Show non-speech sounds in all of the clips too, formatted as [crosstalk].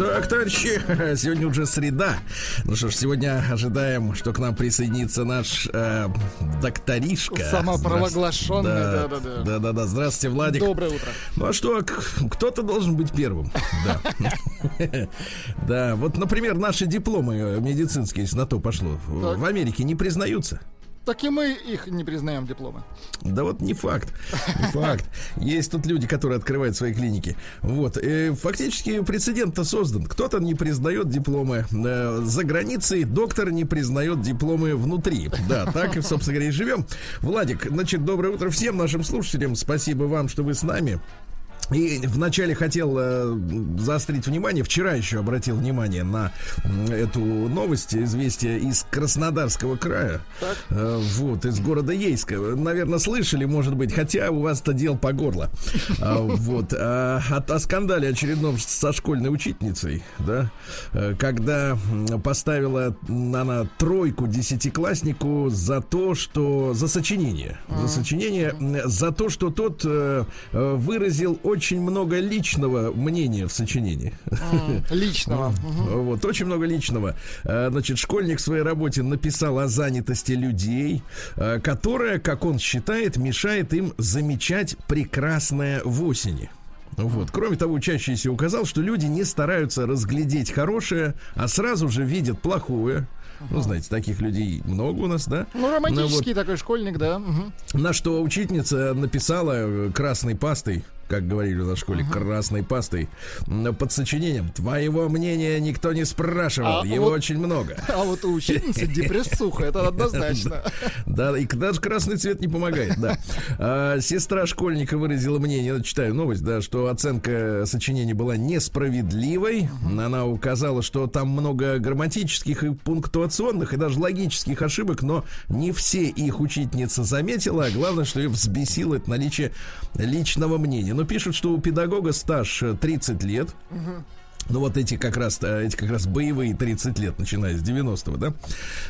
Так, товарищи, [laughs] сегодня уже среда. Ну что ж, сегодня ожидаем, что к нам присоединится наш э, докторишка. Самопровозглашенный, Да, да-да-да. да, да, да. Здравствуйте, Владик. Доброе утро. Ну а что, кто-то должен быть первым. [laughs] Да. [laughs] Да, вот, например, наши дипломы медицинские, если на то пошло, в Америке не признаются. Так и мы их не признаем дипломы. Да вот не факт. Не [laughs] факт. Есть тут люди, которые открывают свои клиники. Вот. э, Фактически прецедент-то создан. Кто-то не признает дипломы э, за границей, доктор не признает дипломы внутри. Да, так, и, собственно говоря, и живем. Владик, значит, доброе утро всем нашим слушателям. Спасибо вам, что вы с нами. И вначале хотел э, заострить внимание, вчера еще обратил внимание на эту новость, известие из Краснодарского края, Так. Э, вот, из города Ейска. Наверное, слышали, может быть, хотя у вас-то дел по горло. А, Вот, а, от- о скандале очередном со школьной учительницей, да, э, когда поставила она тройку десятикласснику за то, что за сочинение, за сочинение, за то, что тот э, э, выразил очень много личного мнения в сочинении. [laughs] Личного. Вот, очень много личного. Э, Значит, школьник в своей работе написал о занятости людей, э, которая, как он считает, мешает им замечать прекрасное в осени. Вот. Кроме того, учащийся указал, что люди не стараются разглядеть хорошее, а сразу же видят плохое. Ну, знаете, таких людей много у нас, да? Ну, романтический такой школьник, да. мгм. На что учительница написала э, красной пастой, как говорили на школе, красной пастой, под сочинением «Твоего мнения никто не спрашивал, А его вот- очень много». [laughs] А вот у учительницы депрессуха, это однозначно. [laughs] Да, и даже красный цвет не помогает, да. А, сестра школьника выразила мнение, я читаю новость, да, что оценка сочинения была несправедливой. Она указала, что там много грамматических и пунктуационных, и даже логических ошибок, но не все их учительница заметила, а главное, что ее взбесило это наличие личного мнения. Но пишут, что у педагога стаж э, 30 лет. Ну вот эти как раз э, эти как раз боевые 30 лет, начиная с 90-го, да?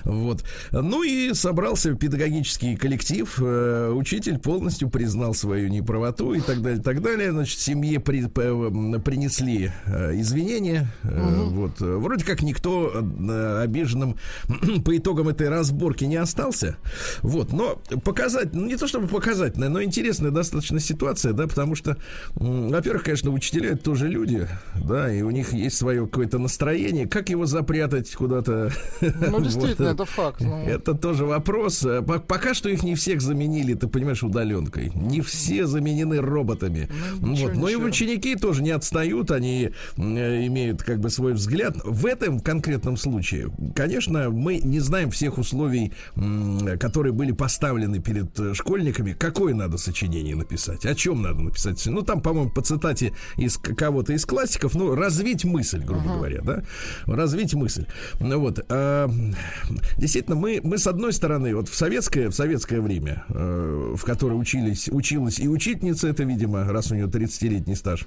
Вот. Ну и собрался педагогический коллектив. э, Учитель полностью признал свою неправоту и так далее, так далее. Значит, семье при- м, принесли э, извинения. Э, Вот. Э, Вроде как никто э, обиженным [clears throat] по итогам этой разборки не остался. Вот. Но показать, ну не то чтобы показательная, но интересная достаточно ситуация, да, потому что, во-первых, конечно, учителя это тоже люди, да, и у них есть свое какое-то настроение. Как его запрятать куда-то? Ну, [laughs] действительно, это факт. ну. Это тоже вопрос. Э, по- Пока что их не всех заменили, ты понимаешь, удаленкой. Не все заменены роботами. Ну, вот. Но и ничего. ученики тоже не отстают, они э, имеют как бы свой взгляд. В этом конкретном случае, конечно, мы не знаем всех условий, которые были поставлены перед э, школьниками. Какое надо сочинение написать? О чем надо написать? Ну, там, по-моему, по цитате из кого-то из классиков, ну, развить мысль, грубо говоря, да? Развить мысль. Ну, вот. а, действительно, мы, мы, с одной стороны, вот в советское, в советское время, э, в которое учились, училась и учительница, это, видимо, раз у нее 30-летний стаж,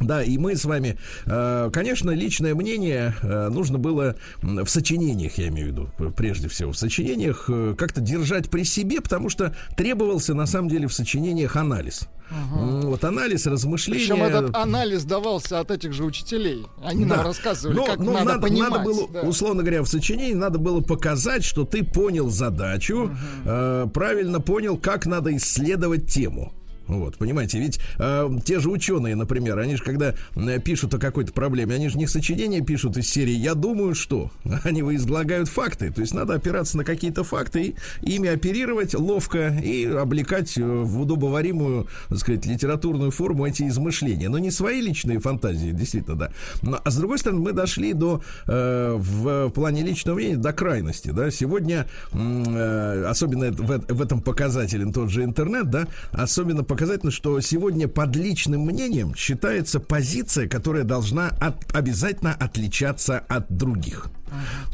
да, и мы с вами, э, конечно, личное мнение э, нужно было в сочинениях, я имею в виду, п- прежде всего, в сочинениях э, как-то держать при себе, потому что требовался на самом деле в сочинениях анализ. М, Вот анализ, размышления. Причем этот анализ давался от этих же учителей. Они Да. нам рассказывали, Но- как но надо, понимать. надо было, да. условно говоря, в сочинении надо было показать, что ты понял задачу, э, правильно понял, как надо исследовать тему. Вот, понимаете, ведь э, те же ученые, например, они же когда э, пишут о какой-то проблеме, они же не сочинения пишут из серии «Я думаю, что». [laughs] Они излагают факты, то есть надо опираться на какие-то факты, и ими оперировать ловко и облекать э, в удобоваримую, так сказать, литературную форму эти измышления. Но не свои личные фантазии, действительно, да. Но, а с другой стороны, мы дошли до, э, в, плане личного мнения до крайности, да. Сегодня, э, особенно в, в этом показателен тот же интернет, да, особенно показательно, что сегодня под личным мнением считается позиция, которая должна от- обязательно отличаться от других.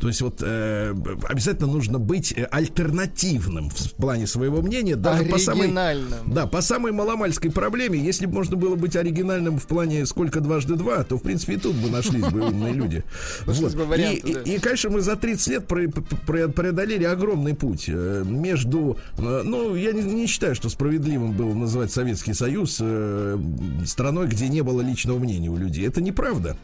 То есть вот э, обязательно нужно быть э, альтернативным в плане своего мнения, даже по самой, да, по самой маломальской проблеме. Если бы можно было быть оригинальным в плане сколько дважды два, то в принципе и тут бы нашлись бы умные люди. [laughs] Нашлись бы И, варианты, да. и, и, конечно, мы за 30 лет преодолели огромный путь э, между, э, ну, я не, не считаю, что справедливым было называть Советский Союз страной, где не было личного мнения у людей. Это неправда.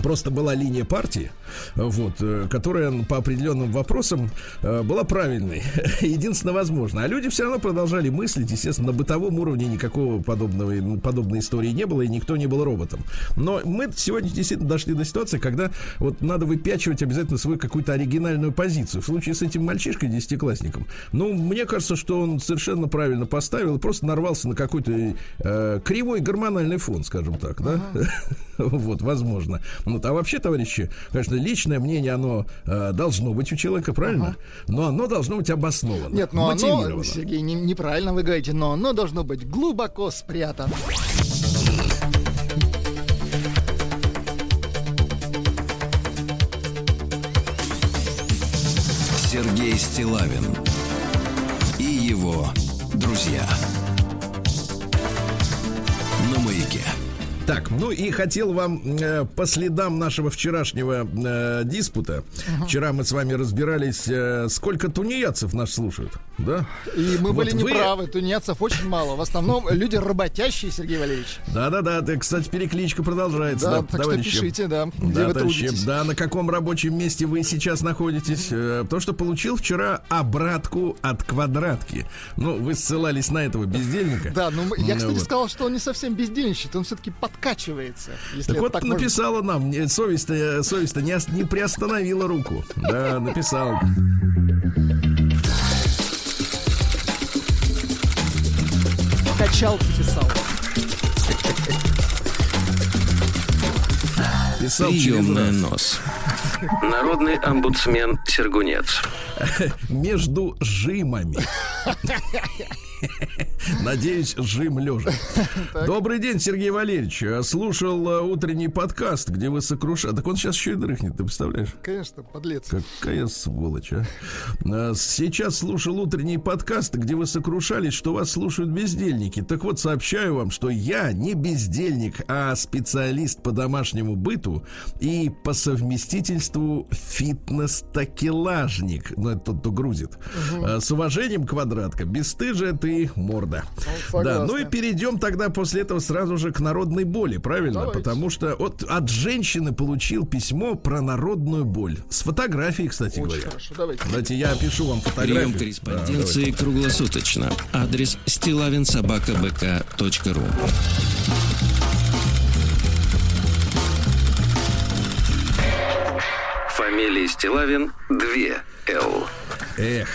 Просто была линия партии, вот, э, которая по определенным вопросам э, была правильной, [laughs] единственно возможно. А люди все равно продолжали мыслить, естественно, на бытовом уровне никакого подобного, подобной истории не было, и никто не был роботом. Но мы сегодня действительно дошли до ситуации, когда вот надо выпячивать обязательно свою какую-то оригинальную позицию. В случае с этим мальчишкой, десятиклассником, ну, мне кажется, что он совершенно правильно поставил, просто нарвался на какой-то э, кривой гормональный фон, скажем так, да? [laughs] [laughs] Вот, возможно. Ну, а вообще, товарищи, конечно, личное мнение, оно э, должно быть у человека, правильно? Но оно должно быть обосновано. Нет, но оно. Сергей, не- неправильно вы говорите, но оно должно быть глубоко спрятано. Сергей Стилавин и его друзья. На маяке. Так, ну и хотел вам э, по следам нашего вчерашнего э, диспута. Вчера мы с вами разбирались, э, сколько тунеядцев нас слушают, да? И мы Вот были вы- неправы, тунеядцев очень мало. В основном люди работящие, Сергей Валерьевич. Да-да-да, кстати, перекличка продолжается, Да, да, так товарищи. что пишите, да, где Да, вы товарищи, трудитесь. да, на каком рабочем месте вы сейчас находитесь? Э, То, что получил вчера обратку от квадратки. Ну, вы ссылались на этого бездельника. Да, ну я, кстати, вот. сказал, что он не совсем бездельничает, он все-таки подкачивается. Если Так вот так можно- написала нам, не, совесть-то, э, совесть-то не, ос- не приостановила руку. Да, написал. Качалки писал. Писал раз. нос. Народный омбудсмен Сергунец. [laughs] между жимами. [laughs] Надеюсь, жим лежа. [laughs] Добрый день, Сергей Валерьевич. Слушал э, утренний подкаст, где вы сокрушали. Так он сейчас еще и дрыхнет, ты представляешь? Конечно, подлец. Какая сволочь, а. А, Сейчас слушал утренний подкаст, где вы сокрушались, что вас слушают бездельники. Так вот, сообщаю вам, что я не бездельник, а специалист по домашнему быту и по совместительству фитнес-такелажник. Ну, это тот, кто грузит. А, С уважением, квадратка. Бесстыжая ты морда. Согласны. Да, ну и перейдем тогда после этого сразу же к народной боли, правильно? Давайте. Потому что вот от женщины получил письмо про народную боль. С фотографией, кстати Очень говоря. хорошо, давайте. Давайте я опишу вам фотографию. Прием корреспонденции круглосуточно. Адрес стилавинсобакабк.ру Фамилия Стилавин 2 Л. Эх,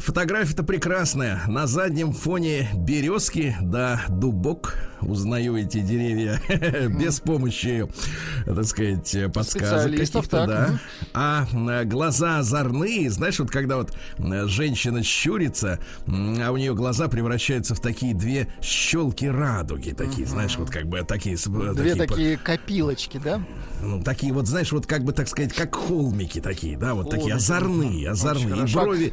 фотография-то прекрасная. На заднем фоне березки, да, дубок. Узнаю эти деревья [laughs] без помощи, так сказать, подсказок каких-то, да. А глаза озорные, знаешь, вот когда вот женщина щурится, а у нее глаза превращаются в такие две щелки радуги, такие, знаешь, вот как бы такие... с- Две такие копилочки, да? ну, такие вот, знаешь, вот как бы, так сказать, как холмики такие, да, вот такие озорные, озорные. И хорошо. Брови,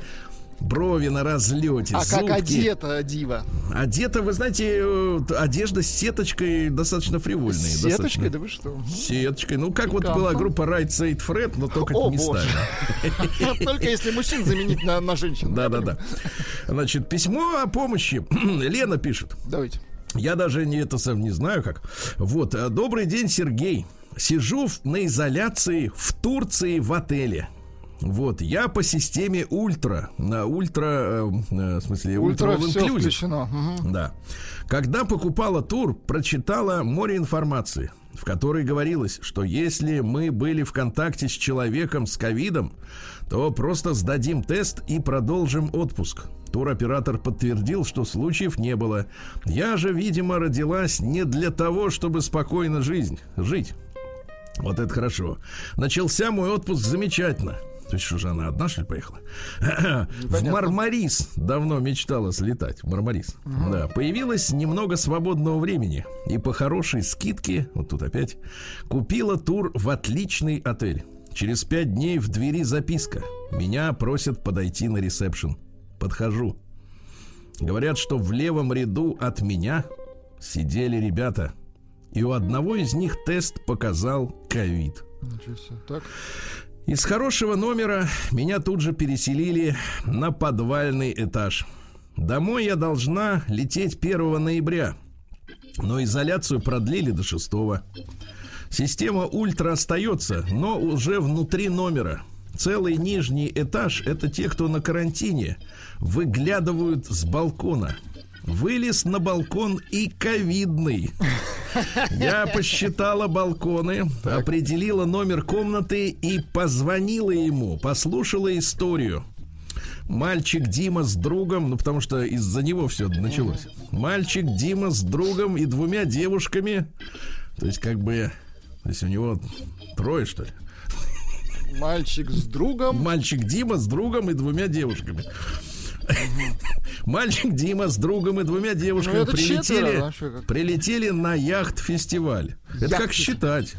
брови на разлете, А как зубки. одета дива? Одета, вы знаете, э, одежда с сеточкой достаточно фривольная. С достаточно. сеточкой, да вы что? Сеточкой. Ну, как вот Пикантно. была группа Right Said Fred, но только О, это не стали. Только если мужчин заменить на, на женщин. Да, да, да. Значит, письмо о помощи. [clears throat] Лена пишет. Давайте. Я даже не это сам не знаю как. Вот, э, добрый день, Сергей. Сижу на изоляции в Турции в отеле. Вот, я по системе ультра, на ультра, э, э, в смысле, ультра, все включено. Да. Когда покупала тур, прочитала море информации, в которой говорилось, что если мы были в контакте с человеком с ковидом, то просто сдадим тест и продолжим отпуск. Туроператор подтвердил, что случаев не было. Я же, видимо, родилась не для того, чтобы спокойно жизнь, жить. Вот это хорошо. Начался мой отпуск замечательно. То есть что же она одна, что ли, поехала? В Мармарис давно мечтала слетать. В Мармарис. Да. Появилось немного свободного времени. И по хорошей скидке, вот тут опять, купила тур в отличный отель. Через пять дней в двери записка. Меня просят подойти на ресепшн. Подхожу. Говорят, что в левом ряду от меня сидели ребята. И у одного из них тест показал ковид. Ничего себе. Так. Из хорошего номера меня тут же переселили на подвальный этаж. Домой я должна лететь 1 ноября, но изоляцию продлили до 6. Система ультра остается, но уже внутри номера. Целый нижний этаж – это те, кто на карантине, выглядывают с балкона. Вылез на балкон и ковидный. Я посчитала балконы, определила номер комнаты и позвонила ему, послушала историю. Мальчик Дима с другом, ну потому что из-за него все началось. Мальчик Дима с другом и двумя девушками. То есть как бы, то есть у него трое что ли? Мальчик с другом. Мальчик Дима с другом и двумя девушками. [laughs] Мальчик Дима с другом и двумя девушками Ну, прилетели, а прилетели на яхт-фестиваль. Это как считать?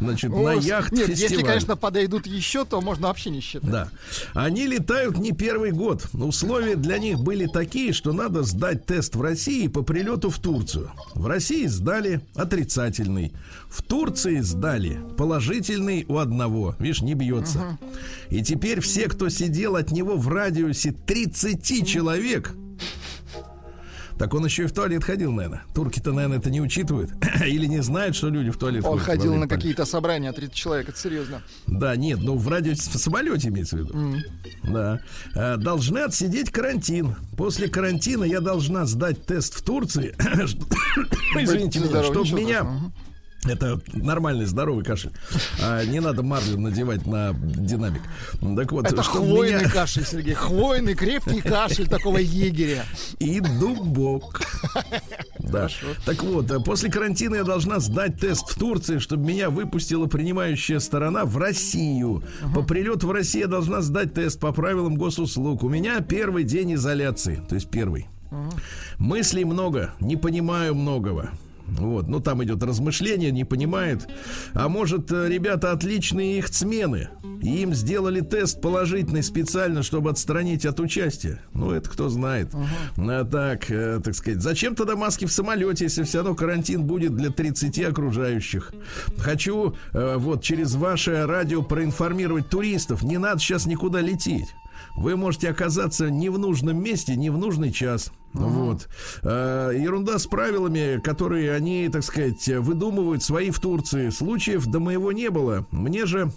Значит, на О, с- яхт-фестиваль. Нет, если, конечно, подойдут еще, то можно вообще не считать. Да. Они летают не первый год. Условия для них были такие, что надо сдать тест в России по прилету в Турцию. В России сдали отрицательный. В Турции сдали положительный у одного. Видишь, не бьется. И теперь все, кто сидел от него в радиусе 30 человек, так он еще и в туалет ходил, наверное. Турки-то, наверное, это не учитывают. [coughs] Или не знают, что люди в туалет Он ходил на какие-то собрания, 30 человек, это серьезно. Да, нет, ну в радиусе в самолете имеется в виду. Да. А, Должны отсидеть карантин. После карантина я должна сдать тест в Турции. [coughs] [coughs] Извините меня, чтобы меня. Это нормальный здоровый кашель. А, не надо марлю надевать на динамик. Так вот, Это хвойный меня- кашель, Сергей. Хвойный, крепкий кашель такого егеря. и дубок. [laughs] Да. Так вот, э, после карантина я должна сдать тест в Турции, чтобы меня выпустила принимающая сторона в Россию. По прилету в Россию я должна сдать тест по правилам госуслуг. У меня первый день изоляции, то есть первый. Мыслей много, не понимаю многого. Вот, ну там идет размышление, не понимает. А может, э, ребята отличные их смены. Им сделали тест положительный специально, чтобы отстранить от участия. Ну, это кто знает. А так, э, так сказать, зачем тогда маски в самолете, если все равно карантин будет для 30 окружающих? Хочу э, вот через ваше радио проинформировать туристов. Не надо сейчас никуда лететь. Вы можете оказаться не в нужном месте, не в нужный час. Вот. Э, ерунда с правилами, которые они, так сказать, выдумывают свои в Турции. Случаев до моего не было. Мне же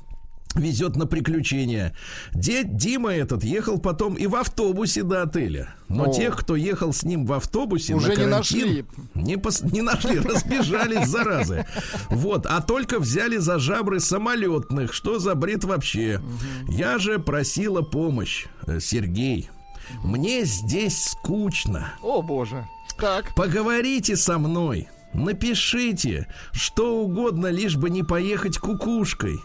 везет на приключения. Дед Дима этот ехал потом и в автобусе до отеля. Но О. тех, кто ехал с ним в автобусе, Уже на не карантин, нашли. Не, пос- не нашли, [laughs] разбежались, заразы. Вот, а только взяли за жабры самолетных. Что за бред вообще? Я же просила помощь. Э, Сергей, мне здесь скучно. О, боже. Так. Поговорите со мной. Напишите что угодно, лишь бы не поехать кукушкой.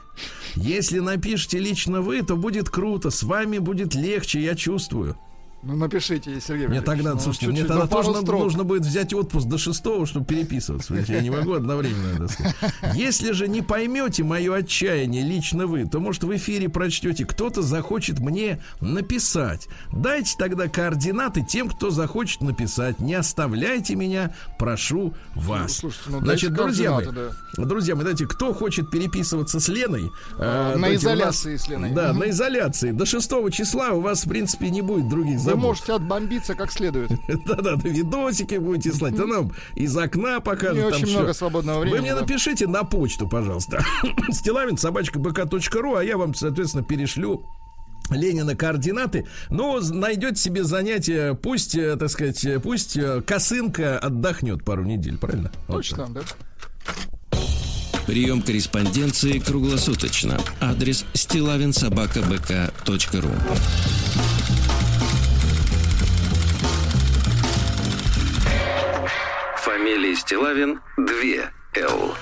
Если напишите лично вы, то будет круто. С вами будет легче, я чувствую. Ну, напишите, Сергей Мне тогда, ну, слушайте, чуть-чуть, мне тогда ну, пару тоже строк. нужно будет взять отпуск до шестого, чтобы переписываться. Я не могу одновременно это сказать. Если же не поймете мое отчаяние лично вы, то, может, в эфире прочтете, кто-то захочет мне написать. Дайте тогда координаты тем, кто захочет написать. Не оставляйте меня, прошу вас. слушайте, ну, Значит, дайте друзья мои, координаты, друзья мои, знаете, кто хочет переписываться с Леной? А, э, на у нас- изоляции с Леной. Да, Мгм. на изоляции. До 6 числа у вас, в принципе, не будет других Вы можете отбомбиться как следует. [laughs] Да-да, да, видосики будете слать. Да нам из окна покажут. Очень много свободного Вы времени. мне да. напишите на почту, пожалуйста. [laughs] Стилавин, собачка бк.ру, а я вам, соответственно, перешлю Ленина координаты. Ну, з- найдете себе занятие, пусть, э, так сказать, э, пусть э, косынка отдохнет пару недель, правильно? Вот Точно, да. Прием корреспонденции круглосуточно. Адрес стилавинсобакабк.ру Фамилия Стилавин 2 Л.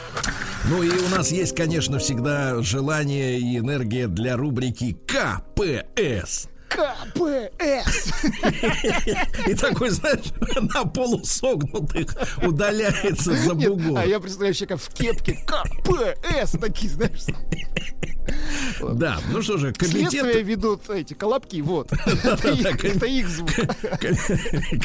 Ну и у нас есть, конечно, всегда желание и энергия для рубрики КПС. КПС. И такой, знаешь, на полусогнутых удаляется за Нет, бугор. а я представляю человека в кепке КПС такие, знаешь. Да, ну что же, Следствие комитет... ведут эти колобки, вот. [laughs] Это их- это их звук.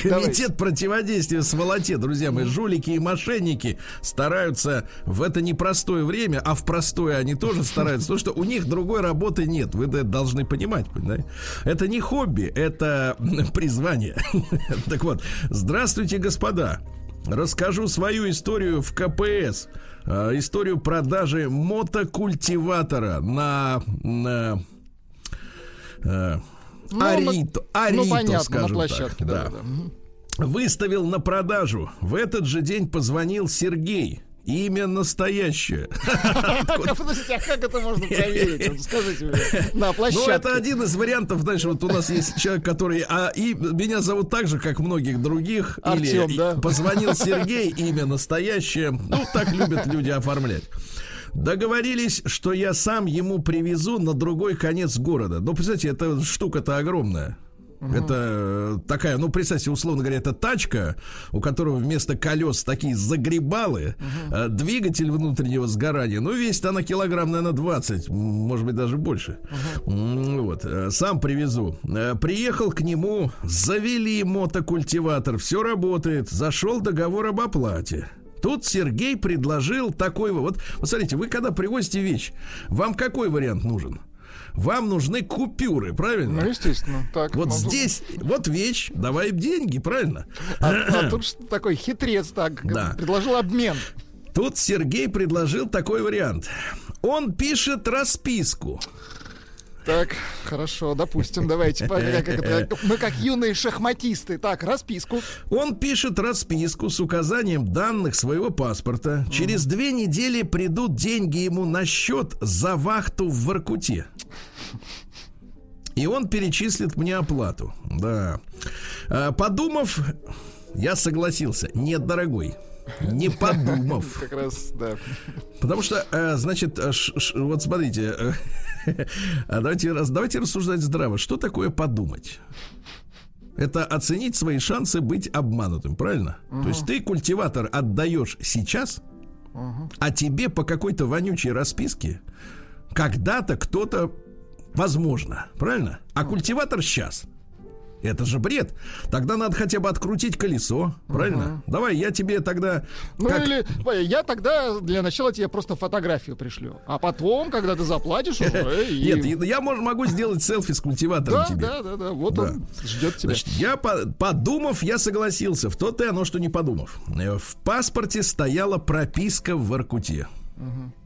Комитет противодействия сволоте, друзья мои, жулики и мошенники стараются в это непростое время, а в простое они тоже [laughs] стараются, потому что у них другой работы нет. Вы это должны понимать, понимаете? Это не хобби, это призвание. [laughs] Так вот, здравствуйте, господа. Расскажу свою историю в КПС. Э, Историю продажи мотокультиватора на, на э, Ну, на- Арито, Арито, Ну, понятно, на скажем площадке, так, да. да. да. Выставил на продажу. В этот же день позвонил Сергей. Имя настоящее. [laughs] Подождите, а как это можно проверить? Скажите мне. На Ну, площадке. это один из вариантов. Знаешь, вот у нас есть человек, который... А и меня зовут так же, как многих других. Артём, или да. позвонил Сергей, имя настоящее. Ну, так любят люди оформлять. Договорились, что я сам ему привезу на другой конец города. Ну, представьте, эта штука-то огромная. Это э, такая, ну, представьте, условно говоря, это тачка, у которого вместо колес такие загребалы, э, двигатель внутреннего сгорания. Ну, весит она килограмм, наверное, 20, м, может быть, даже больше. М, Вот, э, сам привезу. Приехал к нему, завели мотокультиватор, все работает, зашел договор об оплате. Тут Сергей предложил такой вот. Вот, вот смотрите, вы когда привозите вещь, вам какой вариант нужен? Вам нужны купюры, правильно? Ну, естественно. Так, Вот ну, здесь, вот вещь, давай деньги, правильно? А, [clears throat] а тут что такой хитрец так Да. предложил обмен. Тут Сергей предложил такой вариант. Он пишет расписку. Так, хорошо, допустим, давайте. [laughs] Мы как юные шахматисты. Так, расписку. Он пишет расписку с указанием данных своего паспорта. Через две недели придут деньги ему на счет за вахту в Воркуте. И он перечислит мне оплату. Да. А, Подумав, я согласился. Нет, дорогой. Не подумав. Как раз, да. Потому что, э, значит, э, вот смотрите, э, [laughs] давайте, давайте рассуждать здраво. Что такое подумать? Это оценить свои шансы быть обманутым, правильно? То есть ты культиватор отдаешь сейчас, а тебе по какой-то вонючей расписке когда-то кто-то, возможно, правильно? А культиватор сейчас. Это же бред. Тогда надо хотя бы открутить колесо, правильно? Давай, я тебе тогда... Ну как- или я тогда для начала тебе просто фотографию пришлю. А потом, когда ты заплатишь уже, [laughs] и... Нет, я могу сделать селфи с культиватором Да, тебе. да, да, да. Вот Да. он ждет тебя. Значит, я по- подумав, я согласился. В то-то и оно, что не подумав. Э, В паспорте стояла прописка в Воркуте.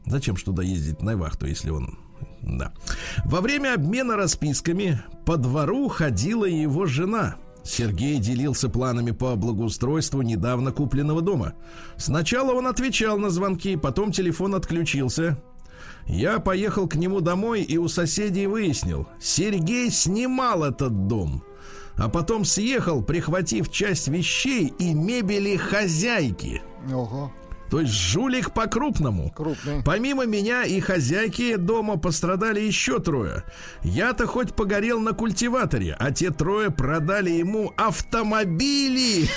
Зачем ж туда ездить на вахту, если он... Да. Во время обмена расписками по двору ходила его жена. Сергей делился планами по благоустройству недавно купленного дома. Сначала он отвечал на звонки, потом телефон отключился. Я поехал к нему домой и у соседей выяснил. Сергей снимал этот дом. А потом съехал, прихватив часть вещей и мебели хозяйки. Ого, То есть жулик по-крупному. крупный. Помимо меня и хозяйки дома пострадали еще трое. Я-то хоть погорел на культиваторе, а те трое продали ему автомобили.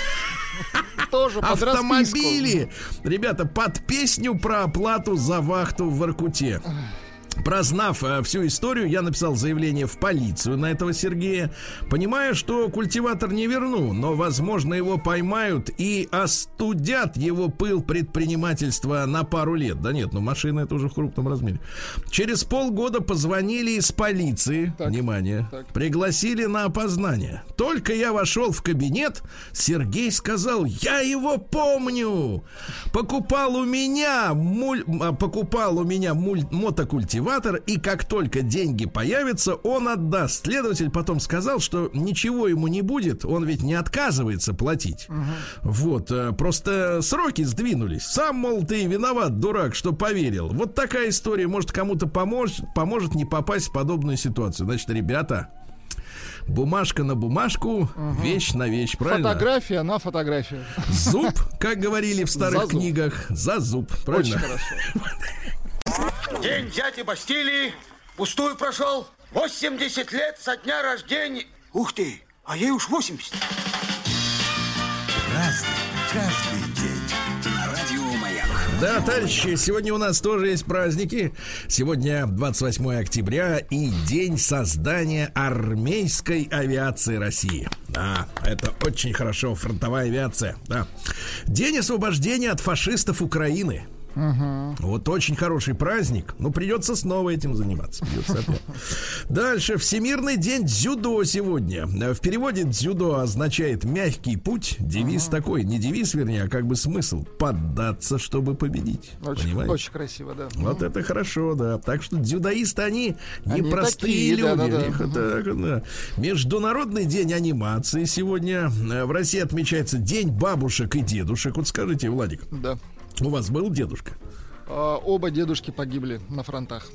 Тоже под расписку. Автомобили! Ребята, под песню про оплату за вахту в Воркуте. Прознав э, всю историю, я написал заявление в полицию на этого Сергея, понимая, что культиватор не верну, но, возможно, его поймают и остудят его пыл предпринимательства на пару лет. Да нет, ну машина это уже в крупном размере. Через полгода позвонили из полиции, Так, внимание, так. пригласили на опознание. Только я вошел в кабинет, Сергей сказал, я его помню. Покупал у меня, муль- а, покупал у меня муль- мотокультиватор, и как только деньги появятся, он отдаст. Следователь потом сказал, что ничего ему не будет, он ведь не отказывается платить. Вот, э, просто сроки сдвинулись. Сам, мол, ты виноват, дурак, что поверил. Вот такая история, может, кому-то поможет, поможет не попасть в подобную ситуацию. Значит, ребята, бумажка на бумажку, вещь на вещь, правильно? Фотография на фотографию. Зуб, как говорили в старых За книгах, за зуб, Очень правильно? хорошо. [laughs] День дяди Бастилии пустую прошел. 80 лет со дня рождения. Ух ты, а ей уж 80. Разный, каждый день. На радио Маяк. Да, товарищи, сегодня у нас тоже есть праздники. Сегодня 28 октября и день создания армейской авиации России. Да, это очень хорошо, фронтовая авиация. Да. День освобождения от фашистов Украины. Угу. Вот очень хороший праздник. Но придется снова этим заниматься. Придется. [laughs] Дальше. Всемирный день дзюдо сегодня. В переводе дзюдо означает мягкий путь. Девиз угу. такой. Не девиз, вернее, а как бы смысл. Поддаться, чтобы победить. Очень, Понимаете? очень красиво, да. Вот это хорошо, да. Так что дзюдоисты, они, они непростые люди. Да, да, да. Их, угу. так, да. Международный день анимации сегодня. В России отмечается День бабушек и дедушек. Вот скажите, Владик. Да. У вас был дедушка? А, оба дедушки погибли на фронтах.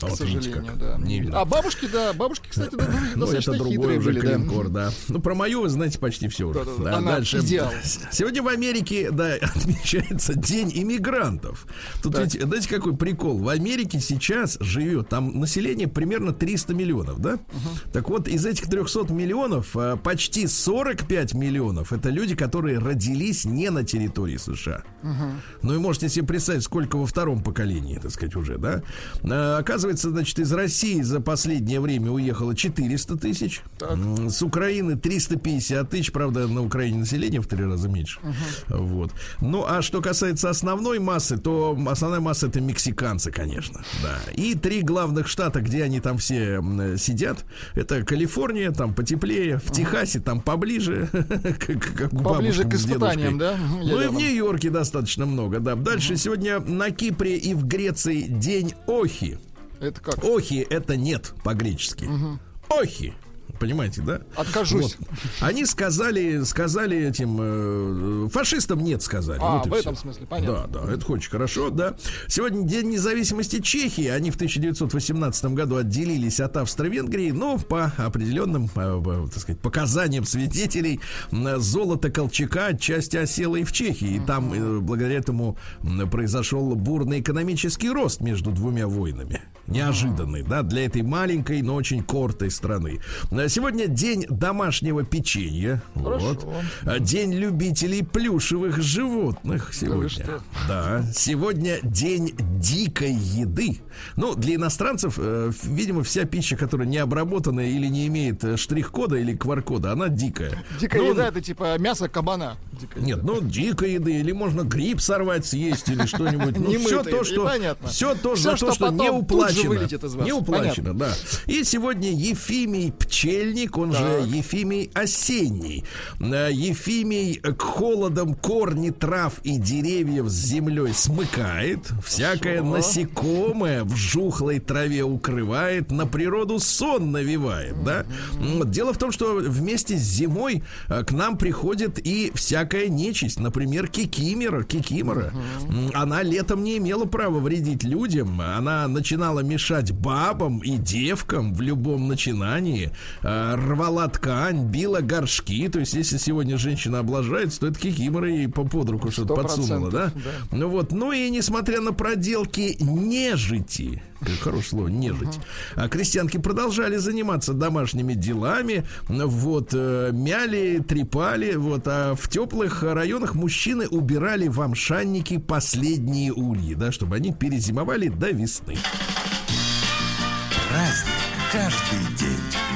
А к сожалению, да. Не видно. А бабушки, да, бабушки, кстати, да, ну, [laughs] это другой уже были, клинкор, да. да. Ну, про мою вы знаете почти все уже. Да, да, да. дальше. Идеал. [laughs] Сегодня в Америке, да, [laughs] отмечается День иммигрантов. Тут так. ведь, знаете, какой прикол? В Америке сейчас живет, там население примерно 300 миллионов, да? Угу. Так вот, из этих 300 миллионов а, почти 45 миллионов это люди, которые родились не на территории США. Угу. Ну и можете себе представить, сколько во втором поколении, так сказать, уже, да? А, оказывается, Оказывается, значит, из России за последнее время уехало 400 тысяч. Так. С Украины 350 тысяч. Правда, на Украине население в три раза меньше. Угу. Вот. Ну, а что касается основной массы, то основная масса это мексиканцы, конечно. Да. И три главных штата, где они там все сидят, это Калифорния, там потеплее, в угу. Техасе там поближе, [laughs] как Поближе к испытаниям, да? Ну и в Нью-Йорке достаточно много, да. Дальше сегодня на Кипре и в Греции день Охи. Это как? Охи это нет по-гречески. Угу. Охи понимаете, да? Откажусь. Вот. Они сказали, сказали этим э, фашистам нет, сказали. А, вот в этом все. смысле, понятно. Да, да, это очень хорошо, да. Сегодня День независимости Чехии. Они в 1918 году отделились от Австро-Венгрии, но по определенным, э, так сказать, показаниям свидетелей золото Колчака отчасти осело и в Чехии. И там э, благодаря этому произошел бурный экономический рост между двумя войнами. Неожиданный, да, для этой маленькой, но очень кортой страны. Сегодня день домашнего печенья. Хорошо. Вот. А, день любителей плюшевых животных сегодня. Да, да. Сегодня день дикой еды. Ну, для иностранцев, э, видимо, вся пища, которая не обработанная или не имеет э, штрих-кода или QR-кода, она дикая. Дикая ну, еда это типа мясо кабана. Дикая Нет, еда. ну дикая еды, или можно гриб сорвать, съесть, или что-нибудь. Ну, все то, что. Все то, за то, что не уплачено. Не уплачено, да. И сегодня Ефимий Пчель Ельник, он так. же Ефимий Осенний. Э, Ефимий к холодам корни трав и деревьев с землей смыкает, всякое Хорошо. насекомое в жухлой траве укрывает, на природу сон навевает, да? Дело в том, что вместе с зимой э, к нам приходит и всякая нечисть, например, кикимора, кикимора. Она летом не имела права вредить людям, она начинала мешать бабам и девкам в любом начинании. Э, рвала ткань, била горшки. То есть, если сегодня женщина облажается, то это кикимора ей по под руку что-то подсунула, да? да? Ну вот. Ну и несмотря на проделки нежити, хорошее слово, нежить. А крестьянки продолжали заниматься домашними делами, вот, э, мяли, трепали, вот, а в теплых районах мужчины убирали в амшанники последние ульи, да, чтобы они перезимовали до весны. Праздник каждый день.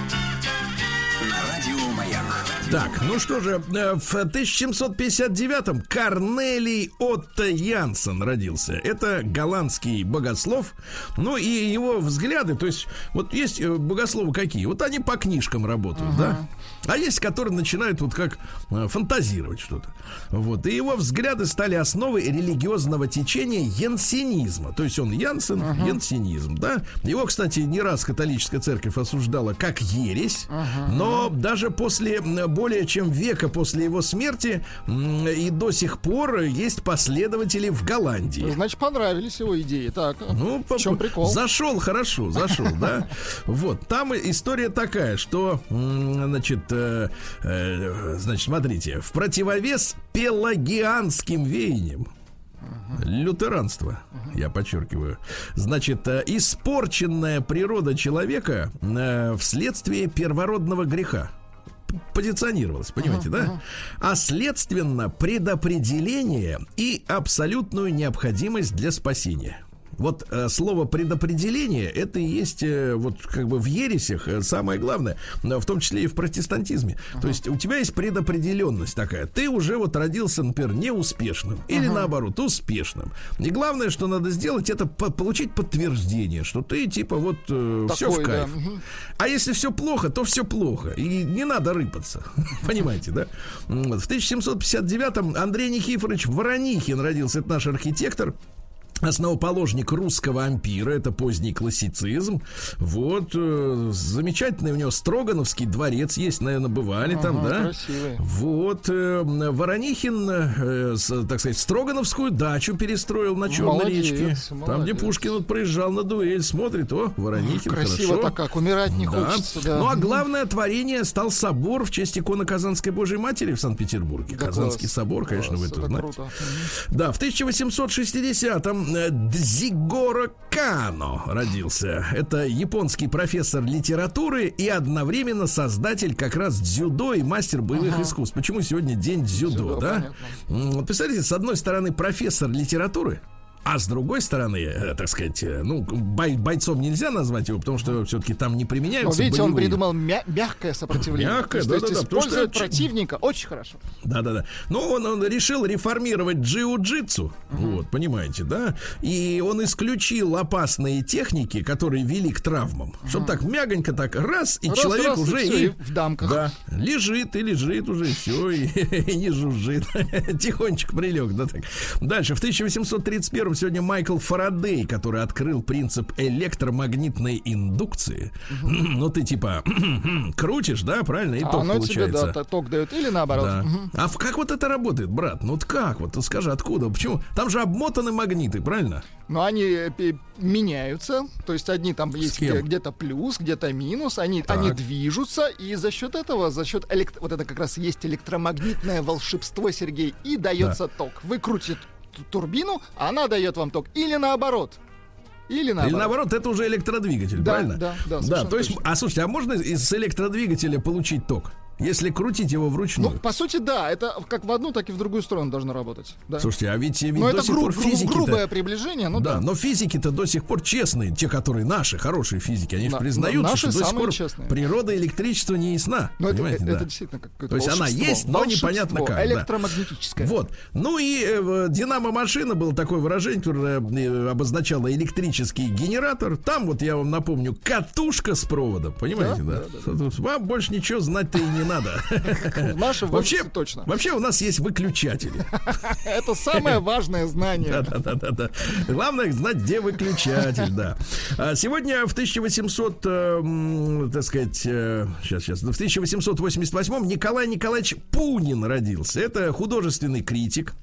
Так, ну что же, э, в 1759-м Корнелий Отто Янсен родился. Это голландский богослов. Ну и его взгляды, то есть, вот есть э, богословы какие? Вот они по книжкам работают, uh-huh. да? А есть, которые начинают вот как э, фантазировать что-то. Вот. И его взгляды стали основой религиозного течения янсенизма. То есть он Янсен, uh-huh. янсенизм, да? Его, кстати, не раз католическая церковь осуждала как ересь, uh-huh. но даже после более чем века после его смерти и до сих пор есть последователи в Голландии. Значит, понравились его идеи. Так, ну, в чем прикол? Зашел хорошо, зашел, да. [laughs] Вот, там история такая, что, значит, э, э, значит, смотрите, в противовес пелагианским веяниям, Лютеранство, я подчеркиваю. Значит, э, испорченная природа человека вследствие первородного греха позиционировалось, понимаете, да? А следственно предопределение и абсолютную необходимость для спасения. Вот э, слово предопределение это и есть э, вот как бы в ересях э, самое главное, э, в том числе и в протестантизме. То есть у тебя есть предопределенность такая. Ты уже вот родился, например, неуспешным или наоборот успешным. И главное, что надо сделать, это по- получить подтверждение, что ты типа вот все в Такой, да, кайф. мгм. А если все плохо, то все плохо. И не надо рыпаться. [laughs] Понимаете, да? Вот В 1759-м Андрей Никифорович Воронихин родился. Это наш архитектор. Основоположник русского ампира, это поздний классицизм. Вот, э, замечательный у него Строгановский дворец есть, наверное, бывали там, Ага, да? красивый. Вот, э, Воронихин, э, с- так сказать, Строгановскую дачу перестроил на Черной Молодец, речке. Там, где молодец. Пушкин вот проезжал на дуэль, смотрит, о, Воронихин, Красиво так как, умирать не Да. хочется, да. Ну а главное творение стал собор в честь иконы Казанской Божьей Матери в Санкт-Петербурге. Да Казанский класс, собор, конечно, класс, вы это это знаете. круто. Да, в 1860-м э, Дзигоро Кано родился. Это японский профессор литературы и одновременно создатель как раз дзюдо и мастер боевых искусств. Почему сегодня день дзюдо, Дзюдо, да? понятно. Вот представляете, с одной стороны профессор литературы, а с другой стороны, э, так сказать, э, ну, бой- бойцом нельзя назвать его, потому что все-таки там не Но применяются видите, он боевые. придумал мя- мягкое сопротивление. Мягкое, то есть, да-да-да, потому что противника очень хорошо. Да, да, да. Но он, он решил реформировать джиу-джитсу. Вот, понимаете, да? И он исключил опасные техники, которые вели к травмам. Чтобы так мягонько так раз, и Раз, человек раз, уже и, и в дамках. Да, лежит и лежит уже, все, и, [laughs] и не жужжит. [laughs] Тихонечко прилег, да так. Дальше, в 1831 сегодня Майкл Фарадей, который открыл принцип электромагнитной индукции. [clears throat] Ну, ты типа [clears throat] крутишь, да, правильно, и А ток оно тебе, получается. да, т- ток дает или наоборот. Да. Мгм. А как вот это работает, брат? Ну вот как? Вот скажи, откуда? Почему? Там же обмотаны магниты, правильно? Но они э, меняются, то есть одни там есть где-то плюс, где-то минус, они, они движутся, и за счет этого, за счет элект... вот это как раз есть электромагнитное волшебство, Сергей, и дается ток. Вы крутите т- турбину, а она дает вам ток. Или наоборот. Или наоборот. Или наоборот, это уже электродвигатель, Да, правильно? да, да, Да, то есть, точно. а слушайте, а можно из электродвигателя получить ток? Если крутить его вручную? Ну, по сути, да, это как в одну, так и в другую сторону должно работать. Да. Слушайте, а ведь, ведь Но до это сих гру- пор физики грубое приближение, ну да, да. но физики-то до сих пор честные, те, которые наши, хорошие физики, они же Да, признаются, наши что до сих пор честные. природа электричества не ясна. Но это, понимаете, это да. действительно как какое-то То есть она есть, но непонятно как, да. Электромагнетическое. Вот. Ну и э, динамо-машина было такое выражение, которое э, обозначало электрический генератор. Там вот я вам напомню, катушка с проводом. Понимаете, да? Тут Вам больше ничего знать-то и не надо. [laughs] В нашем Вообще, точно. вообще у нас есть выключатели. [laughs] Это самое важное знание. Да-да-да-да. Главное знать, где выключатель, да. А Сегодня в 1800, э, м, так сказать, э, сейчас, сейчас, в 1888 Николай Николаевич Пунин родился. Это художественный критик.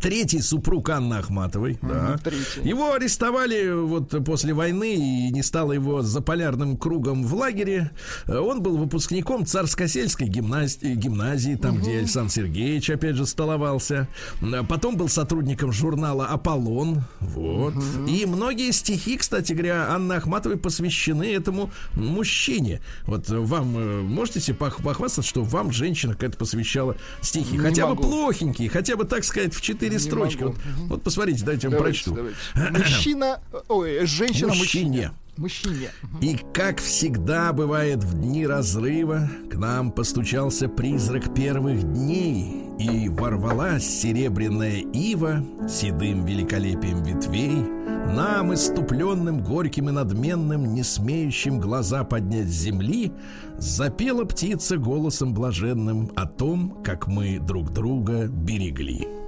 Третий супруг Анны Ахматовой, да. третий. Его арестовали вот после войны и не стало его за полярным кругом в лагере. Э, Он был выпускником царско-сельской гимназии, гимназии там, где Александр Сергеевич, опять же, столовался. М, Потом был сотрудником журнала «Аполлон». Вот. И многие стихи, кстати говоря, Анны Ахматовой посвящены этому мужчине. Вот вам э, можете себе пох- похвастаться, что вам женщина какая-то посвящала стихи? Не хотя бы могу. плохенькие, хотя бы, так сказать, в четыре строчки. могу. Вот, вот посмотрите, дайте я вам прочту. давайте. [clears throat] Мужчина, ой, женщина мужчине. Мужчине. И как всегда бывает в дни разрыва, к нам постучался призрак первых дней, и ворвалась серебряная ива седым великолепием ветвей, нам, иступленным, горьким и надменным, не смеющим глаза поднять с земли, запела птица голосом блаженным о том, как мы друг друга берегли.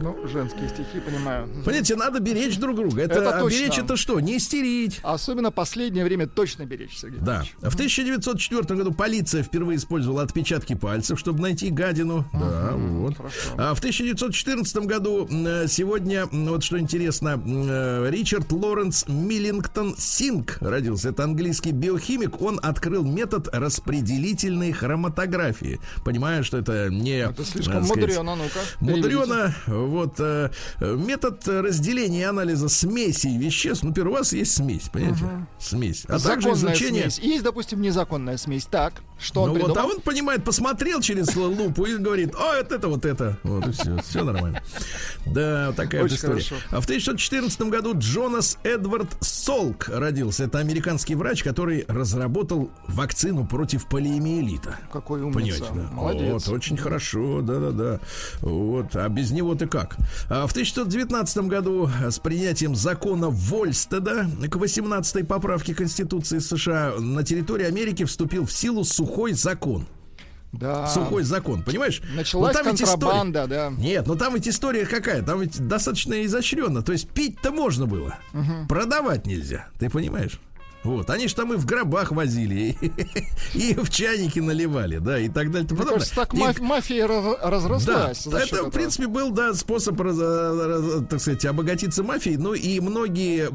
Ну, женские стихи, понимаю. Понимаете, надо беречь друг друга. Это, Это а точно. беречь это что? Не истерить. Особенно последнее время точно беречь, Сергей. Да. В 1904 году полиция впервые использовала отпечатки пальцев, чтобы найти гадину. Да, вот. А в 1914 году э, сегодня, вот что интересно, э, Ричард Лоренс Миллингтон Синг родился. Это английский биохимик. Он открыл метод распределительной хроматографии. Понимая, что это не... Это слишком так сказать, мудрено, ну-ка. Мудрено, вот э, метод разделения и анализа смесей веществ. Ну, например, у вас есть смесь, понимаете? Смесь. А также Законная изучение... смесь. Есть, допустим, незаконная смесь. Так, что он Ну вот, а придумал? он понимает, посмотрел через лупу и говорит, о, это, это вот это. Вот и все, все нормально. Да, такая вот история. хорошо. А в 1914 году Джонас Эдвард Солк родился. Это американский врач, который разработал вакцину против полиомиелита. Какой умница. Понимаете, да? Молодец. Вот, очень хорошо, да-да-да. Вот, а без него ты как? А в 1919 году с принятием закона Вольстеда к 18-й поправке Конституции США на территории Америки вступил в силу сухой закон. Да. Сухой закон, понимаешь? Началась Ну, там ведь история- контрабанда, да. Нет, ну там ведь история какая? Там ведь достаточно изощренно. То есть пить-то можно было. Продавать нельзя. Ты понимаешь? Вот, они же там и в гробах возили, и, [laughs] и в чайники наливали, да, и так далее. и тому Мне подобное. кажется, так И- маф- мафия раз- да, разрослась. счет это, этого. в принципе, был, да, способ, раз- раз- так сказать, обогатиться мафией. Ну, и многие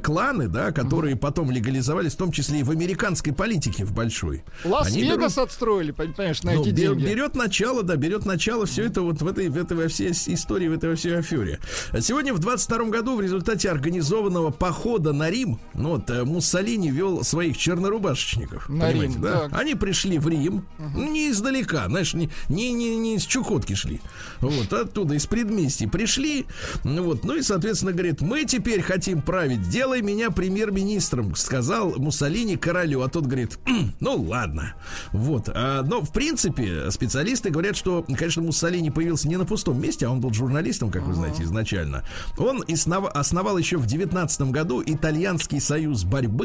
кланы, да, которые потом легализовались, в том числе и в американской политике, в большой. Лас-Вегас берут- отстроили, понимаешь, на ну, эти деньги. берет начало, да, берет начало все это вот в этой, в этой во всей истории, в этой во всей афере. Сегодня в 22 году в результате организованного похода на Рим, ну вот э, Муссолини вел своих чернорубашечников. На понимаете, Рим, да? так. Они пришли в Рим, не издалека, знаешь, не, не, не, не из Чукотки шли. Вот, оттуда, из предместий пришли. Ну вот, ну и, соответственно, говорит, мы теперь хотим править, сделай меня премьер-министром, сказал Муссолини королю. А тот говорит, «М, ну ладно. Вот, а, но в принципе специалисты говорят, что, конечно, Муссолини появился не на пустом месте, а он был журналистом, как вы знаете, изначально. Он основ- основал еще в 19 году итальянский союз борьбы,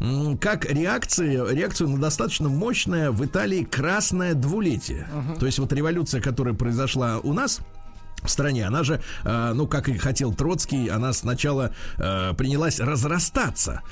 м, как реакция, реакцию на достаточно мощное в Италии красное двулетие. То есть вот революция, которая произошла у нас, в стране. Она же, э, ну, как и хотел Троцкий, она сначала э, принялась разрастаться.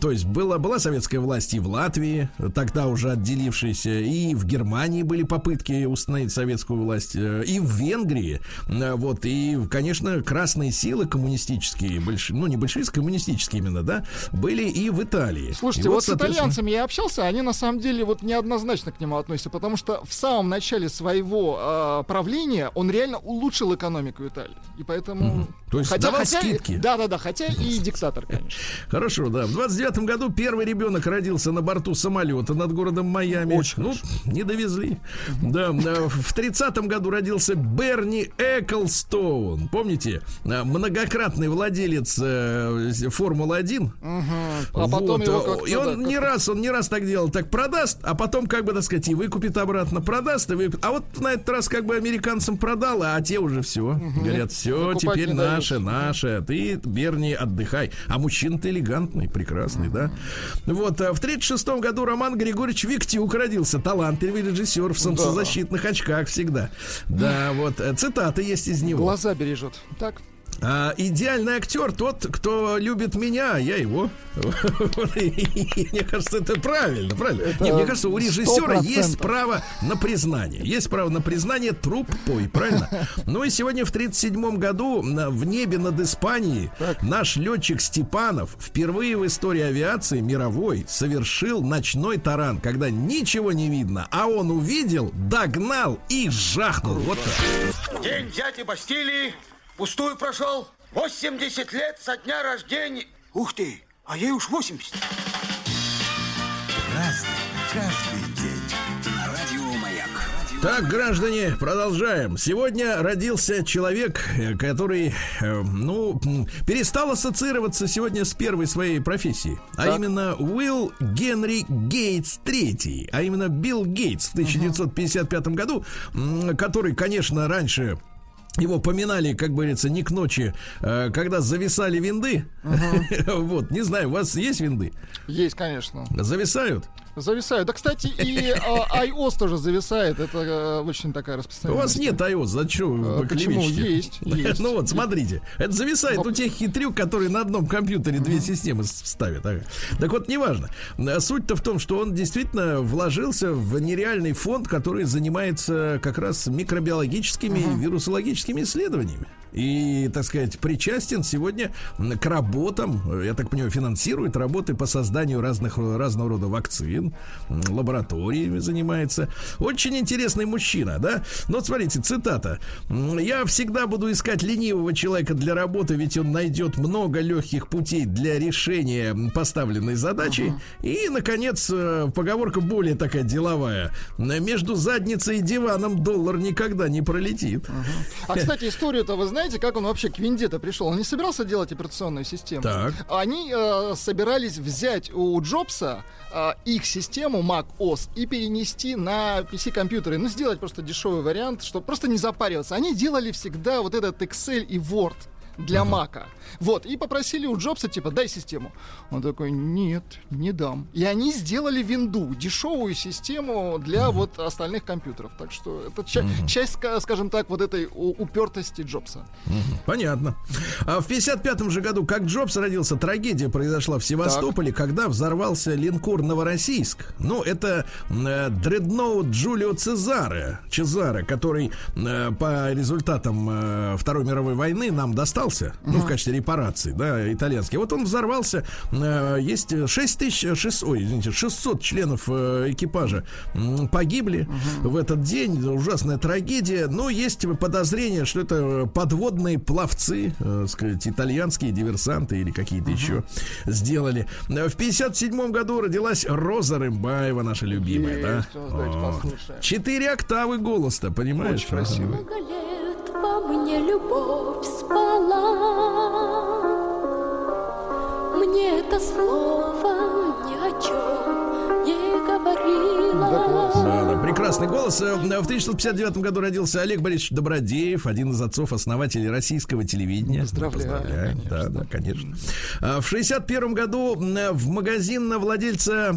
То есть была, была советская власть и в Латвии, тогда уже отделившаяся, и в Германии были попытки установить советскую власть, э, и в Венгрии. Вот, и, конечно, красные силы коммунистические, больш... ну, не большевистские, коммунистические именно, да, были и в Италии. Слушайте, И вот, с соответственно, итальянцами я общался, они на самом деле вот неоднозначно к нему относятся, потому что в самом начале своего э, правления он реально улучшил экономику Италии. И поэтому... То есть давал скидки. Да-да-да, хотя и диктатор, конечно. [laughs] Хорошо, да. В 29 году первый ребенок родился на борту самолета над городом Майами. Очень ну, не довезли. Да, да. В 30 году родился Берни Эклстоун. Помните? А, Многократный владелец э, Формулы-1. А потом Вот, его э, И он да, не раз, он не раз так делал. Так продаст, а потом, как бы, так сказать, и выкупит обратно. Продаст и выкупит. А вот на этот раз, как бы, американцам продал, а те уже все. Говорят, все, теперь наше, наше. Ты, Берни, отдыхай. А мужчина-то элегантный, прекрасный, да? Вот, а в 36 году Роман Григорьевич Виктюк родился. Талантливый режиссер в солнцезащитных очках всегда. Да, вот, э, цитаты есть из него. Глаза бережет. Так. А, идеальный актер тот, кто любит меня, а я его. [laughs] Мне кажется, это правильно, правильно. Не, мне кажется, у режиссера 100%. есть право на признание. Есть право на признание труп пой, правильно? [laughs] Ну и сегодня в 37 году на- в небе над Испанией наш летчик Степанов впервые в истории авиации мировой совершил ночной таран, когда ничего не видно, а он увидел, догнал и жахнул. Вот так. День дяди Бастилии пустую прошел. 80 лет со дня рождения. Ух ты, а ей уж 80. Разный, каждый день. Радио Маяк. Так, граждане, продолжаем. Сегодня родился человек, э, который, э, ну, перестал ассоциироваться сегодня с первой своей профессией. А именно Уилл Генри Гейтс III, а именно Билл Гейтс в 1955 году, который, конечно, раньше его поминали, как говорится, не к ночи, э, когда зависали винды. [laughs] Вот, не знаю, у вас есть винды? Есть, конечно. Зависают? Зависают. Да, кстати, и а, iOS тоже зависает. Это э, очень такая У распространенная. вас нет iOS, зачем вы А, почему? Есть, [laughs] есть. Ну вот, смотрите, это зависает у тех хитрюк, которые на одном компьютере две системы ставят. ага. Так вот, неважно. А Суть-то в том, что он действительно вложился в нереальный фонд, который занимается как раз микробиологическими и вирусологическими исследованиями. И, так сказать, причастен сегодня к работам, э, я так понимаю, финансирует работы по созданию разных, разного рода вакцин. М, лабораториями занимается. Очень интересный мужчина, да? Но вот смотрите, цитата. «М, «Я всегда буду искать ленивого человека для работы, ведь он найдет много легких путей для решения поставленной задачи. И, наконец, э, поговорка более такая деловая. Между задницей и диваном доллар никогда не пролетит. А, кстати, историю-то вы знаете, как он вообще к Виндета пришел? Он не собирался делать операционную систему. Так. Они э, собирались взять у Джобса э, их систему Mac OS и перенести на PC-компьютеры. Ну, сделать просто дешевый вариант, чтобы просто не запариваться. Они делали всегда вот этот Excel и Word для Мака. Вот, и попросили у Джобса, типа, дай систему. Он такой, нет, не дам. И они сделали винду, дешевую систему для вот остальных компьютеров. Так что это ча- часть, ска- скажем так, вот этой упертости Джобса. Понятно. А в 55 же году, как Джобс родился, трагедия произошла в Севастополе, когда взорвался линкор Новороссийск. Ну, это э, дредноут Джулио Цезаре, Чезаре, который э, по результатам э, Второй мировой войны нам достался, ну, в качестве репараций, да, итальянский. Вот он взорвался, э, есть 6600, ой, извините, 600 членов э, экипажа погибли в этот день, ужасная трагедия, но есть подозрение, что это подводные пловцы, э, сказать, итальянские диверсанты или какие-то еще сделали. В 57 году родилась Роза Рымбаева, наша любимая, да? Есть, послушаем. Четыре октавы голоса, понимаешь? Очень красиво. Во мне любовь спала. Мне это слово ни о чем не говорило. Прекрасный голос. Э, В 1959 году родился Олег Борисович Добродеев, один из отцов-основателей российского телевидения. Поздравляю, Да, да, конечно. А В 61 году м, в магазин на владельца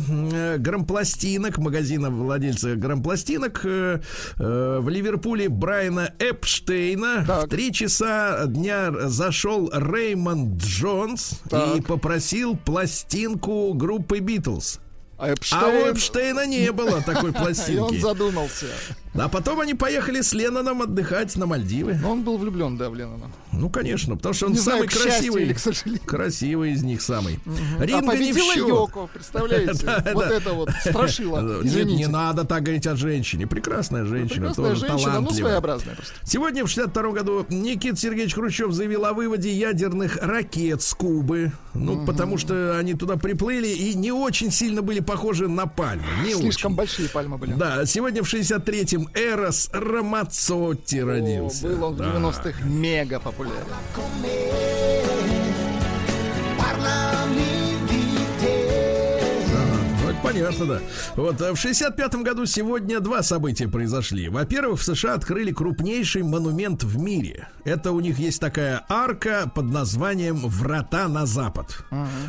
грампластинок, магазина владельца грампластинок э, э, в Ливерпуле Брайана Эпштейна Так. в три часа дня зашел Реймонд Джонс и Так. попросил пластинку группы Битлз. А А у Эпштейн... Эпштейна не было такой [laughs] И он пластинки. задумался. А потом они поехали с Ленноном отдыхать на Мальдивы. Но он был влюблен, да, в Леннона. Ну, конечно, потому что он Не знаю, самый счастью красивый. или к сожалению. Красивый из них самый. А Ринга не в счет. Йоко, представляете? [laughs] Да, Вот да. это вот страшило. [laughs] Нет, не надо так говорить о женщине. Прекрасная женщина, Прекрасная тоже женщина, ну талантливая. своеобразная просто. Сегодня, в 62 году, Никита Сергеевич Хрущев заявил о выводе ядерных ракет с Кубы. Ну, потому что они туда приплыли и не очень сильно были похожи на пальмы. Не Слишком очень. большие пальмы были. Да, сегодня в 63-м Эрос Рамацотти О, родился. был он в Да. 90-х мега популярен. Ну, понятно, да. Вот э, в 65-м году сегодня два события произошли. Во-первых, в США открыли крупнейший монумент в мире. Это у них есть такая арка под названием «Врата на запад».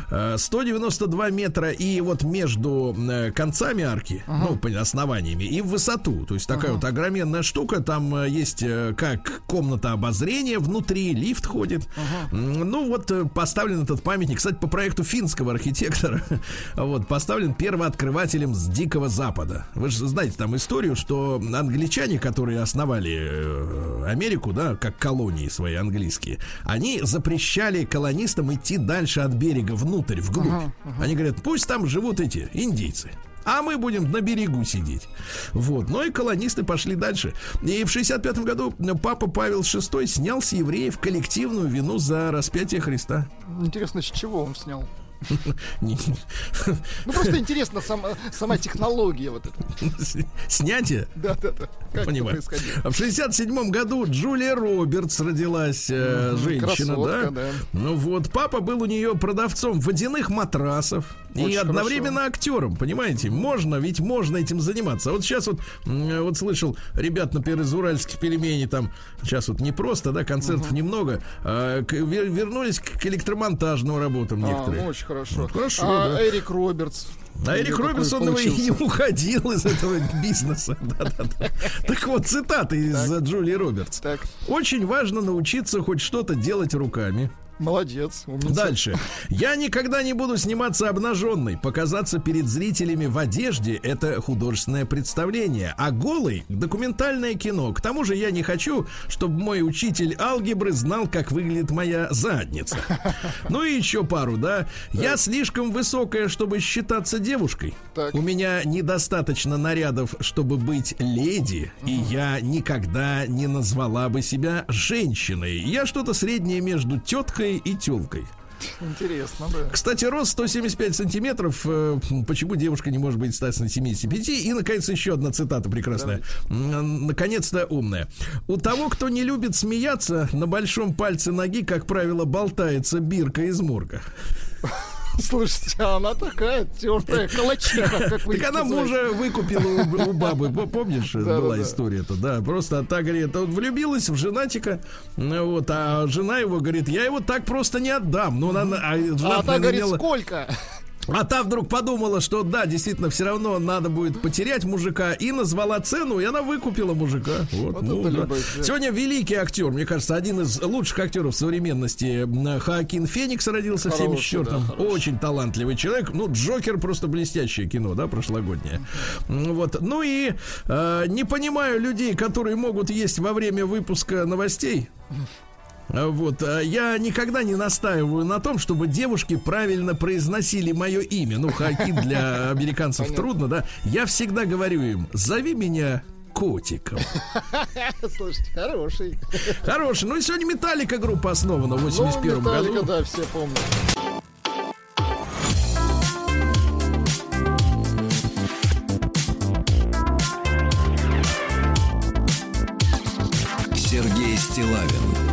Э, 192 метра и вот между э, концами арки, ну, по- основаниями, и в высоту. То есть такая вот огроменная штука. Там э, есть э, как комната обозрения внутри, лифт ходит. М, Ну, вот э, поставлен этот памятник, кстати, по проекту финского архитектора. [laughs] Вот, поставлен первооткрывателем с Дикого Запада. Вы же знаете там историю, что англичане, которые основали э, Америку, да, как колонии свои английские, они запрещали колонистам идти дальше от берега внутрь, вглубь. Они говорят, пусть там живут эти индейцы. А мы будем на берегу сидеть. Вот. Ну и колонисты пошли дальше. И в 65 году папа Павел VI снял с евреев коллективную вину за распятие Христа. Интересно, с чего он снял? [laughs] Ну просто интересно сама, технология вот эта. [laughs] Снятие? Да-да-да. Как это Понимаю. происходило? В 67 году Джулия Робертс родилась, э, женщина, да? да. Ну вот, папа был у нее продавцом водяных матрасов и Очень одновременно актером, понимаете? Можно, ведь можно этим заниматься. А вот сейчас вот, вот слышал, ребят, например, из уральских пельменей там, сейчас вот не просто, да, концертов немного, а, к- вер- вернулись к, электромонтажным работам А, некоторые. ну очень хорошо. Ну, хорошо, а да. Эрик Робертс. А Эрик Робертс, он и не уходил из этого бизнеса. [laughs] Да-да-да. Так вот, цитаты из Джулии Робертс. Так. Очень важно научиться хоть что-то делать руками. Молодец, умница. Дальше. Я никогда не буду сниматься обнаженной. Показаться перед зрителями в одежде – это художественное представление. А голый – документальное кино. К тому же я не хочу, чтобы мой учитель алгебры знал, как выглядит моя задница. Ну и еще пару, да. Я слишком высокая, чтобы считаться девушкой. Так. У меня недостаточно нарядов, чтобы быть леди. И я никогда не назвала бы себя женщиной. Я что-то среднее между теткой и тёлкой. Интересно, да. Кстати, рост 175 сантиметров. э, Почему девушка не может быть 175? И, наконец, еще одна цитата прекрасная. Наконец-то умная. У того, кто не любит смеяться, на большом пальце ноги, как правило, болтается бирка из морга. [laughs] Слушайте, а она такая тертая калачиха, как вы Так она мужа выкупила у, бабы. По- Помнишь, была история-то, да. Просто так говорит, вот влюбилась в женатика, вот, а жена его говорит, я его так просто не отдам. Ну, она, а жена, А та говорит, сколько? А та вдруг подумала, что да, действительно, все равно надо будет потерять мужика, и назвала цену, и она выкупила мужика. Вот, Вот ну, да. любовь, да. Сегодня великий актер, мне кажется, один из лучших актеров современности. М, Хоакин Феникс родился в Хороший, 74-м. да, хороший. Очень талантливый человек. Ну, Джокер просто блестящее кино, да, прошлогоднее. Вот. Ну и э, не понимаю людей, которые могут есть во время выпуска новостей. А Вот, а я никогда не настаиваю на том, чтобы девушки правильно произносили мое имя. Ну, Хакин для [laughs] американцев трудно, да. Я всегда говорю им, зови меня котиком. [laughs] Слушайте, хороший. [laughs] Хороший. Ну и сегодня Металлика группа основана в Ну, 81 Металлика, году. да, все помнят. Сергей Стилавин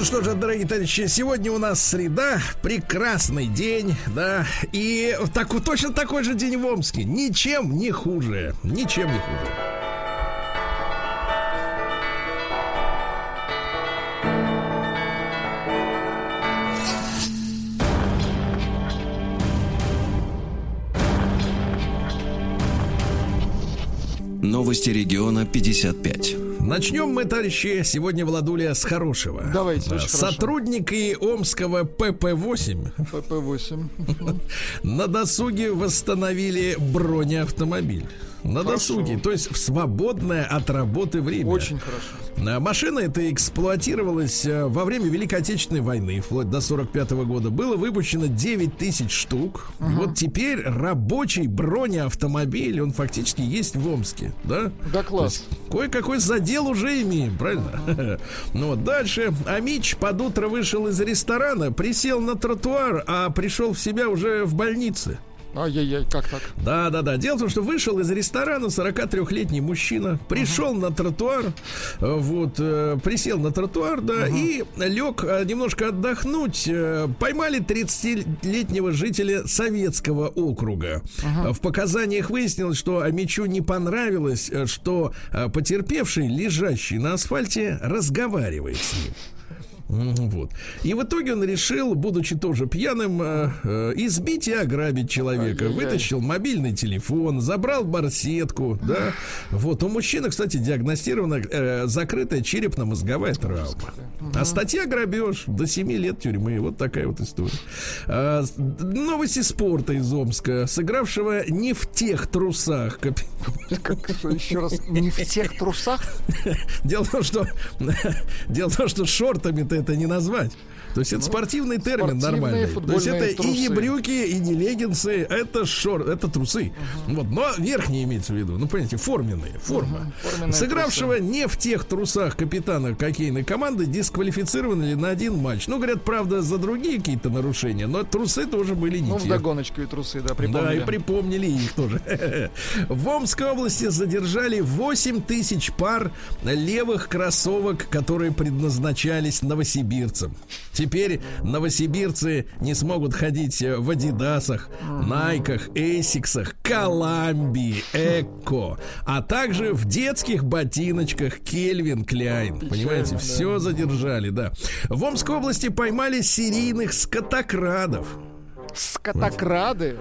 Ну что же, дорогие товарищи, сегодня у нас среда, прекрасный день, да, и так, точно такой же день в Омске, ничем не хуже, ничем не хуже. Новости региона 55. Начнем мы, товарищи, сегодня, Владуля, с хорошего. Давайте, Да, очень хорошо. Сотрудники Омского ПП-8 ПП-8. [laughs] на досуге восстановили бронеавтомобиль. На Хорошо. досуге, то есть в свободное от работы время. Очень хорошо. А Машина эта эксплуатировалась э, во время Великой Отечественной войны, вплоть до 45 года. Было выпущено 9 тысяч штук. И вот теперь рабочий бронеавтомобиль, он фактически есть в Омске, да? Да класс. Кое-какой задел уже имеем, правильно? [laughs] Ну вот дальше. Амич под утро вышел из ресторана, присел на тротуар, а пришел в себя уже в больнице. Ай-яй-яй, как так? Да, да, да. Дело в том, что вышел из ресторана 43-летний мужчина, пришел на тротуар, э, вот, э, присел на тротуар, да, и лег э, немножко отдохнуть. Поймали 30-летнего жителя советского округа. Э, В показаниях выяснилось, что Мичу не понравилось, что потерпевший, лежащий на асфальте, разговаривает с ним. Вот. И в итоге он решил, будучи тоже пьяным, э, э, избить и ограбить человека. Вытащил мобильный телефон, забрал барсетку, да. Вот. У мужчины, кстати, диагностирована э, закрытая черепно-мозговая травма. А статья грабеж до 7 лет тюрьмы. Вот такая вот история. С- новости спорта из Омска. Сыгравшего не в тех трусах. [laughs] Как, еще раз, не в тех трусах? [laughs] Дело в том, что [laughs] дело в том, что шортами-то это не назвать. То есть это спортивный термин Ну, нормальный. То есть это и не брюки, и не леггинсы, это шор, это трусы. Вот, но верхние имеется в виду. Ну, понимаете, форменные, форма. Сыгравшего не в тех трусах капитана хоккейной команды дисквалифицировали на один матч. Ну, говорят, правда, за другие какие-то нарушения, но трусы тоже были не Ну, те. вдогоночку и трусы, да, Да, припомнили. и припомнили их тоже. [laughs] В Омской области задержали 8 тысяч пар левых кроссовок, которые предназначались новосибирцам. Теперь новосибирцы не смогут ходить э, в Адидасах, Найках, Эсиксах, Коламбии, Эко, а также в детских ботиночках Кельвин Кляйн. Понимаете, все задержали, да. В Омской области поймали серийных скотокрадов. Скотокрады.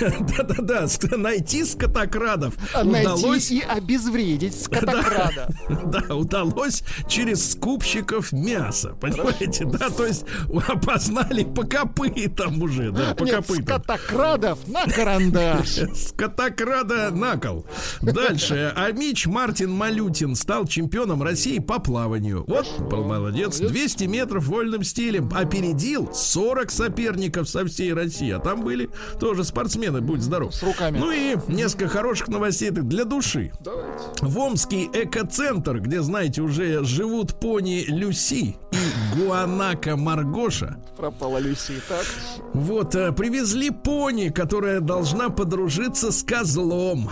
[laughs] Да-да-да, найти скотокрадов А Найти и обезвредить [laughs] скотокрада. [laughs] Да, удалось через скупщиков мяса, понимаете, да, то есть опознали по копытам уже, да, по копытам. скотокрадов на карандаш. Скотокрада на кол. Дальше. Амич Мартин Малютин стал чемпионом России по плаванию. Вот, молодец. 200 метров вольным стилем. Опередил 40 соперников со всей России. А там были тоже спортсмены, будь здоров. С руками. Ну и несколько хороших новостей для души. Давайте. В Омский экоцентр, где, знаете, уже живут пони Люси и Гуанака Маргоша, Пропала Люси. Так. вот, э, привезли пони, которая должна подружиться с козлом.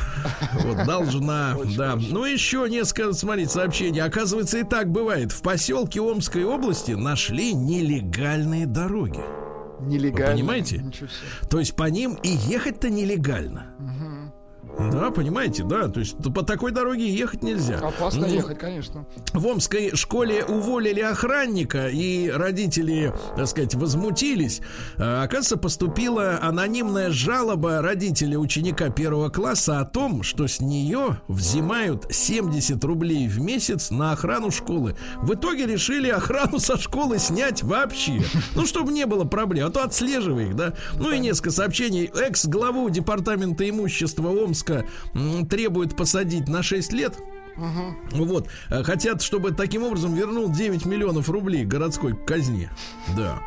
Вот, должна, [laughs] да. Ну, еще несколько, смотрите, сообщений. Оказывается, и так бывает. В поселке Омской области нашли нелегальные дороги. Нелегально. Вы понимаете? То есть по ним и ехать-то нелегально. Да, понимаете, да, то есть по такой дороге ехать нельзя. Опасно Ну, ехать, конечно. в Омской школе уволили охранника, и родители, так сказать, возмутились. А, Оказывается, поступила анонимная жалоба родителя ученика первого класса о том, что с нее взимают 70 рублей в месяц на охрану школы. В итоге решили охрану со школы снять вообще. Ну, чтобы не было проблем, а то отслеживай их, да. Ну и несколько сообщений. Экс-главу департамента имущества Омска м, требует посадить на 6 лет. Вот. Э, Хотят, чтобы таким образом вернул 9 миллионов рублей городской казне. Да.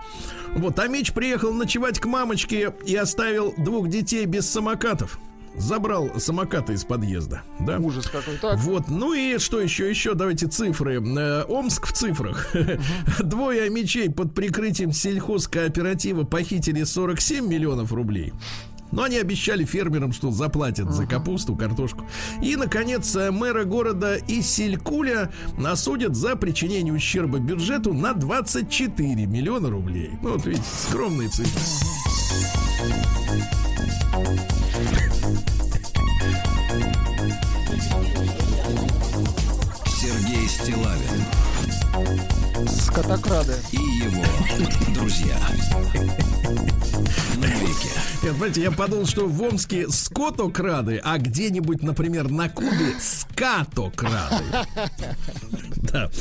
Вот. А Меч приехал ночевать к мамочке и оставил двух детей без самокатов. Забрал самокаты из подъезда. Да? Ужас какой. Так. Вот, ну и что еще, еще, давайте цифры. Э, Омск в цифрах. [laughs] Двое мечей под прикрытием сельхозкооператива похитили 47 миллионов рублей. Но они обещали фермерам, что заплатят за капусту, картошку. И, наконец, э, мэра города Исилькуля осудят за причинение ущерба бюджету на 24 миллиона рублей. Ну, вот видите, скромные цифры. Сергей Стилавин Скотокрады. и его друзья. На веке. Нет, знаете, я подумал, что в Омске скотокрады, а где-нибудь, например, на Кубе скатокрады. [laughs] Да.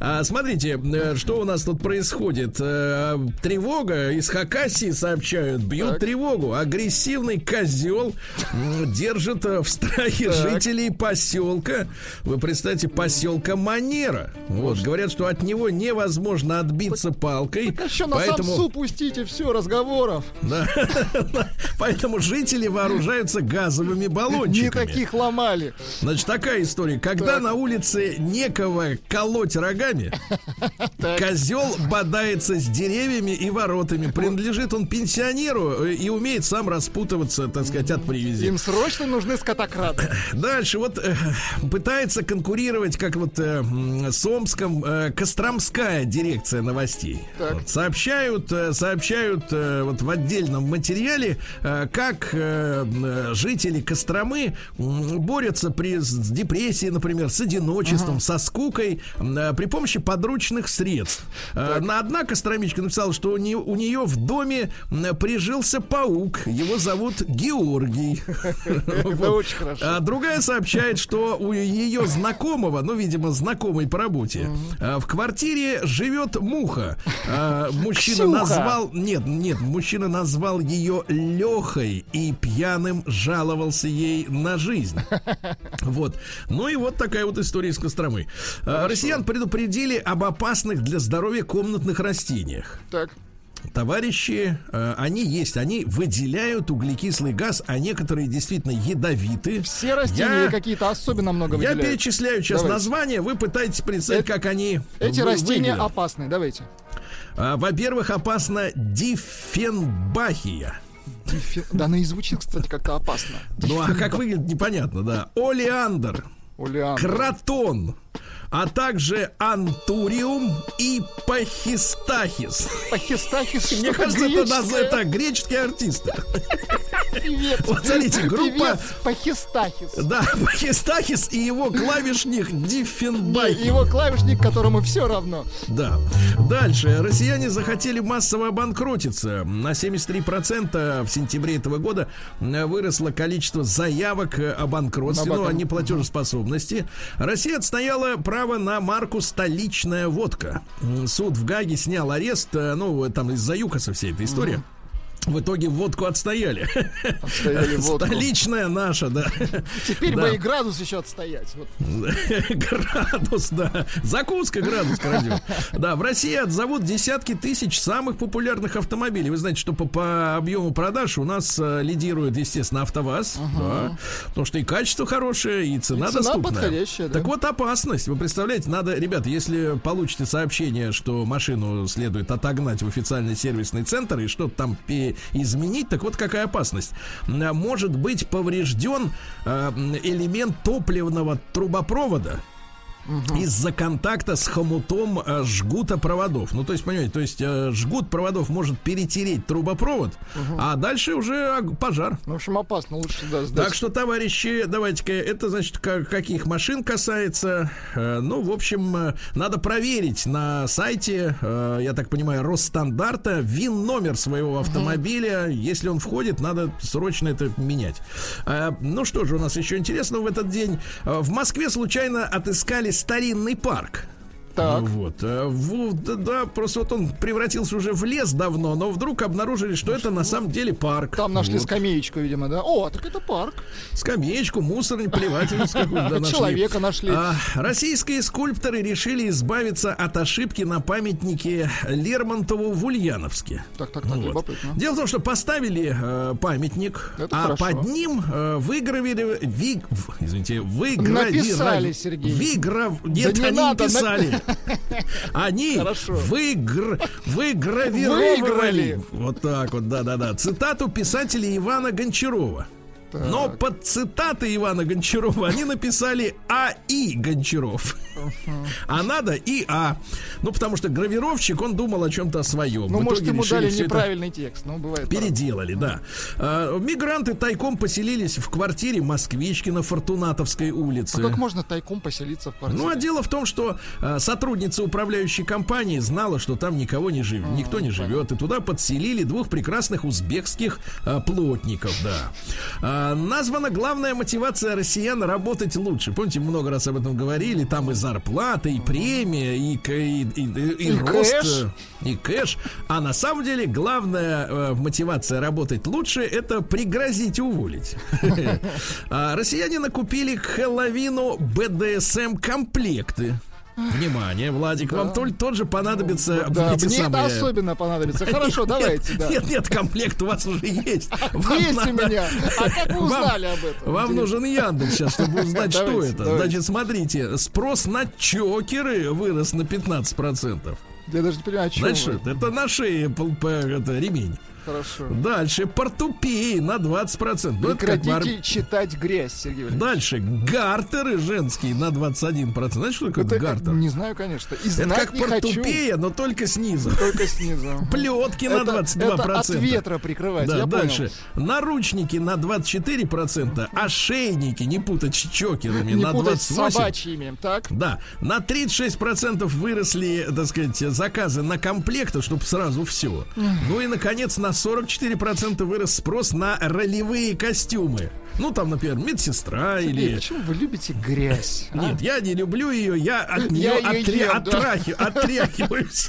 А, смотрите, э, что у нас тут происходит. Э, Тревога из Хакасии сообщают, бьют тревогу. Агрессивный козел держит э, в страхе жителей поселка. Вы представьте, поселка Манера. Вот, говорят, что от него невозможно отбиться палкой. А что на поэтому... самсу пустите, все, разговоров. [laughs] Поэтому жители вооружаются газовыми баллончиками. Не таких ломали. Значит, такая история. Когда Так. на улице некого колоть рогами, [laughs] козел бодается с деревьями и воротами. Принадлежит он пенсионеру э, и умеет сам распутываться, так сказать, от привязи. Им срочно нужны скотокрады. [laughs] Дальше вот э, пытается конкурировать, как вот э, с Омском, э, Костромская дирекция новостей. Так. Вот, сообщают, э, сообщают э, вот в отдельном материале, э, как жители Костромы борются при, с депрессией, например, с одиночеством, со скукой при помощи подручных средств. Э, на одна костромичка написала, что у нее, у нее в доме прижился паук. Его зовут Георгий. [laughs] А другая сообщает, что у ее знакомого, ну, видимо, знакомый по работе, в квартире живет муха. А, Мужчина Ксюха. назвал... Нет, нет, мужчина назвал ее Лехой и пьяным жаловался ей на жизнь. [laughs] Вот. Ну и вот такая вот история из Костромы. А, Россиян предупредили об опасных для здоровья комнатных растениях. Так. Товарищи, э, они есть, они выделяют углекислый газ, а некоторые действительно ядовиты. Все растения Я- какие-то особенно много Я выделяют. перечисляю сейчас Давайте. названия, вы пытаетесь представить, Эти- как они Эти вы- растения выглядят. опасны. Давайте. А, Во-первых, опасна диффенбахия. Дифи- Да, она и звучит, кстати, как-то опасно. Ну а как выглядит, непонятно, да. Олеандр, Улиан. кротон, а также антуриум и пахистахис. Пахистахис Мне кажется, это, это греческие артисты. Певец. Вот смотрите, группа- Певец Пахистахис. Да, [laughs] Пахистахис и его клавишник И Диффенбахи. его клавишник, которому все равно. Да. Дальше. Россияне захотели массово обанкротиться. На 73% в сентябре этого года э, выросло количество заявок э, о банкротстве, На ну, банкрот- о неплатежеспособности. Россия отстояла право на марку «Столичная водка». Суд в Гаге снял арест, э, ну, там из-за ЮКОСа вся эта история. В итоге водку отстояли. Отстояли водку. Столичная наша, да. Теперь Да. бы и градус еще отстоять. Вот. Градус, да. Закуска градус крадет. Да, в России отзовут десятки тысяч самых популярных автомобилей. Вы знаете, что по, по объему продаж у нас э, лидирует, естественно, АвтоВАЗ. Да, потому что и качество хорошее, и цена, И цена доступная. подходящая, да. Так вот, опасность. Вы представляете, надо, ребята, если получите сообщение, что машину следует отогнать в официальный сервисный центр и что-то там пе- изменить, так вот какая опасность. М, Может быть поврежден э, элемент топливного трубопровода из-за контакта с хомутом э, жгута проводов. Ну, то есть, понимаете, то есть э, жгут проводов может перетереть трубопровод, а дальше уже пожар. Ну, В общем, опасно. Лучше да, сдать. Так что, товарищи, давайте-ка, это, значит, ка- каких машин касается. Э, ну, в общем, надо проверить на сайте, я так понимаю, Росстандарта, ВИН-номер своего автомобиля. Если он входит, надо срочно это менять. Ну, что же у нас еще интересного в этот день? В Москве случайно отыскали старинный парк. Так. Вот. э, да, да, просто вот он превратился уже в лес давно, но вдруг обнаружили, что это на самом деле парк. Там нашли Вот. скамеечку, видимо, да? О, так это парк. скамеечку, мусорник, плевательницу какую-то да, нашли. Человека нашли. А, российские скульпторы решили избавиться от ошибки на памятнике Лермонтову в Ульяновске. Так, так, так, Вот. любопытно. Дело в том, что поставили э, памятник, Это а хорошо. под ним э, выгравировали, ви- в- извините, выгравировали, Написали, Сергей. Выграв... Нет, не они надо, не писали. Они Хорошо. выгр... выгравировали. Выиграли. Вот так вот, да-да-да. Цитату писателя Ивана Гончарова. Но под цитаты Ивана Гончарова они написали А.И. Гончаров. А надо И.А. Ну, потому что гравировщик, он думал о чем-то своем. Ну, может, ему решили дали неправильный текст. Ну, бывает. Переделали, да. А, Мигранты тайком поселились в квартире москвички на Фортунатовской улице. А как можно тайком поселиться в квартире? Ну, а дело в том, что а, сотрудница управляющей компании знала, что там никого не живет, никто не живет, и туда подселили двух прекрасных узбекских а, плотников, да. А, названа главная мотивация россиян работать лучше. Помните, много раз об этом говорили, там и зарплата, и премия, и, и, и- и- и рост, кэш. и кэш. А на самом деле главная э, мотивация работать лучше это пригрозить уволить. [laughs] А Россияне накупили к Хэллоуину БДСМ комплекты. Внимание, Владик, вам толь- тот же понадобится Да, эти мне это самые- особенно понадобится. Хорошо, давайте, да. Нет, нет, комплект у вас уже есть. [laughs] Вам Есть у надо- меня. А как вы [laughs] Вам- узнали об этом? Вам Интересно. нужен Яндекс сейчас, чтобы [laughs] узнать, что Давайте, это. давайте. Значит, смотрите, спрос на чокеры вырос на 15%. Я даже не понимаю, о чем что вы. это? На шее это, ремень. Хорошо. Дальше портупеи на 20%. Ну, это как бы ар- Прекратите читать грязь, Сергей Валерьевич. Дальше гартеры женские на 21%. Знаешь, что такое Это, гартер? Не знаю, конечно. И Это как не хочу. портупея, но только снизу. Только снизу. Плетки на Это- 22%. это от ветра прикрывать, Да, я дальше. Наручники на 24%, ошейники, не путать с чокерами, Не на путать с 28%. собачьими. Так? Да, на 36% выросли, так сказать, заказы на комплекты, чтобы сразу все. Ну и, наконец, на 44% вырос спрос на ролевые костюмы. Ну, там, например, медсестра Сергей, или... почему вы любите грязь? а? Нет, я не люблю ее, я от нее Я её ем, да. отряхиваюсь.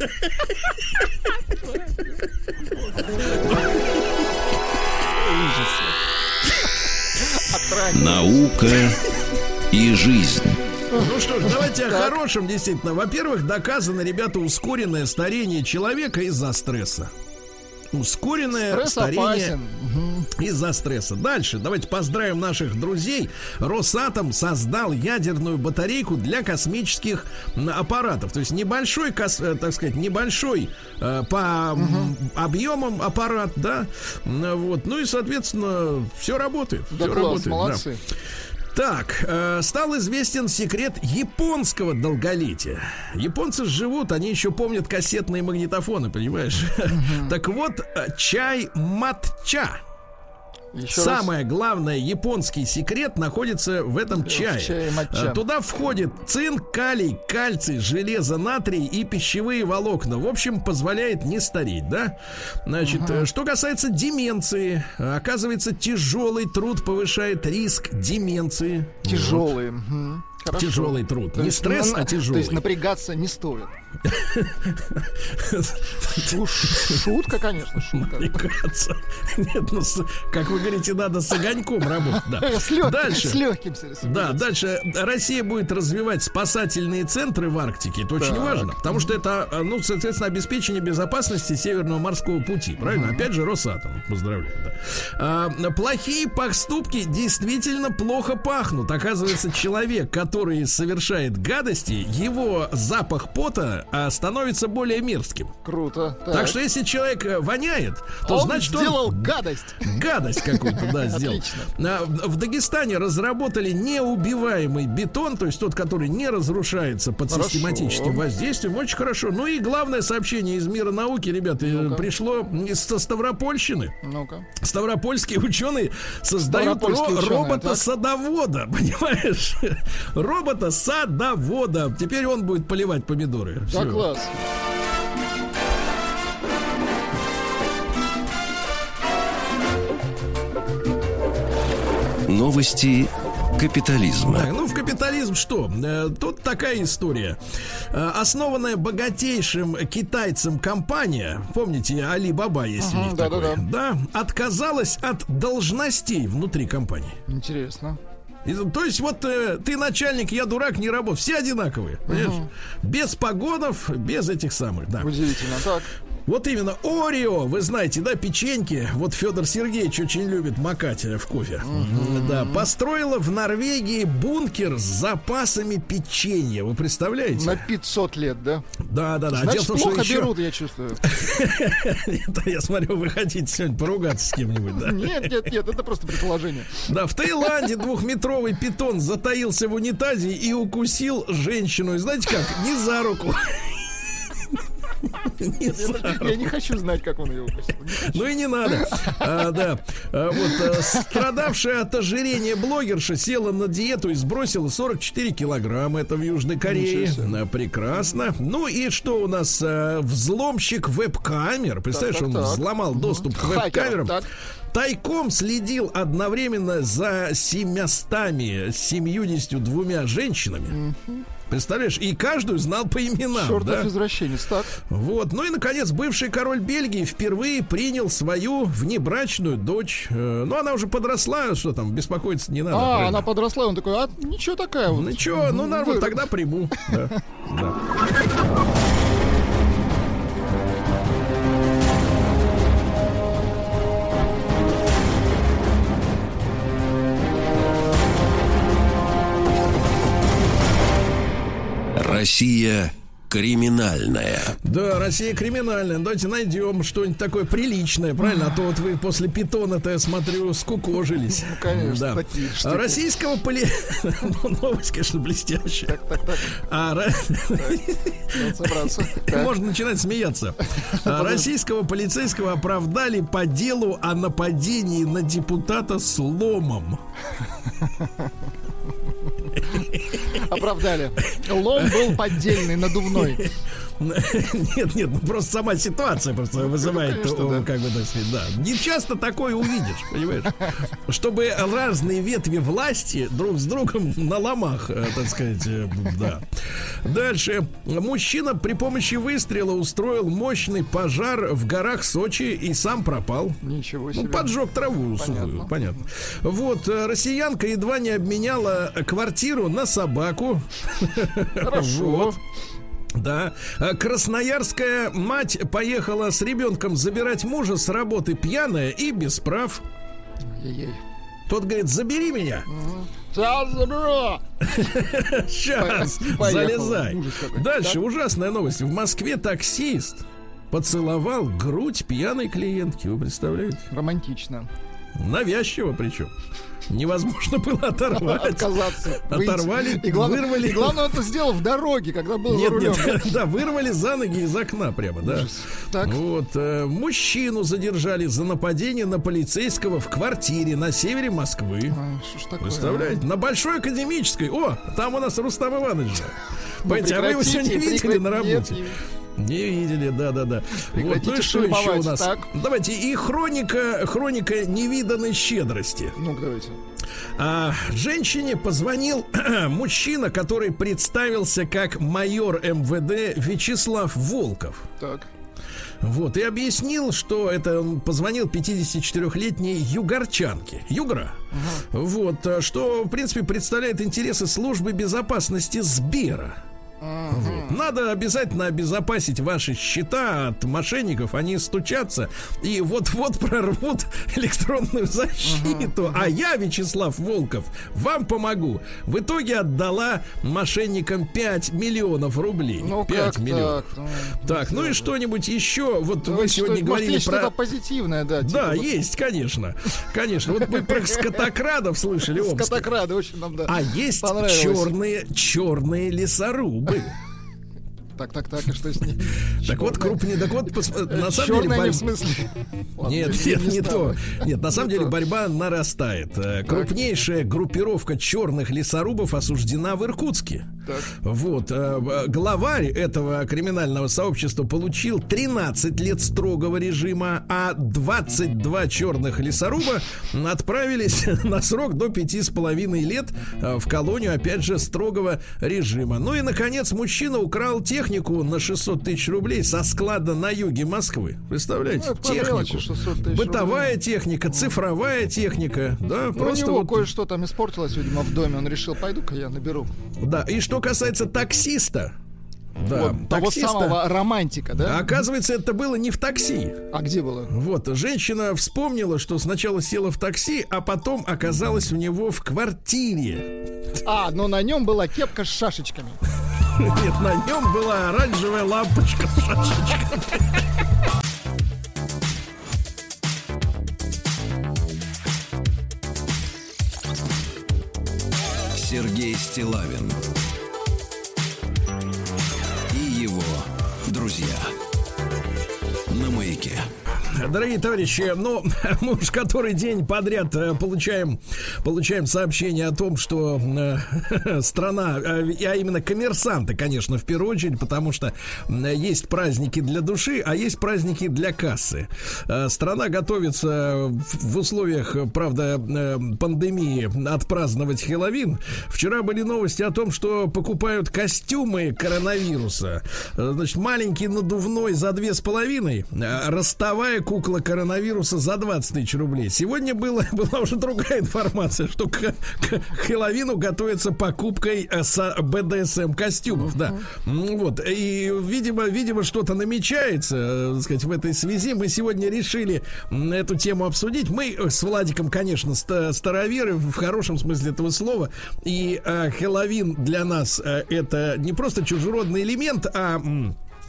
Наука и жизнь. Ну что ж, давайте о хорошем, действительно. Во-первых, доказано, ребята, ускоренное старение человека из-за стресса. Ускоренное Стресс старение опасен. из-за стресса. Дальше, давайте поздравим наших друзей. Росатом создал ядерную батарейку для космических аппаратов. То есть небольшой, э, так сказать, небольшой э, по м, объемам аппарат, да. Вот. Ну и, соответственно, все работает. Да всё класс, работает, да. Так, э, стал известен секрет японского долголетия. Японцы живут, они еще помнят кассетные магнитофоны, понимаешь? [laughs] Так вот, э, чай матча. Еще Самое главное, японский секрет находится в этом чае. чае матча. А, Туда входит цинк, калий, кальций, железо, натрий и пищевые волокна. В общем, позволяет не стареть, да? Значит, э, что касается деменции, оказывается, тяжелый труд повышает риск деменции. раз. Мгм. Хорошо. Тяжелый труд. То Не есть стресс, на- а тяжелый. То есть напрягаться не стоит. Шутка, конечно, шутка. Напрягаться. Нет, ну, как вы говорите, надо с огоньком работать. да. [laughs] С легким, Дальше. с легким. Да, дальше Россия будет развивать спасательные центры в Арктике. Это очень Так. важно, потому что это, э, ну, соответственно, обеспечение безопасности Северного морского пути. Правильно? Опять же, Росатом. Поздравляю. да. А, плохие поступки действительно плохо пахнут. Оказывается, человек, который совершает гадости, его запах пота а, становится более мерзким. Круто. Так что если человек э, воняет, то он значит сделал он гадость. гадость какую-то, да, [laughs] сделал. Отлично. В Дагестане разработали неубиваемый бетон, то есть тот, который не разрушается под Хорошо. систематическим воздействием. Очень хорошо. Ну и главное сообщение из мира науки, ребята, э, пришло из со Ставропольщины. Ну-ка. Ставропольские ученые создают ро- ученые, робота-садовода, [laughs] понимаешь? Робота-садовода. Теперь он будет поливать помидоры. Да, класс. Новости капитализма. Ну в капитализм что? Э, Тут такая история. Э, Основанная богатейшим китайцем компания, помните, Али Баба есть у Ага, них да-да-да. такой, да, отказалась от должностей внутри компании. Интересно. То есть вот э, ты начальник, я дурак, не работаю. Все одинаковые, понимаешь? Без погонов, без этих самых, да. Удивительно. Так. Вот именно Орео, вы знаете, да, печеньки. Вот Федор Сергеевич очень любит макать в кофе. Да, построила в Норвегии бункер с запасами печенья. Вы представляете? На 500 лет, да? Да, да, да. А Значит, в том, плохо еще- берут, я чувствую. [laughs] Я смотрю, вы хотите сегодня поругаться с кем-нибудь, да? Нет, нет, нет, это просто предположение. Да, в Таиланде [laughs] двухметровый питон затаился в унитазе и укусил женщину. И знаете как? Не за руку. Я не хочу знать, как он ее укусил. Ну и не надо. А, да. А, вот а, страдавшая от ожирения блогерша села на диету и сбросила 44 килограмма. Это в Южной Корее. Прекрасно. Ну и что у нас? А, взломщик веб-камер. Представляешь, он взломал доступ к веб-камерам. Тайком следил одновременно за 700, 72 женщинами. Представляешь, и каждую знал по именам. Чертов да? извращенец. Так. Вот. Ну и, наконец, бывший король Бельгии впервые принял свою внебрачную дочь. Э, Ну, она уже подросла, что там, беспокоиться не надо. А, правильно? она подросла, он такой, а ничего такая вот. Ну чё, ну, нормально, тогда приму. Да, [laughs] Россия криминальная. Да, Россия криминальная. Давайте найдем что-нибудь такое приличное, правильно? А то вот вы после питона-то, я смотрю, скукожились. Ну, конечно, Да. такие штуки. А Российского поли... [laughs] Ну, Новость, конечно, блестящая. А, ра- Надо собраться. [laughs] Так. Можно начинать смеяться. [laughs] А, Российского полицейского оправдали по делу о нападении на депутата с ломом. Оправдали. Лом был поддельный, надувной. Нет, нет, ну просто сама ситуация просто вызывает, конечно, о, да. как бы так сказать, да. Не часто такое увидишь, понимаешь? Чтобы разные ветви власти друг с другом на ломах, э, так сказать, э, да. Дальше. Мужчина при помощи выстрела устроил мощный пожар в горах Сочи и сам пропал. Ничего Ну, себе. поджег траву сухую, понятно. Вот, э, россиянка едва не обменяла квартиру на собаку. Хорошо. Вот. Да. А Красноярская мать поехала с ребенком забирать мужа с работы пьяная и без прав. Ей-ей. Тот говорит, забери меня. Сейчас заберу. Сейчас, залезай. Дальше ужасная новость. В Москве таксист поцеловал грудь пьяной клиентки. Вы представляете? Романтично. Навязчиво причем. Невозможно было оторвать. Отказаться. выйти. Оторвали, и главное, вырвали. И главное, это сделал в дороге, когда был за Нет, рулем. нет, [laughs] да, вырвали за ноги из окна прямо, да. Так. Вот, э, мужчину задержали за нападение на полицейского в квартире на севере Москвы. Ай, Что ж такое? Представляете? На Большой Академической. О, там у нас Рустам Иванович же. Ну, Понимаете, а вы его сегодня видели на нет, работе? Не- видели, да, да, да. Вот, ну и что еще у нас? так. Давайте и хроника, хроника невиданной щедрости. Ну, давайте. А, женщине позвонил [clears throat] мужчина, который представился как майор МВД Вячеслав Волков. Так. Вот, и объяснил, что это он позвонил 54-летней югорчанке. Югра. Вот, а, что, в принципе, представляет интересы службы безопасности Сбера. Вот. Надо обязательно обезопасить ваши счета от мошенников. Они стучатся и вот-вот прорвут [laughs] электронную защиту. А я, Вячеслав Волков, вам помогу. В итоге отдала мошенникам 5 миллионов рублей. Ну, 5 как миллионов. так? Ну, Так, ну и что-нибудь еще? Вот вы Давайте, сегодня что- может, говорили есть про... позитивное, да. типа Да, вот есть, конечно. Конечно. Вот мы про скотокрадов слышали. [laughs] Скотокрады очень нам, да. А есть черные, черные лесорубы. Так, так, так, и что с ним? Так вот, крупнее, так вот, на самом деле... Борь- в смысле. Нет, нет, не то. Нет, на самом деле борьба нарастает. Э, Крупнейшая группировка черных лесорубов осуждена в Иркутске. Так. Вот. э, Главарь этого криминального сообщества получил 13 лет строгого режима, а 22 черных лесоруба отправились [laughs] на срок до 5,5 лет э, в колонию, опять же, строгого режима. Ну и, наконец, мужчина украл технику на 600 тысяч рублей со склада на юге Москвы. Представляете? Ну, технику. 600 тысяч Бытовая техника, цифровая техника, да, Ну, у просто него вот, кое-что там испортилось, видимо, в доме. Он решил, пойду-ка я наберу. да. И что касается таксиста, да, Вот того таксиста, самого романтика, да? оказывается, это было не в такси. А где было? Вот, женщина вспомнила, что сначала села в такси, а потом оказалась у него в квартире. А, но на нем была кепка с шашечками. Нет, на нем была оранжевая лампочка с шашечкой. Сергей Стилавин друзья на маяке. Дорогие товарищи, ну, [laughs] мы уж который день подряд э, получаем, получаем сообщение о том, что э, [laughs] страна, э, а именно коммерсанты, конечно, в первую очередь, потому что есть праздники для души, а есть праздники для кассы. Э, страна готовится в, условиях, правда, пандемии отпраздновать Хэллоуин. Вчера были новости о том, что покупают костюмы коронавируса. Значит, маленький надувной за две с половиной, ростовая кукла коронавируса за 20 тысяч рублей. Сегодня было, [laughs] была уже другая информация, что к, к Хэллоуину готовится покупкой э, со БДСМ костюмов, да. Вот. И, видимо, видимо, что-то намечается, э, так сказать, в этой связи. Мы сегодня решили эту тему обсудить. Мы э, с Владиком, конечно, ста- староверы в хорошем смысле этого слова. И э, Хэллоуин для нас э, это не просто чужеродный элемент, а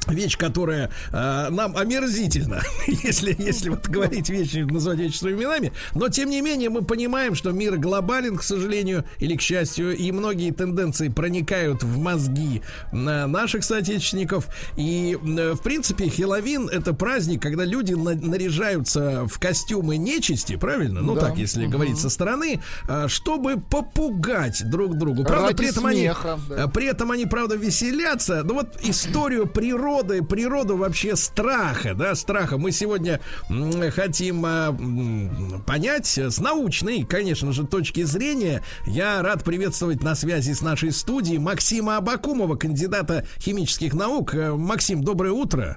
Вещь, которая э, нам омерзительна, [laughs] если, если вот говорить вещи, называть вещи своими именами. Но, тем не менее, мы понимаем, что мир глобален, к сожалению, или к счастью, и многие тенденции проникают в мозги э, наших соотечественников. И, э, в принципе, Хеловин — это праздник, когда люди на- наряжаются в костюмы нечисти, правильно? Ну, Да. так, если говорить со стороны, э, чтобы попугать друг другу. Правда, Ради при этом смеха, они... да. э, при этом они, правда, веселятся. Ну вот историю природы, природу вообще страха, да, страха мы сегодня хотим а, понять с научной, конечно же, точки зрения. Я рад приветствовать на связи с нашей студией Максима Абакумова, кандидата химических наук. Максим, доброе утро.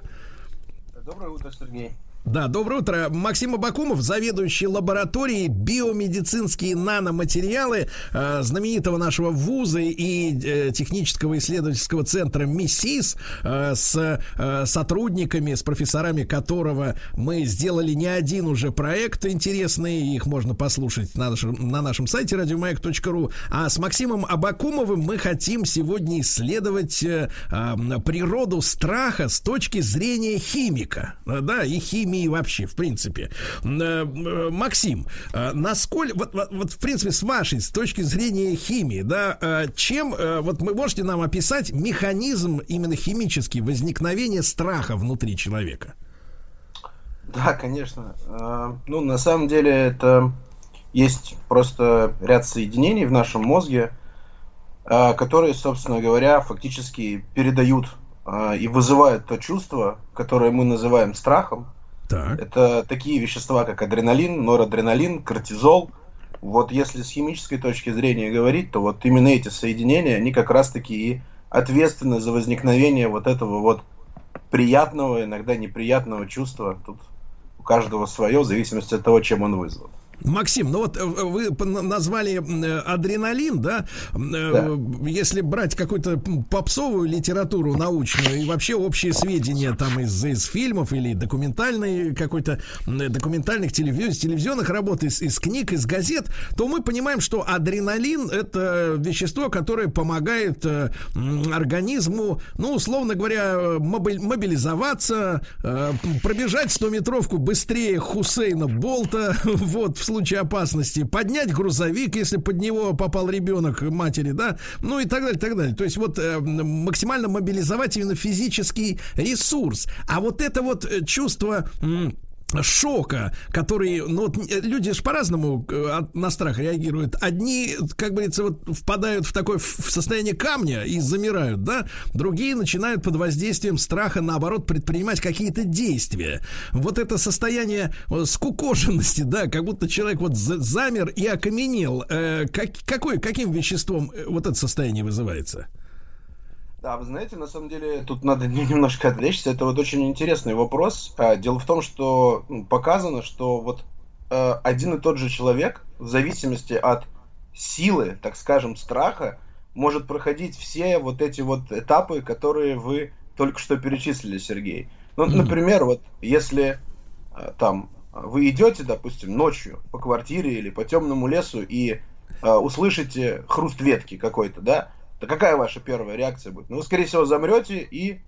Доброе утро, Сергей. Да, доброе утро. Максим Абакумов, заведующий лабораторией биомедицинские наноматериалы э, знаменитого нашего вуза и э, технического исследовательского центра МИСИС э, с э, сотрудниками, с профессорами которого мы сделали не один уже проект интересный, их можно послушать на нашем, на нашем сайте радиомаяк.ру. А с Максимом Абакумовым мы хотим сегодня исследовать э, э, природу страха с точки зрения химика. Э, Да, и химии химии вообще, в принципе. Максим, насколько, вот, вот, вот в принципе, с вашей, с точки зрения химии, да, чем, вот вы можете нам описать механизм именно химический возникновения страха внутри человека? Да, конечно. Ну, на самом деле, это есть просто ряд соединений в нашем мозге, которые, собственно говоря, фактически передают и вызывают то чувство, которое мы называем страхом. Так. Это такие вещества, как адреналин, норадреналин, кортизол. Вот если с химической точки зрения говорить, то вот именно эти соединения, они как раз-таки и ответственны за возникновение вот этого вот приятного, иногда неприятного чувства. Тут у каждого свое, в зависимости от того, чем он вызван. Максим, ну вот э, вы назвали э, адреналин, да? Э, да. Если брать какую-то попсовую литературу научную и вообще общие сведения там из, из фильмов или документальной какой-то документальных телевиз, телевизионных работ, из, из книг, из газет, то мы понимаем, что адреналин это вещество, которое помогает организму, ну, условно говоря, мобилизоваться, пробежать 100-метровку быстрее Хусейна Болта, [laughs] вот, случае опасности, поднять грузовик, если под него попал ребенок матери, да, ну и так далее, так далее. То есть вот э, максимально мобилизовать именно физический ресурс. А вот это вот э, чувство... Э, шока, который, ну вот э, люди же по-разному э, на страх реагируют. Одни, как говорится, вот впадают в такое в состояние камня и замирают, да, другие начинают под воздействием страха, наоборот, предпринимать какие-то действия. Вот это состояние э, скукоженности, да, как будто человек вот замер и окаменел. Как, какой, каким веществом вот это состояние вызывается? Да, вы знаете, на самом деле тут надо [laughs] немножко отвлечься. Это вот очень интересный вопрос. А, дело в том, что показано, что вот э, один и тот же человек, в зависимости от силы, так скажем, страха, может проходить все вот эти вот этапы, которые вы только что перечислили, Сергей. Ну, например, вот если э, там вы идете, допустим, ночью по квартире или по темному лесу и э, услышите хруст ветки какой-то, да, то какая ваша первая реакция будет? Ну, вы, скорее всего, замрете и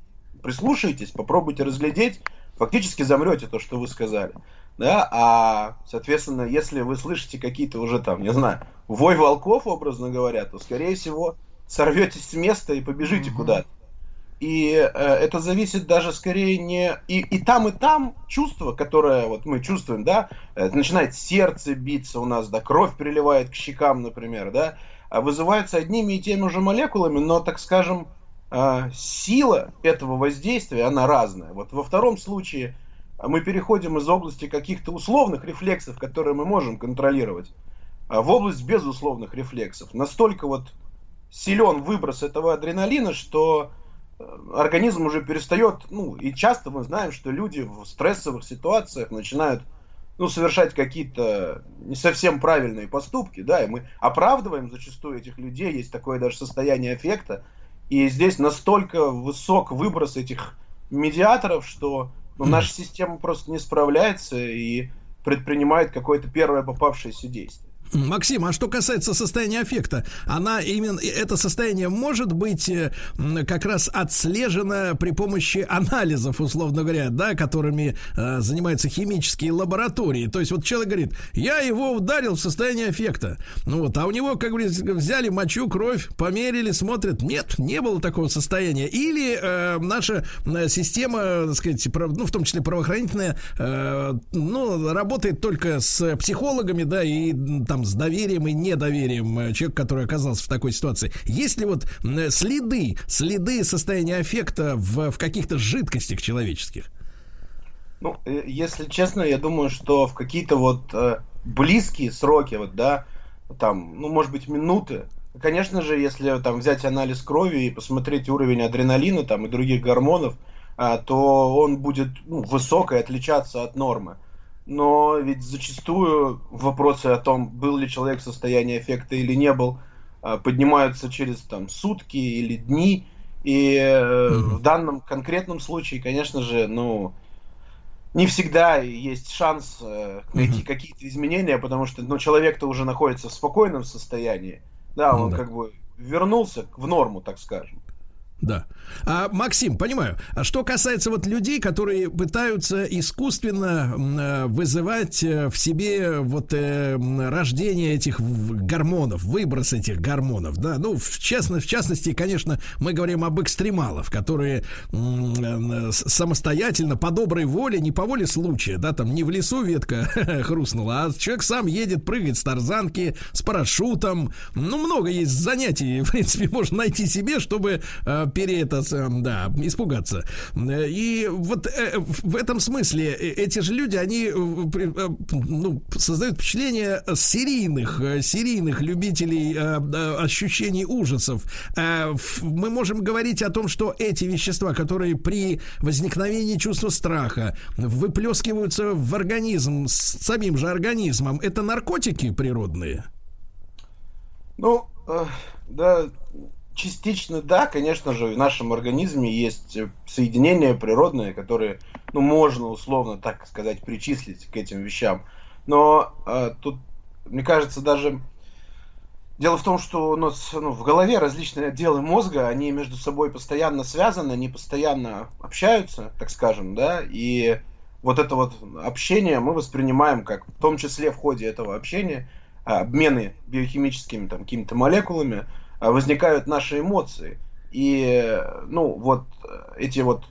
прислушаетесь, попробуйте разглядеть, фактически замрете то, что вы сказали. Да, а, соответственно, если вы слышите какие-то уже там, не знаю, вой волков, образно говоря, то, скорее всего, сорветесь с места и побежите mm-hmm. куда-то. И э, это зависит даже скорее не... И, и там, и там чувство, которое вот мы чувствуем, да, э, начинает сердце биться у нас, да, кровь приливает к щекам, например, да, вызывается одними и теми же молекулами, но, так скажем, а, сила этого воздействия, она разная. Вот во втором случае мы переходим из области каких-то условных рефлексов, которые мы можем контролировать, а, в область безусловных рефлексов. Настолько вот силен выброс этого адреналина, что э, организм уже перестает, ну, и часто мы знаем, что люди в стрессовых ситуациях начинают ну, совершать какие-то не совсем правильные поступки, да, и мы оправдываем зачастую этих людей, есть такое даже состояние эффекта, и здесь настолько высок выброс этих медиаторов, что ну, наша система просто не справляется и предпринимает какое-то первое попавшееся действие. Максим, а что касается состояния аффекта, она именно это состояние может быть э, как раз отслежено при помощи анализов, условно говоря, да, которыми э, занимаются химические лаборатории. То есть вот человек говорит, я его ударил в состояние аффекта, ну вот, а у него, как говорится, взяли мочу, кровь, померили, смотрят, нет, не было такого состояния. Или э, наша э, система, так сказать, ну в том числе правоохранительная, э, ну работает только с психологами, да, и там там с доверием и недоверием э, человека, который оказался в такой ситуации. Есть ли вот следы, следы состояния аффекта в, в каких-то жидкостях человеческих? Ну, э, если честно, я думаю, что в какие-то вот э, близкие сроки, вот, да, там, ну, может быть, минуты, конечно же, если там взять анализ крови и посмотреть уровень адреналина там и других гормонов, а, то он будет ну, высок и отличаться от нормы но ведь зачастую вопросы о том, был ли человек в состоянии эффекта или не был, а, поднимаются через там сутки или дни. И mm-hmm. в данном конкретном случае, конечно же, ну, не всегда есть шанс э, найти mm-hmm. какие-то изменения, потому что ну, человек-то уже находится в спокойном состоянии. Да, он mm-hmm. как бы вернулся в норму, так скажем. Да. А, Максим, понимаю. А что касается вот людей, которые пытаются искусственно э, вызывать э, в себе вот э, рождение этих гормонов, выброс этих гормонов, да, ну, в, частно, в частности, конечно, мы говорим об экстремалах, которые э, самостоятельно, по доброй воле, не по воле случая, да, там не в лесу ветка [laughs] хрустнула, а человек сам едет, прыгает с тарзанки, с парашютом, ну, много есть занятий, [laughs] в принципе, можно найти себе, чтобы э, пере это, да, испугаться. И вот э, в этом смысле э, эти же люди, они ну, создают впечатление серийных, серийных любителей ощущений ужасов. Мы можем говорить о том, что эти вещества, которые при возникновении чувства страха выплескиваются в организм с самим же организмом, это наркотики природные? Ну, да, частично да, конечно же, в нашем организме есть соединения природные, которые, ну, можно условно, так сказать, причислить к этим вещам. Но э, тут, мне кажется, даже дело в том, что у нас ну, в голове различные отделы мозга, они между собой постоянно связаны, они постоянно общаются, так скажем, да, и вот это вот общение мы воспринимаем как, в том числе в ходе этого общения, обмены биохимическими там какими-то молекулами, возникают наши эмоции. И, ну, вот эти вот,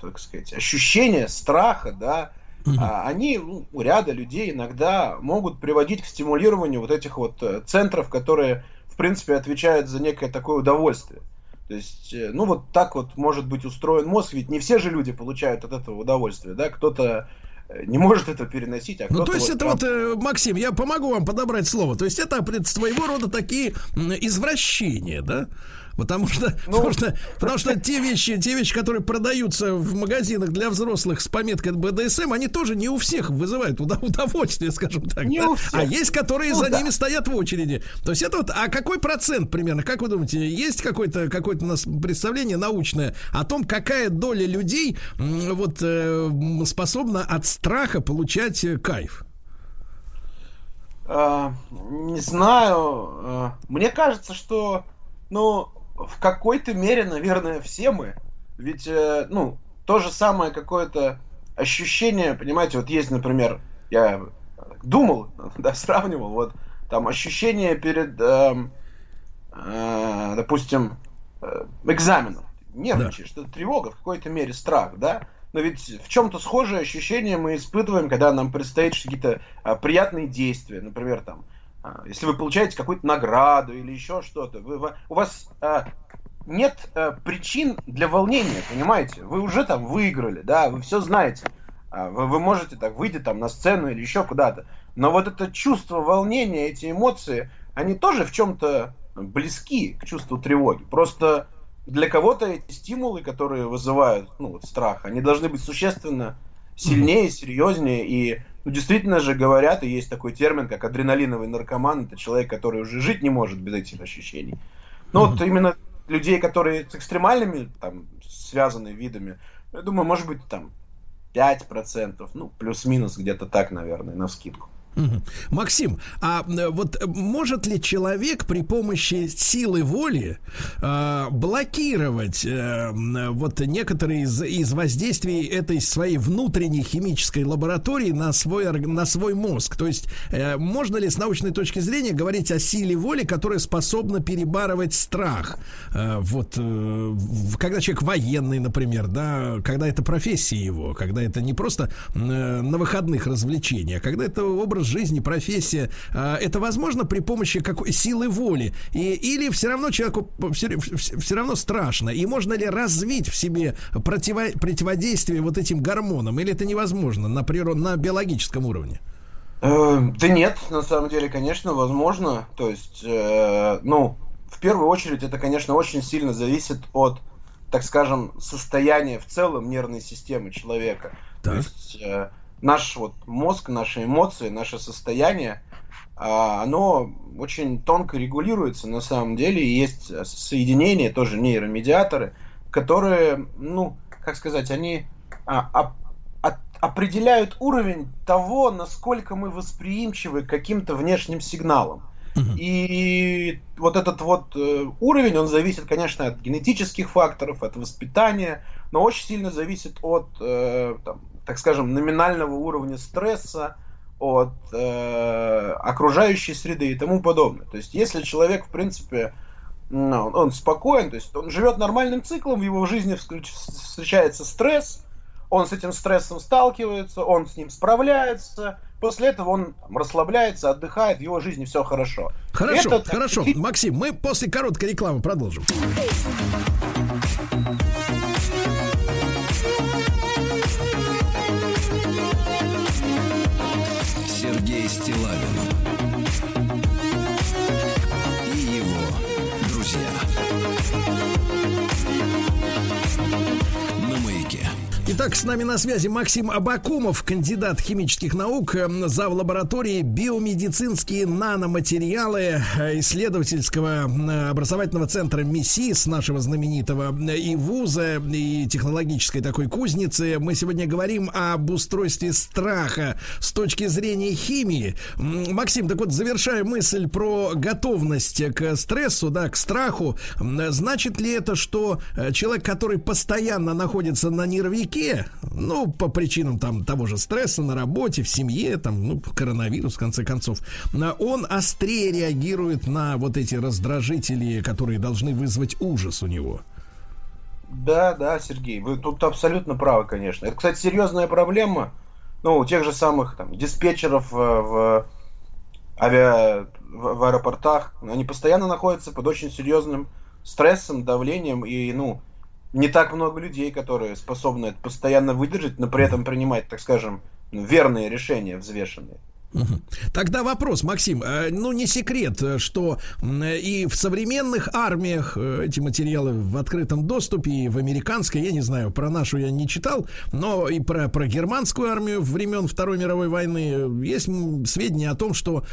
как сказать, ощущения страха, да, mm они ну, у ряда людей иногда могут приводить к стимулированию вот этих вот э, центров, которые, в принципе, отвечают за некое такое удовольствие. То есть, э, ну, вот так вот может быть устроен мозг, ведь не все же люди получают от этого удовольствие, да, кто-то не может это переносить. А ну, то есть вот это прям... вот, э, Максим, я помогу вам подобрать слово. То есть это своего рода такие извращения, да? Потому что, ну, потому что, потому что [laughs] те вещи, те вещи, которые продаются в магазинах для взрослых с пометкой БДСМ, они тоже не у всех вызывают [laughs] удовольствие, скажем так. Не да? А есть, которые ну, за да. ними стоят в очереди. То есть это вот, а какой процент примерно, как вы думаете, есть какое-то какое-то у нас представление научное о том, какая доля людей вот э, способна от страха получать э, кайф? Uh, не знаю. Uh, мне кажется, что, ну, в какой-то мере, наверное, все мы. Ведь, э, ну, то же самое какое-то ощущение, понимаете, вот есть, например, я думал, [laughs] да, сравнивал, вот там ощущение перед, э, э, допустим, э, экзаменом. Нервничаешь, да. это тревога, в какой-то мере страх, да? Но ведь в чем-то схожее ощущение мы испытываем, когда нам предстоит какие-то а, приятные действия. Например, там, если вы получаете какую-то награду или еще что-то, вы, у вас а, нет а, причин для волнения, понимаете? Вы уже там выиграли, да, вы все знаете. А, вы, вы можете так выйти там на сцену или еще куда-то. Но вот это чувство волнения, эти эмоции, они тоже в чем-то близки к чувству тревоги. Просто для кого-то эти стимулы, которые вызывают ну, вот, страх, они должны быть существенно сильнее, серьезнее и ну, действительно же говорят, и есть такой термин, как адреналиновый наркоман, это человек, который уже жить не может без этих ощущений. Mm-hmm. вот именно людей, которые с экстремальными там связаны видами, я думаю, может быть там 5%, ну, плюс-минус где-то так, наверное, на скидку. Максим, а э, вот может ли человек при помощи силы воли э, блокировать э, вот некоторые из, из воздействий этой своей внутренней химической лаборатории на свой, на свой мозг? То есть э, можно ли с научной точки зрения говорить о силе воли, которая способна перебарывать страх? Э, вот э, когда человек военный, например, да, когда это профессия его, когда это не просто э, на выходных развлечения, а когда это образ жизни, профессия, а, это возможно при помощи какой силы воли? И, или все равно человеку все, все равно страшно? И можно ли развить в себе противо, противодействие вот этим гормонам? Или это невозможно на, природ, на биологическом уровне? Э, да нет, на самом деле, конечно, возможно. То есть, э, ну, в первую очередь, это, конечно, очень сильно зависит от, так скажем, состояния в целом нервной системы человека. Так. То есть, э, наш вот мозг, наши эмоции, наше состояние, а, оно очень тонко регулируется на самом деле. И есть соединения, тоже нейромедиаторы, которые, ну, как сказать, они а, а, определяют уровень того, насколько мы восприимчивы к каким-то внешним сигналам. И вот этот вот э, уровень, он зависит, конечно, от генетических факторов, от воспитания, но очень сильно зависит от, э, там, так скажем, номинального уровня стресса, от э, окружающей среды и тому подобное. То есть, если человек, в принципе, ну, он спокоен, то есть он живет нормальным циклом, в его жизни встречается стресс, он с этим стрессом сталкивается, он с ним справляется, после этого он там, расслабляется, отдыхает, в его жизни все хорошо. Хорошо, Это, хорошо. Так... Максим, мы после короткой рекламы продолжим. Итак, с нами на связи Максим Абакумов, кандидат химических наук, эм, зав. лаборатории биомедицинские наноматериалы э, исследовательского э, образовательного центра МИСИС, нашего знаменитого э, и вуза, и технологической такой кузницы. Мы сегодня говорим об устройстве страха с точки зрения химии. Максим, так вот, завершая мысль про готовность к стрессу, да, к страху, значит ли это, что человек, который постоянно находится на нервике, языке, ну, по причинам там того же стресса на работе, в семье, там, ну, коронавирус, в конце концов, он острее реагирует на вот эти раздражители, которые должны вызвать ужас у него. Да, да, Сергей, вы тут абсолютно правы, конечно. Это, кстати, серьезная проблема, ну, у тех же самых там диспетчеров в, в авиа в, в аэропортах, они постоянно находятся под очень серьезным стрессом, давлением и, ну, не так много людей, которые способны это постоянно выдержать, но при этом принимать, так скажем, верные решения, взвешенные. Тогда вопрос, Максим. Э, ну, не секрет, что и в современных армиях э, эти материалы в открытом доступе, и в американской, я не знаю, про нашу я не читал, но и про, про германскую армию времен Второй мировой войны есть сведения о том, что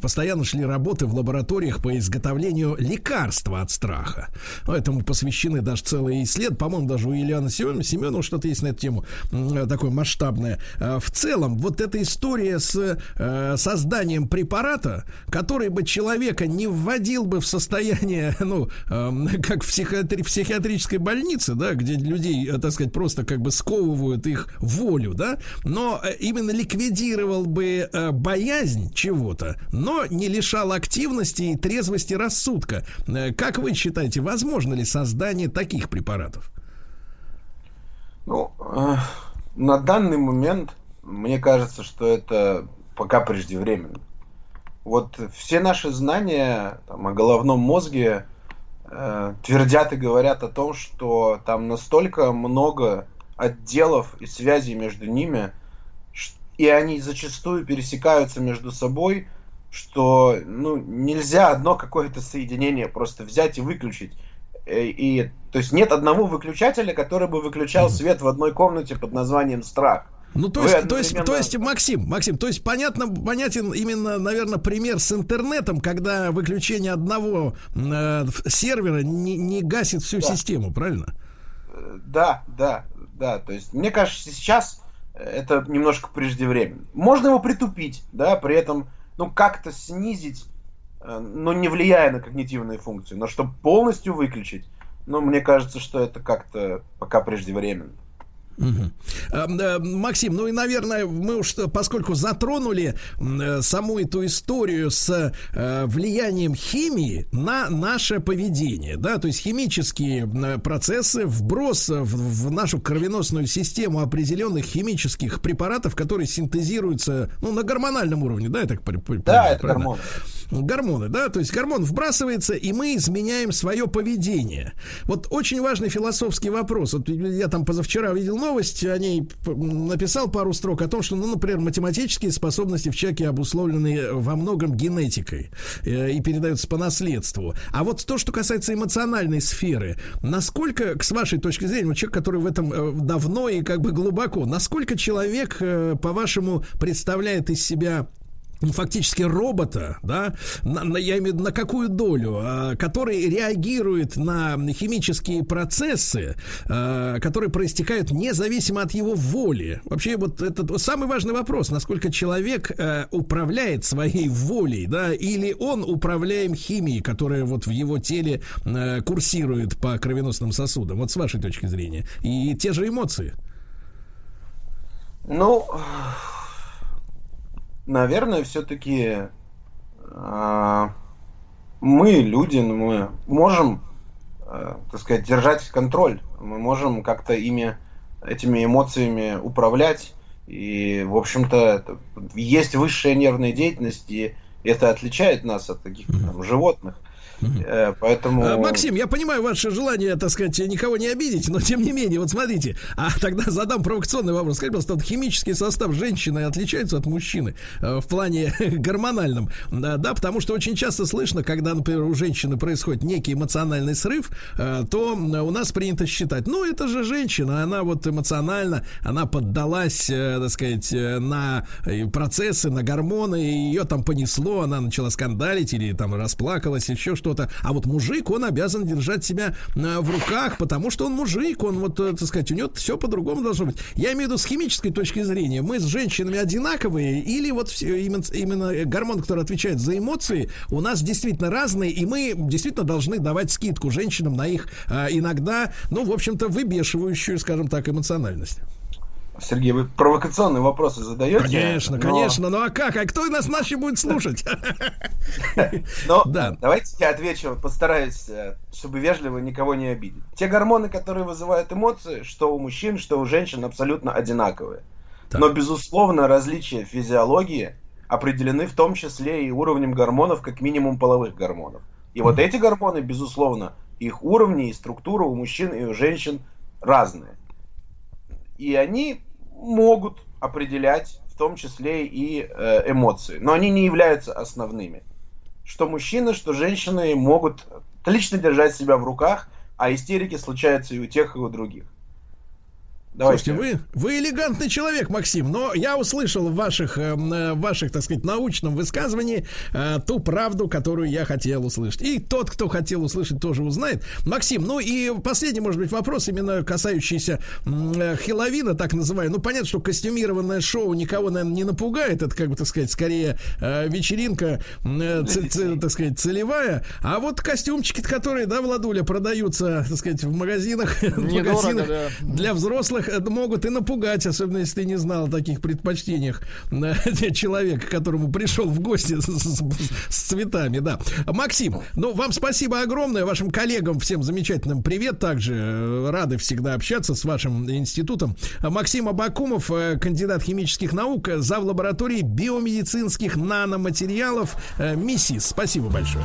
постоянно шли работы в лабораториях по изготовлению лекарства от страха. Этому посвящены даже целые исследования. По-моему, даже у Ильяна Семенова что-то есть на эту тему такое масштабное. А в целом, вот эта история с э, созданием препарата, который бы человека не вводил бы в состояние, [laughs] ну, э, как в психиатри- психиатрической больнице, да, где людей, э, так сказать, просто как бы сковывают их волю, да, но э, именно ликвидировал бы э, боязнь чего-то, но не лишал активности и трезвости рассудка. Э, как вы считаете, возможно ли создание таких препаратов? Ну, э, на данный момент мне кажется, что это пока преждевременно. Вот все наши знания там, о головном мозге э, твердят и говорят о том, что там настолько много отделов и связей между ними, и они зачастую пересекаются между собой, что ну, нельзя одно какое-то соединение просто взять и выключить. Э, и, то есть нет одного выключателя, который бы выключал свет в одной комнате под названием страх. Ну, то есть, то есть, то есть, Максим, Максим, то есть, понятно, понятен именно, наверное, пример с интернетом, когда выключение одного э, сервера не, не гасит всю да. систему, правильно? Да, да, да. То есть, мне кажется, сейчас это немножко преждевременно. Можно его притупить, да, при этом, ну, как-то снизить, э, но не влияя на когнитивные функции, но чтобы полностью выключить, ну, мне кажется, что это как-то пока преждевременно. Угу. Максим, ну и, наверное, мы уж, поскольку затронули э, саму эту историю с э, влиянием химии на наше поведение, да, то есть химические процессы, вброс в, в нашу кровеносную систему определенных химических препаратов, которые синтезируются, ну, на гормональном уровне, да, я так понимаю? Да, это гормоны. Гормоны, да, то есть гормон вбрасывается, и мы изменяем свое поведение. Вот очень важный философский вопрос. Вот я там позавчера видел новость, о ней написал пару строк о том, что, ну, например, математические способности в человеке обусловлены во многом генетикой э, и передаются по наследству. А вот то, что касается эмоциональной сферы, насколько, с вашей точки зрения, человек, который в этом э, давно и как бы глубоко, насколько человек, э, по-вашему, представляет из себя фактически робота, да, на, на, я имею в виду, на какую долю, а, который реагирует на химические процессы, а, которые проистекают независимо от его воли. Вообще вот это самый важный вопрос, насколько человек а, управляет своей волей, да, или он управляем химией, которая вот в его теле а, курсирует по кровеносным сосудам. Вот с вашей точки зрения. И те же эмоции. Ну, наверное, все-таки э, а, мы, люди, ну, мы можем, э, так сказать, держать контроль. Мы можем как-то ими, этими эмоциями управлять. И, в общем-то, есть высшая нервная деятельность, и это отличает нас от таких там, животных. Э, поэтому... Э, Максим, я понимаю ваше желание, так сказать, никого не обидеть, но тем не менее, вот смотрите, а тогда задам провокационный вопрос. Скажите, пожалуйста, вот химический состав женщины отличается от мужчины э, в плане [laughs] гормональном? Да, потому что очень часто слышно, когда, например, у женщины происходит некий эмоциональный срыв, то у нас принято считать, ну, это же женщина, она вот эмоционально, она поддалась, так сказать, на процессы, на гормоны, и ее там понесло, она начала скандалить или там расплакалась, еще что что-то. А вот мужик, он обязан держать себя э, в руках, потому что он мужик, он вот, э, так сказать, у него все по-другому должно быть. Я имею в виду с химической точки зрения. Мы с женщинами одинаковые или вот именно, именно гормон, который отвечает за эмоции, у нас действительно разные, и мы действительно должны давать скидку женщинам на их э, иногда, ну, в общем-то, выбешивающую, скажем так, эмоциональность. Сергей, вы провокационные вопросы задаете. Конечно, но... конечно. Ну а как? А кто нас наши будет слушать? [laughs] Ну, да. давайте я отвечу, постараюсь, э, чтобы вежливо никого не обидеть. Те гормоны, которые вызывают эмоции, что у мужчин, что у женщин, абсолютно одинаковые. Но, безусловно, различия физиологии определены в том числе и уровнем гормонов, как минимум половых гормонов. И вот эти гормоны, безусловно, их уровни и структура у мужчин и у женщин разные. И они могут определять в том числе и э, эмоции, но они не являются основными. Что мужчины, что женщины могут отлично держать себя в руках, а истерики случаются и у тех, и у других. Давайте. Слушайте, вы, вы элегантный человек, Максим, но я услышал в ваших, э, в ваших, так сказать, научном высказывании э, ту правду, которую я хотел услышать. И тот, кто хотел услышать, тоже узнает. Максим, ну и последний, может быть, вопрос, именно касающийся э, Хеловина, так называемый. Ну, понятно, что костюмированное шоу никого, наверное, не напугает. Это, как бы, так сказать, скорее э, вечеринка, э, ц, ц, так сказать, целевая. А вот костюмчики, которые, да, Владуля, продаются, так сказать, в магазинах, [laughs] в магазинах для взрослых могут и напугать, особенно если ты не знал о таких предпочтениях э, [laughs] человека, которому пришел в гости с, с, с цветами, да. Максим, ну, вам спасибо огромное, вашим коллегам всем замечательным привет, также э, рады всегда общаться с вашим институтом. Максим Абакумов, э, кандидат химических наук, зав. лаборатории биомедицинских наноматериалов МИСИС. Спасибо большое.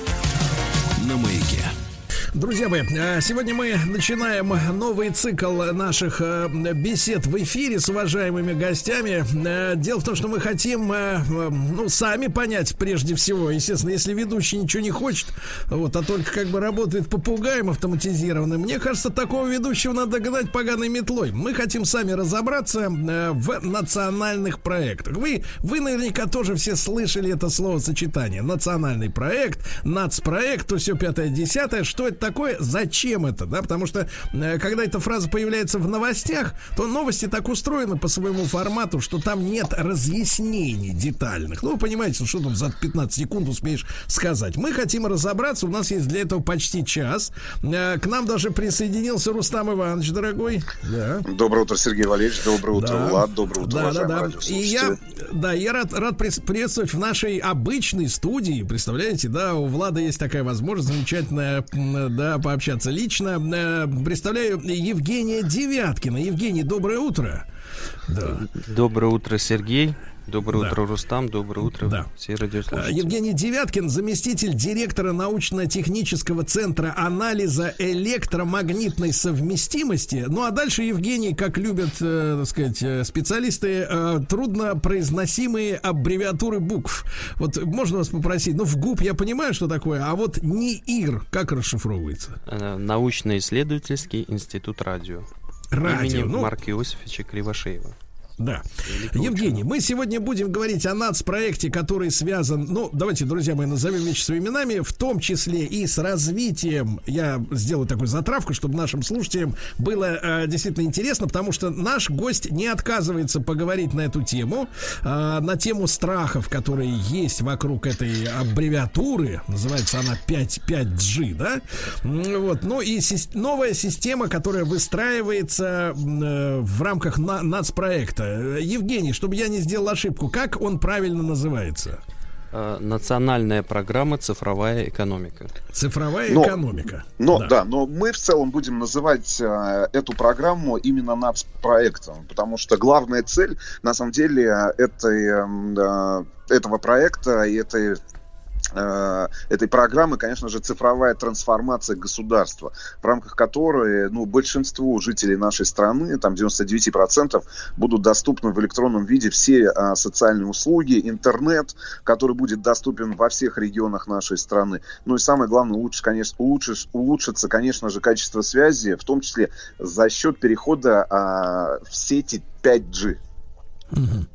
Друзья мои, э, сегодня мы начинаем новый цикл наших э, бесед в эфире с уважаемыми гостями. Э, дело в том, что мы хотим, ну, сами понять прежде всего. Естественно, если ведущий ничего не хочет, вот, а только как бы работает попугаем автоматизированным, мне кажется, такого ведущего надо гнать поганой метлой. Мы хотим сами разобраться в национальных проектах. Вы, вы наверняка тоже все слышали это словосочетание. Национальный проект, нацпроект, то все пятое-десятое. Что это такое, зачем это, да, потому что э, когда эта фраза появляется в новостях, то новости так устроены по своему формату, что там нет разъяснений детальных. Ну, вы понимаете, что там за 15 секунд успеешь сказать. Мы хотим разобраться, у нас есть для этого почти час. Э, к нам даже присоединился Рустам Иванович, дорогой. Да. Доброе утро, Сергей Валерьевич, доброе утро, да. Влад, доброе утро, да, да, да. И я, да, я рад, рад приветствовать в нашей обычной студии, представляете, да, у Влада есть такая возможность замечательная да, пообщаться лично. Э, представляю Евгения Девяткина. Евгений, доброе утро. Да. Доброе утро, Сергей. Доброе да. утро, Рустам. Доброе утро, да. все радиослушатели. Евгений Девяткин, заместитель директора научно-технического центра анализа электромагнитной совместимости. Ну а дальше, Евгений, как любят, э, так сказать, э, специалисты, э, трудно произносимые аббревиатуры букв. Вот можно вас попросить, ну в ГУП я понимаю, что такое, а вот НИИР как расшифровывается? Э, Научно-исследовательский институт радио. Радио. Имени ну... Марка Иосифовича Кривошеева. Да. Евгений, мы сегодня будем говорить о нацпроекте, который связан, ну, давайте, друзья мои, назовем вещи своими именами, в том числе и с развитием, я сделаю такую затравку, чтобы нашим слушателям было э, действительно интересно, потому что наш гость не отказывается поговорить на эту тему, э, на тему страхов, которые есть вокруг этой аббревиатуры, называется она 5, 5G, да? Вот, ну и си- новая система, которая выстраивается э, в рамках на- нацпроекта. Евгений, чтобы я не сделал ошибку, как он правильно называется? Э, Национальная программа «Цифровая экономика». Цифровая Но- экономика. Но Да. да. но мы в целом будем называть э, эту программу именно нацпроектом, потому что главная цель, на самом деле, этой, э, этого проекта и этой э, этой программы, конечно же, цифровая трансформация государства, в рамках которой ну, большинству жителей нашей страны, там 99%, будут доступны в электронном виде все а, социальные услуги, интернет, который будет доступен во всех регионах нашей страны. Ну и самое главное, лучше, конечно, улучшишь, улучшится, конечно же, качество связи, в том числе за счет перехода а, в сети 5G. Мгм.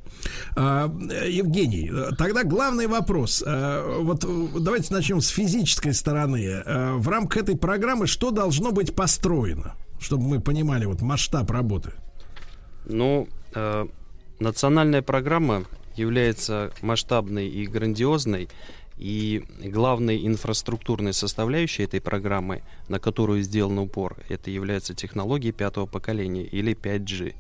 А, Евгений, тогда главный вопрос. А, Вот давайте начнем с физической стороны. А, В рамках этой программы что должно быть построено, чтобы мы понимали вот масштаб работы? Ну, национальная программа является масштабной и грандиозной, и главной инфраструктурной составляющей этой программы, на которую сделан упор, это является технологии пятого поколения или 5G.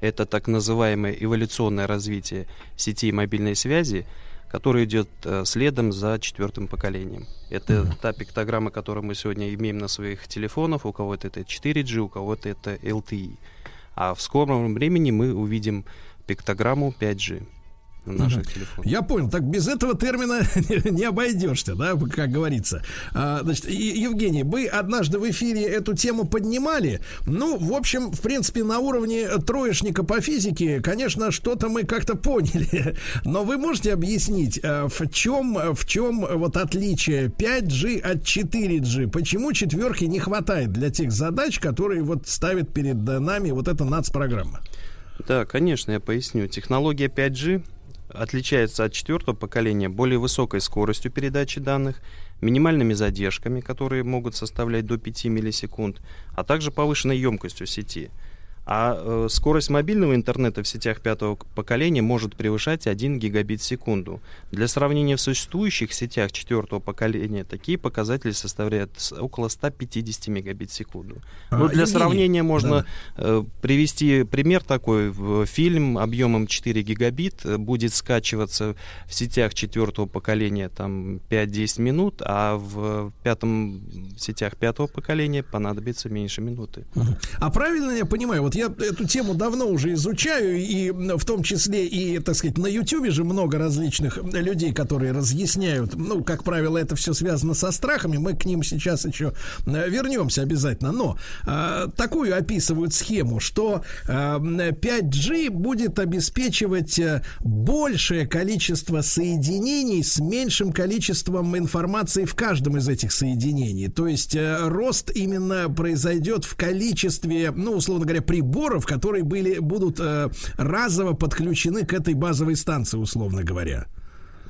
Это так называемое эволюционное развитие сетей мобильной связи, которое идет э, следом за четвертым поколением. Это та пиктограмма, которую мы сегодня имеем на своих телефонах. У кого-то это 4G, у кого-то это LTE. А в скором времени мы увидим пиктограмму 5G на наших телефонах. Я понял, так без этого термина [laughs] не обойдешься, да, как говорится. А, значит, Евгений, вы однажды в эфире эту тему поднимали. Ну, в общем, в принципе, на уровне троечника по физике, конечно, что-то мы как-то поняли. [laughs] Но вы можете объяснить, а, в чем, в чем вот отличие 5G от 4G? Почему четверки не хватает для тех задач, которые вот ставит перед нами вот эта нацпрограмма? Да, конечно, я поясню. Технология 5G отличается от четвертого поколения более высокой скоростью передачи данных, минимальными задержками, которые могут составлять до 5 миллисекунд, а также повышенной емкостью сети. А э, скорость мобильного интернета в сетях пятого поколения может превышать 1 гигабит в секунду. Для сравнения в существующих сетях четвертого поколения такие показатели составляют около 150 мегабит в секунду. Ну, А, для Евгений, сравнения можно да. э, привести пример такой. Фильм объемом 4 гигабит э, будет скачиваться в сетях четвертого поколения там 5-10 минут, а в пятом в сетях пятого поколения понадобится меньше минуты. А правильно я понимаю, вот я эту тему давно уже изучаю, и в том числе и, так сказать, на Ютубе же много различных людей, которые разъясняют, ну, как правило, это все связано со страхами, мы к ним сейчас еще вернемся обязательно, но э, такую описывают схему, что э, 5G будет обеспечивать э, большее количество соединений с меньшим количеством информации в каждом из этих соединений. То есть э, рост именно произойдет в количестве, ну, условно говоря, приборов, которые были, будут э, разово подключены к этой базовой станции, условно говоря.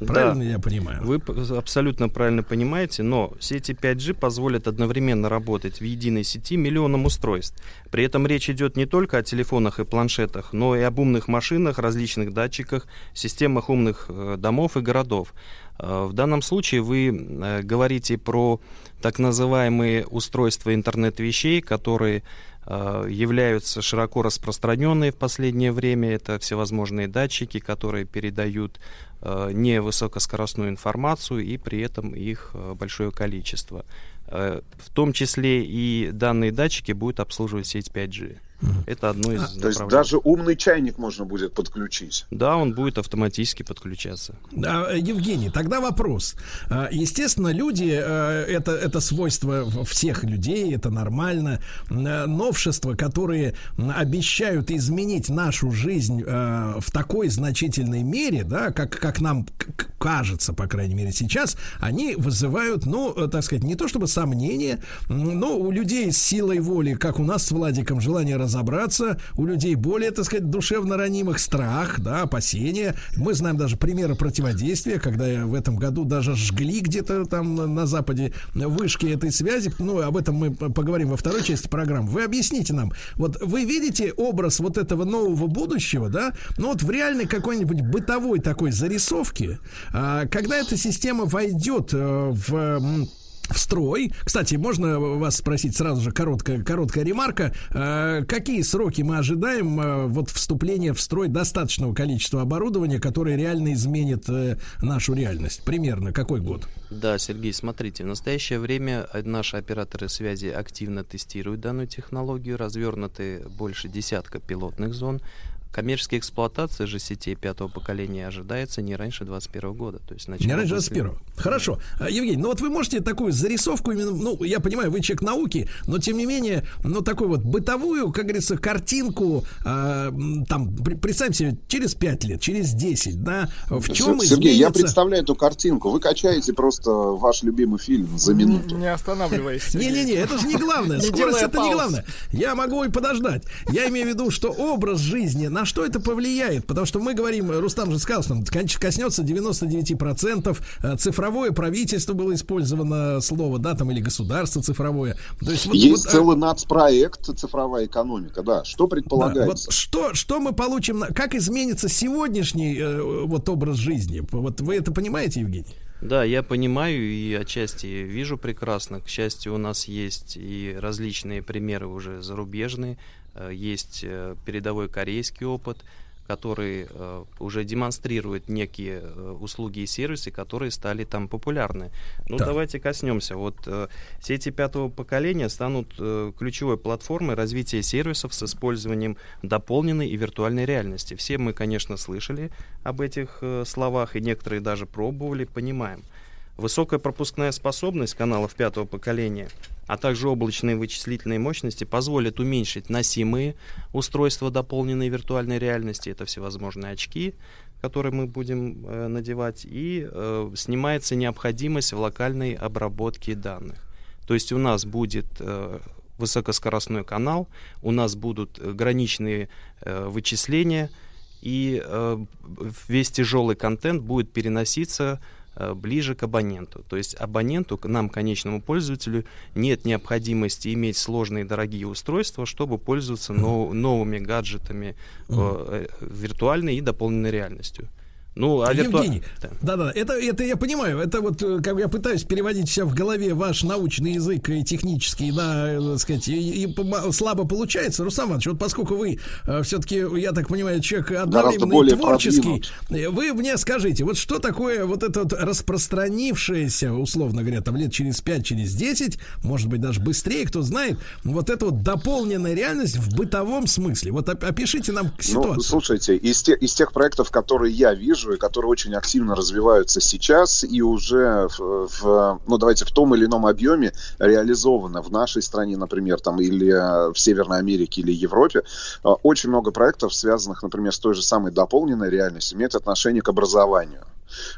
Правильно я понимаю? Вы абсолютно правильно понимаете, но сети 5G позволят одновременно работать в единой сети миллионам устройств. При этом речь идет не только о телефонах и планшетах, но и об умных машинах, различных датчиках, системах умных э, домов и городов. Э, В данном случае вы э, говорите про так называемые устройства интернет-вещей, которые э, являются широко распространенные в последнее время. Это всевозможные датчики, которые передают э, не высокоскоростную информацию и при этом их э, большое количество. Э, в том числе и данные датчики будут обслуживать сеть 5G. Это одно из То есть даже умный чайник можно будет подключить. Да, он будет автоматически подключаться. Да, Евгений, тогда вопрос. А, Естественно, люди, э, это, это свойство всех людей, это нормально. Э, Новшества, которые обещают изменить нашу жизнь э, в такой значительной мере, да, как, как нам кажется, по крайней мере, сейчас, они вызывают, ну, так сказать, не то чтобы сомнения, но у людей с силой воли, как у нас с Владиком, желание разобраться, у людей более, так сказать, душевно ранимых страх, да, опасения. Мы знаем даже примеры противодействия, когда в этом году даже жгли где-то там на- Западе вышки этой связи. Ну, об этом мы поговорим во второй части программы. Вы объясните нам, вот вы видите образ вот этого нового будущего, да, ну вот в реальной какой-нибудь бытовой такой зарисовке, а, когда эта система войдет э, в в строй. Кстати, можно вас спросить сразу же короткая, короткая ремарка. Э, какие сроки мы ожидаем э, вот вступления в строй достаточного количества оборудования, которое реально изменит э, нашу реальность? Примерно какой год? Да, Сергей, смотрите, в настоящее время э, наши операторы связи активно тестируют данную технологию, развернуты больше десятка пилотных зон. Коммерческая эксплуатация же сетей пятого поколения ожидается не раньше 2021 года. То есть Не раньше после- 21 Хорошо. А, Евгений, ну вот вы можете такую зарисовку именно, ну, я понимаю, вы человек науки, но тем не менее, ну, такую вот бытовую, как говорится, картинку, м, там, представим себе, через 5 лет, через 10, да, в чем Сергей, я изменится... представляю эту картинку. Вы качаете просто ваш любимый фильм за минуту. Не останавливаясь. Сергей. Не-не-не, это же не главное. [laughs] Не Скорость это не главное. Я могу и подождать. Я имею в виду, что образ жизни, на что это повлияет? Потому что мы говорим, Рустам же сказал, что он кон- коснется 99%. э, Цифровое правительство было использовано слово, да, там, или государство цифровое. То есть, вот- Есть вот, а, целый нацпроект «Цифровая экономика», да. Что да, предполагается? вот что, что мы получим, как изменится сегодняшний э, вот образ жизни? Вот вы это понимаете, Евгений? Да, я понимаю и отчасти вижу прекрасно. К счастью, у нас есть и различные примеры уже зарубежные. Э, Есть э, передовой корейский опыт, который э, уже демонстрирует некие э, услуги и сервисы, которые стали там популярны. Ну, Так. давайте коснемся. Вот э, сети пятого поколения станут э, ключевой платформой развития сервисов с использованием дополненной и виртуальной реальности. Все мы, конечно, слышали об этих э, словах, и некоторые даже пробовали, понимаем. Высокая пропускная способность каналов пятого поколения, а также облачные вычислительные мощности позволят уменьшить носимые устройства дополненной виртуальной реальности. Это всевозможные очки, которые мы будем э, надевать, и э, снимается необходимость в локальной обработке данных. То есть у нас будет э, высокоскоростной канал, у нас будут граничные э, вычисления, и э, весь тяжелый контент будет переноситься ближе к абоненту. То есть абоненту, к нам, конечному пользователю, нет необходимости иметь сложные дорогие устройства, чтобы пользоваться [laughs] нов- новыми гаджетами э, э, виртуальной и дополненной реальностью. Ну, а Евгений, Да. да-да, это, это я понимаю, это вот э, как я пытаюсь переводить себя в голове ваш научный язык и технический, да, э, так сказать, и, и слабо получается. Руслан Иванович, вот поскольку вы все-таки, я так понимаю, человек одновременно творческий, продвинут. э, вы мне скажите, вот что такое вот это вот распространившееся, условно говоря, там лет через 5, через 10, может быть, даже быстрее, кто знает, вот эта вот дополненная реальность в бытовом смысле. Вот оп- опишите нам Ну, ситуацию. слушайте, из, те- из тех проектов, которые я вижу и которые очень активно развиваются сейчас и уже в, в, ну давайте в том или ином объеме реализовано в нашей стране, например, там или э, в Северной Америке или Европе, э, очень много проектов, связанных, например, с той же самой дополненной реальностью, имеют отношение к образованию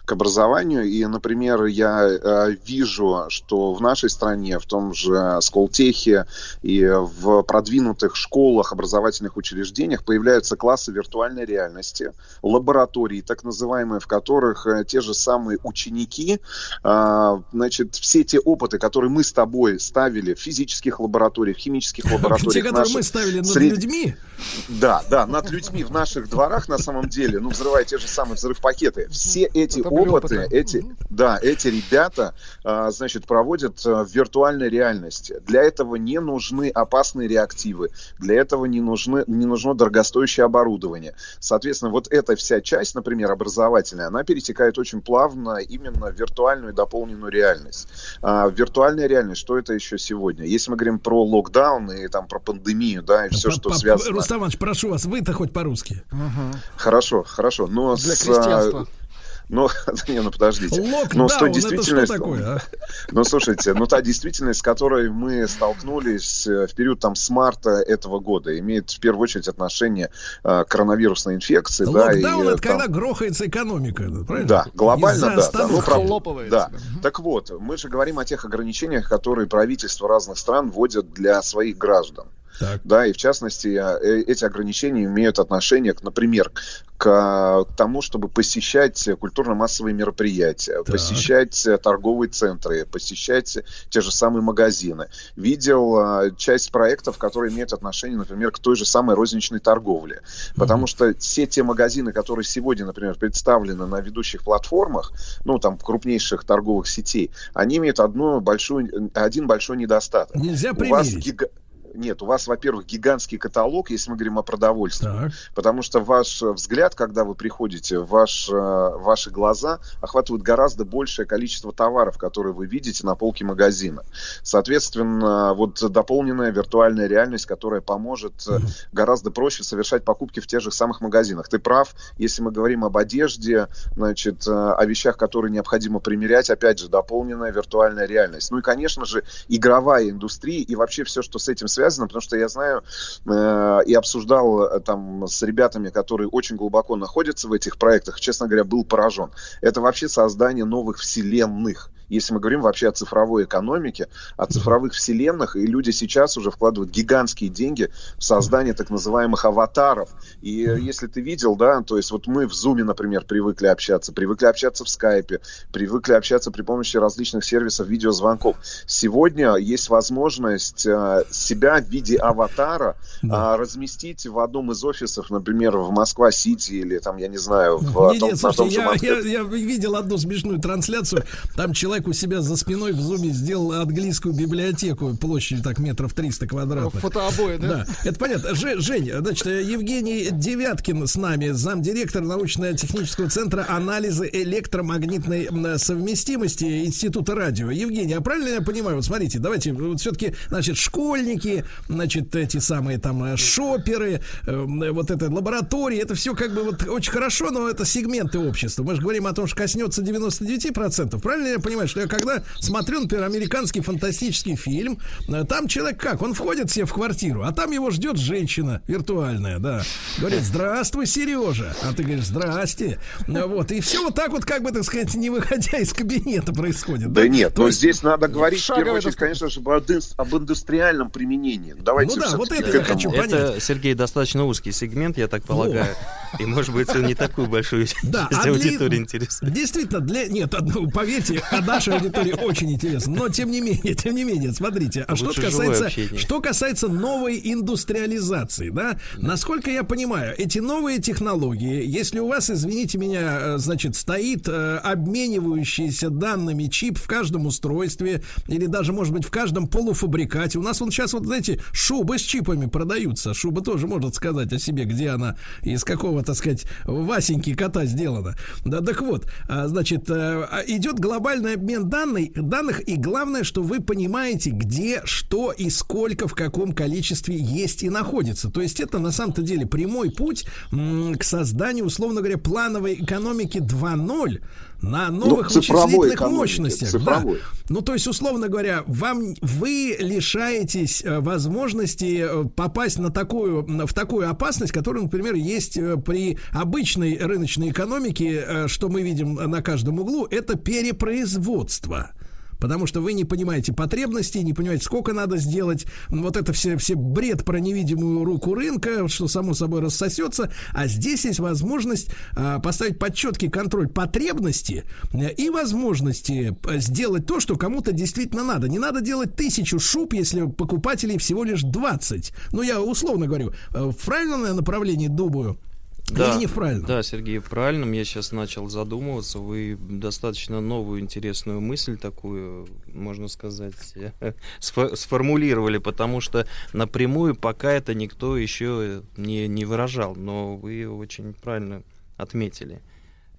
к образованию. И, например, я э, вижу, что в нашей стране, в том же Сколтехе и в продвинутых школах, образовательных учреждениях появляются классы виртуальной реальности, лаборатории, так называемые, в которых э, те же самые ученики, э, значит, все те опыты, которые мы с тобой ставили в физических лабораториях, в химических [laughs] Те, лабораториях, которые наших мы ставили над сред- людьми, да, да, над людьми в наших дворах, на самом деле, ну, взрывая те же самые взрыв-пакеты. Все эти опыты, эти, да, эти ребята, а, значит, проводят а, в виртуальной реальности. Для этого не нужны опасные реактивы, для этого не, нужны, не нужно дорогостоящее оборудование. Соответственно, вот эта вся часть, например, образовательная, она перетекает очень плавно именно в виртуальную и дополненную реальность. А, виртуальная реальность, что это еще сегодня? Если мы говорим про локдаун и там про пандемию, да, и все, что связано... Рустам Иванович, прошу вас, вы-то хоть по-русски. Хорошо, хорошо, но Для с, крестьянства. Ну, [laughs] не, ну подождите. Локдаун, но с той это что действительностью- такое, а? [laughs] Ну, слушайте, ну та действительность, с которой мы столкнулись э, в период там с марта этого года, имеет в первую очередь отношение э, к коронавирусной инфекции, да, и Локдаун э, это там- когда грохается экономика, да, правильно? Да, глобально, да. да. Ну, правда, да. Так вот, мы же говорим о тех ограничениях, которые правительства разных стран вводят для своих граждан. Так. Да, и в частности, э, эти ограничения имеют отношение, например, к э, тому, чтобы посещать культурно-массовые мероприятия, посещать э, торговые центры, посещать те же самые магазины. Видел часть проектов, которые имеют отношение, например, к той же самой розничной торговле. Потому что все те магазины, которые сегодня, например, представлены на ведущих платформах, ну, там, крупнейших торговых сетей, они имеют одну большую, один большой недостаток. Нельзя У вас примерить. гига- Нет, у вас, во-первых, гигантский каталог, если мы говорим о продовольствии. Так. Потому что ваш э, взгляд, когда вы приходите, ваш, э, ваши глаза охватывают гораздо большее количество товаров, которые вы видите на полке магазина. Соответственно, вот дополненная виртуальная реальность, которая поможет э, гораздо проще совершать покупки в тех же самых магазинах. Ты прав, если мы говорим об одежде, значит, о вещах, которые необходимо примерять, опять же, дополненная виртуальная реальность. Ну и, конечно же, игровая индустрия и вообще все, что с этим связано, потому что я знаю э, и обсуждал э, там с ребятами, которые очень глубоко находятся в этих проектах, честно говоря, был поражен. Это вообще создание новых вселенных. Если мы говорим вообще о цифровой экономике, о цифровых вселенных, и люди сейчас уже вкладывают гигантские деньги в создание так называемых аватаров. И если ты видел, да, то есть вот мы в Зуме, например, привыкли общаться, привыкли общаться в Скайпе, привыкли общаться при помощи различных сервисов видеозвонков. Сегодня есть возможность э, себя в виде аватара а, разместить в одном из офисов, например, в Москва-Сити или там, я не знаю, в Не, том- нет, слушайте, же я, я, я видел одну смешную трансляцию. Там человек у себя за спиной в зуме сделал английскую библиотеку площадью так метров 300 квадратных. Фотообои, да? Да, это понятно. Ж- Жень, значит, э, Евгений Девяткин с нами, замдиректор научно-технического центра анализа электромагнитной совместимости Института радио. Евгений, а правильно я понимаю? Вот смотрите, давайте, вот все-таки, значит, школьники, значит, эти самые там э, шоперы, э, вот это лаборатории, это все как бы вот очень хорошо, но это сегменты общества. Мы же говорим о том, что коснется 99%. Правильно я понимаю, что я когда смотрю, например, американский фантастический фильм, э, там человек как? Он входит себе в квартиру, а там его ждет женщина виртуальная, да. Говорит, здравствуй, Сережа. А ты говоришь, здрасте. Ну Вот. И все вот так вот, как бы, так сказать, не выходя из кабинета происходит. Да нет, То но есть- здесь надо говорить в первую очередь, конечно же, об индус- об индустриальном применении. Давайте Ну да, вот это я этому. хочу понять. Это, Сергей, достаточно узкий сегмент, я так полагаю. И, может быть, он не такую большую Да, [laughs] а для- аудитории интересует. Действительно, для... Нет, поверьте, а нашей аудитории очень интересно. Но, тем не менее, тем не менее, смотрите. А что Лучше касается, что касается новой индустриализации, да? Насколько я понимаю, эти новые технологии, если у вас, извините меня, э, значит, стоит э, обменивающийся данными чип в каждом устройстве или даже, может быть, в каждом полуфабрикате. У нас вот сейчас, вот, знаете, шубы с чипами продаются. Шуба тоже может сказать о себе, где она, из какого, так сказать, Васеньки кота сделана. Да, так вот, а, значит, э, а, идет глобальный обмен данных, данных, и главное, что вы понимаете, где, что и сколько, в каком количестве есть и находится. То есть это на самом-то деле прямой путь к созданию, условно говоря, плановой экономики 2.0 на новых Ну, вычислительных мощностях. цифровой. Да. Ну, то есть, условно говоря, вам вы лишаетесь э, возможности э, попасть на такую, в такую опасность, которая, например, есть э, при обычной рыночной экономике, что мы видим на каждом углу, это перепроизводство. Потому что вы не понимаете потребностей, не понимаете, сколько надо сделать. Вот это все, все бред про невидимую руку рынка, что само собой рассосется. А здесь есть возможность а, поставить под четкий контроль потребности э, и возможности э, сделать то, что кому-то действительно надо. Не надо делать тысячу шуб, если покупателей всего лишь 20. Ну, я условно говорю, э, в правильном я направлении думаю. Да, Или не в правильном? Да, Сергей, в правильном. Я сейчас начал задумываться. Вы достаточно новую интересную мысль такую, можно сказать, [laughs] сформулировали, потому что напрямую пока это никто еще не, не выражал. Но вы очень правильно отметили.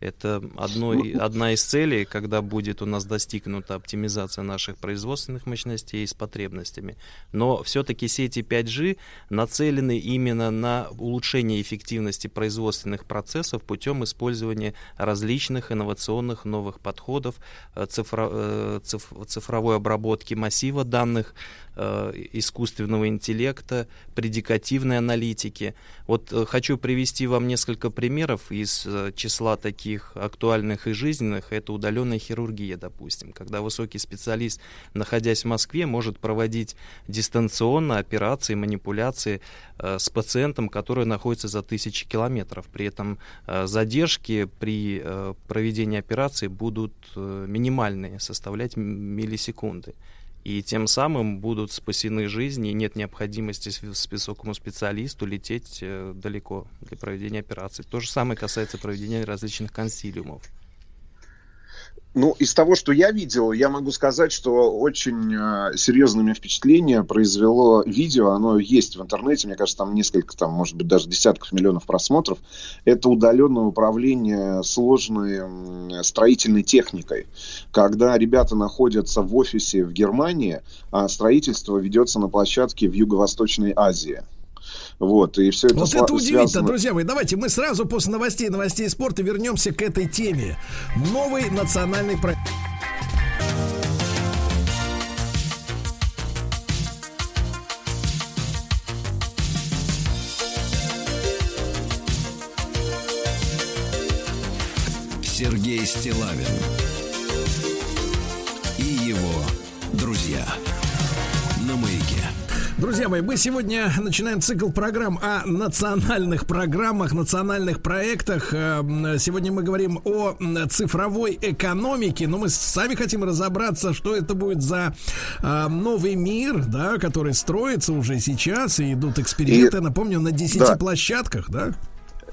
Это одно, одна из целей, когда будет у нас достигнута оптимизация наших производственных мощностей с потребностями. Но все-таки сети 5G нацелены именно на улучшение эффективности производственных процессов путем использования различных инновационных новых подходов, э, цифро, э, цифровой обработки массива данных, Э, искусственного интеллекта, предикативной аналитики. Вот э, хочу привести вам несколько примеров из э, числа таких актуальных и жизненных. Это удаленная хирургия, допустим, когда высокий специалист, находясь в Москве, может проводить дистанционно операции, манипуляции с пациентом, который находится за тысячи километров. При этом задержки при проведении операции будут минимальные, составлять миллисекунды и тем самым будут спасены жизни, и нет необходимости высокому специалисту лететь э, далеко для проведения операций. То же самое касается проведения различных консилиумов. Ну, из того, что я видел, я могу сказать, что очень э, серьезными впечатления произвело видео. Оно есть в интернете, мне кажется, там несколько, там, может быть, даже десятков миллионов просмотров. Это удаленное управление сложной строительной техникой. Когда ребята находятся в офисе в Германии, а строительство ведется на площадке в Юго-Восточной Азии. Вот, и все это Вот это удивительно, друзья мои. Давайте мы сразу после новостей, новостей спорта вернемся к этой теме. Новый национальный проект. Сергей Стилавин и его друзья. Друзья мои, мы сегодня начинаем цикл программ о национальных программах, национальных проектах. Эм, сегодня мы говорим о цифровой экономике, но мы сами хотим разобраться, что это будет за эм, новый мир, да, который строится уже сейчас, и идут эксперименты, и... напомню, на 10 да. площадках, да?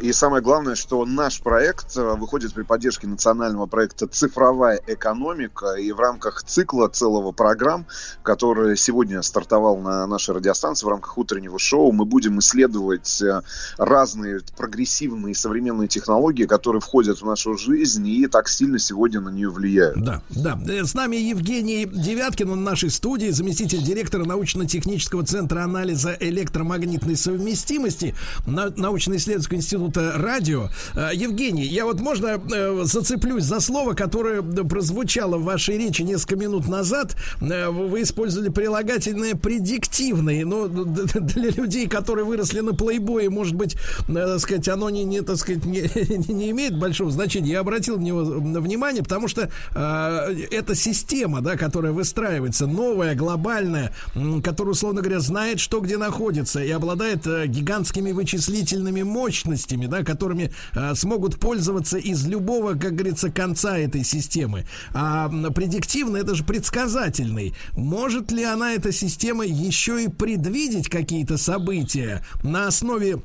И самое главное, что наш проект э, выходит при поддержке национального проекта «Цифровая экономика». И в рамках цикла целого программ, который сегодня стартовал на нашей радиостанции в рамках утреннего шоу, мы будем исследовать э, разные прогрессивные современные технологии, которые входят в нашу жизнь и так сильно сегодня на нее влияют. Да, да. Э, с нами Евгений Девяткин, он в нашей студии, заместитель директора научно-технического центра анализа электромагнитной совместимости научно-исследовательского института института радио. Э, Евгений, я вот можно э, зацеплюсь за слово, которое прозвучало в вашей речи несколько минут назад. Э, вы использовали прилагательное предиктивное. Но для людей, которые выросли на плейбое, может быть, так сказать, оно не, не так сказать, не, [laughs] не имеет большого значения. Я обратил на него внимание, потому что э, эта система, да, которая выстраивается, новая, глобальная, которая, условно говоря, знает, что где находится и обладает гигантскими вычислительными мощностями, технологиями, да, которыми а, смогут пользоваться из любого, как говорится, конца этой системы. А предиктивный это же предсказательный. Может ли она, эта система, еще и предвидеть какие-то события на основе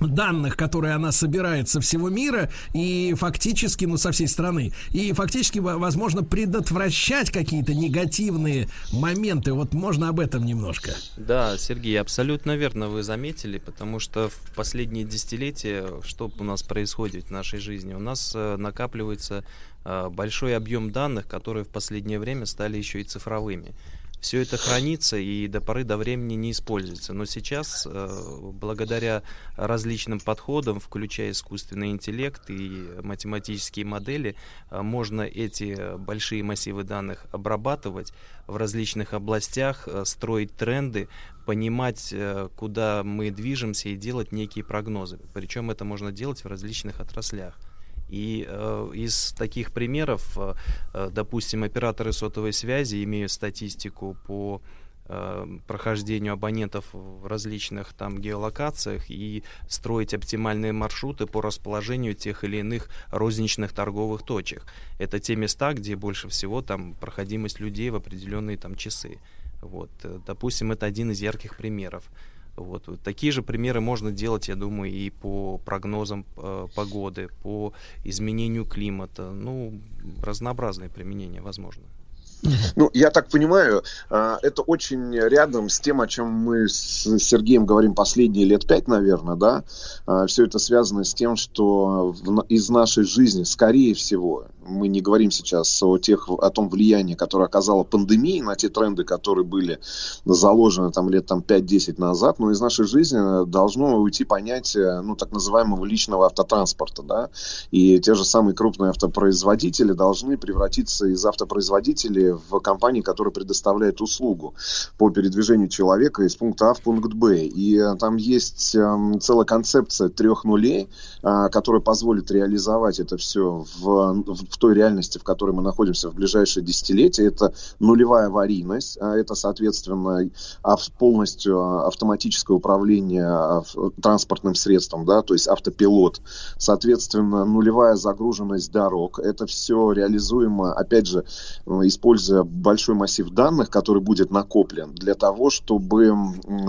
данных, которые она собирает со всего мира и фактически, ну, со всей страны, и фактически, возможно, предотвращать какие-то негативные моменты. Вот можно об этом немножко. Да, Сергей, абсолютно верно вы заметили, потому что в последние десятилетия, что у нас происходит в нашей жизни, у нас э, накапливается э, большой объем данных, которые в последнее время стали еще и цифровыми все это хранится и до поры до времени не используется. Но сейчас, э, благодаря различным подходам, включая искусственный интеллект и математические модели, э, можно эти большие массивы данных обрабатывать в различных областях, э, строить тренды, понимать, куда мы движемся и делать некие прогнозы. Причем это можно делать в различных отраслях. И э, из таких примеров, э, допустим, операторы сотовой связи имеют статистику по э, прохождению абонентов в различных там геолокациях и строить оптимальные маршруты по расположению тех или иных розничных торговых точек. Это те места, где больше всего там проходимость людей в определенные там часы. Вот, э, допустим, это один из ярких примеров. Вот. Такие же примеры можно делать, я думаю, и по прогнозам э, погоды, по изменению климата. Ну, разнообразные применения возможно. Ну, я так понимаю, а, это очень рядом с тем, о чем мы с Сергеем говорим последние лет пять, наверное, да. А, Все это связано с тем, что из нашей жизни, скорее всего, мы не говорим сейчас о, тех, о том влиянии, которое оказала пандемия на те тренды, которые были заложены там лет там, 5-10 назад, но из нашей жизни должно уйти понятие ну, так называемого личного автотранспорта. Да? И те же самые крупные автопроизводители должны превратиться из автопроизводителей в компании, которые предоставляют услугу по передвижению человека из пункта А в пункт Б. И там есть э, целая концепция трех нулей, э, которая позволит реализовать это все в, в в той реальности, в которой мы находимся в ближайшие десятилетия, это нулевая аварийность, а это, соответственно, полностью а, автоматическое управление а, транспортным средством, да, то есть автопилот, соответственно, нулевая загруженность дорог, это все реализуемо, опять же, используя большой массив данных, который будет накоплен для того, чтобы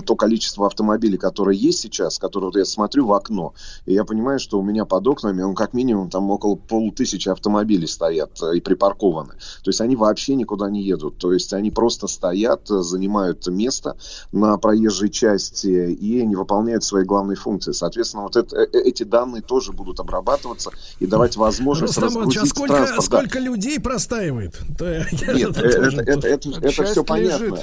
то количество автомобилей, которое есть сейчас, которое вот я смотрю в окно, и я понимаю, что у меня под окнами, он как минимум там около полутысячи автомобилей автомобили стоят э, и припаркованы. То есть они вообще никуда не едут. То есть они просто стоят, э, занимают место на проезжей части и не выполняют свои главные функции. Соответственно, вот это, э, эти данные тоже будут обрабатываться и давать возможность Рустам разгрузить а сколько, транспорт. Сколько да. людей простаивает? [laughs] Нет, это, это, это, это все понятно.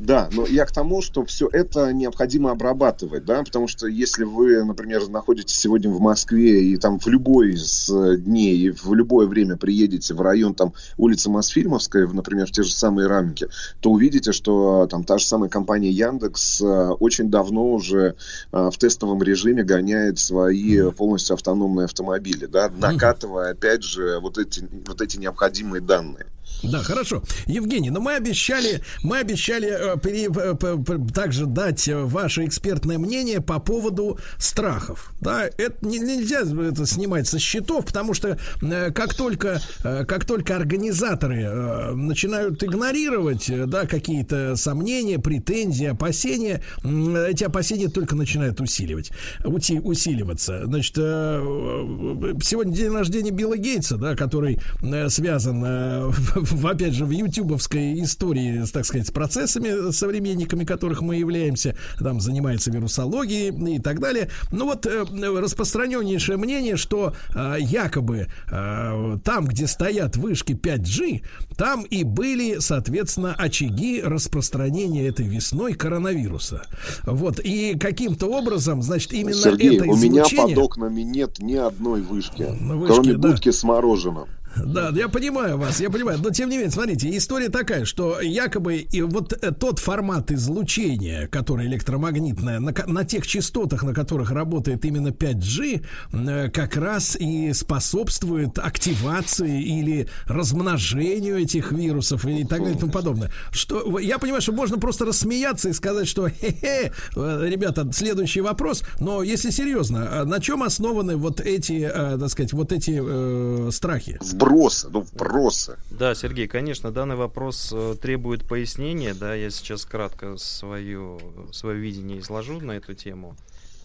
Да, но я к тому, что все это необходимо обрабатывать, да, потому что если вы, например, находитесь сегодня в Москве и там в любой из э, дней и в любое время приедете в район там улицы Мосфильмовская, например, в те же самые рамки, то увидите, что там та же самая компания Яндекс э, очень давно уже э, в тестовом режиме гоняет свои полностью автономные автомобили, да, накатывая опять же вот эти вот эти необходимые данные. Да, хорошо. Евгений, но мы обещали, мы обещали э, при, э, также дать ваше экспертное мнение по поводу страхов. Да, это не, нельзя это снимать со счетов, потому что э, как только, э, как только организаторы э, начинают игнорировать, э, да, какие-то сомнения, претензии, опасения, э, эти опасения только начинают усиливать, ути, усиливаться. Значит, э, э сегодня день рождения Билла Гейтса, да, который э, связан э, [laughs] в, опять же, в ютубовской истории, так сказать, с процессами, современниками которых мы являемся, там занимается вирусологией и так далее. Ну вот э, распространеннейшее мнение, что э, якобы э, там, где стоят вышки 5G, там и были, соответственно, очаги распространения этой весной коронавируса. Вот, и каким-то образом, значит, именно Сергей, это излучение... у меня под окнами нет ни одной вышки, вышки кроме да. будки с мороженым. Да, я понимаю вас, я понимаю. Но тем не менее, смотрите, история такая, что якобы и вот э, тот формат излучения, который электромагнитное, на, на тех частотах, на которых работает именно 5G, э, как раз и способствует активации или размножению этих вирусов и так далее и тому подобное. Что, я понимаю, что можно просто рассмеяться и сказать, что хе-хе, э, ребята, следующий вопрос. Но если серьезно, на чем основаны вот эти, так сказать, вот эти э, страхи? Вбросы, ну вбросы. Да, Сергей, конечно, данный вопрос э, требует пояснения, да, я сейчас кратко свое, свое видение изложу на эту тему.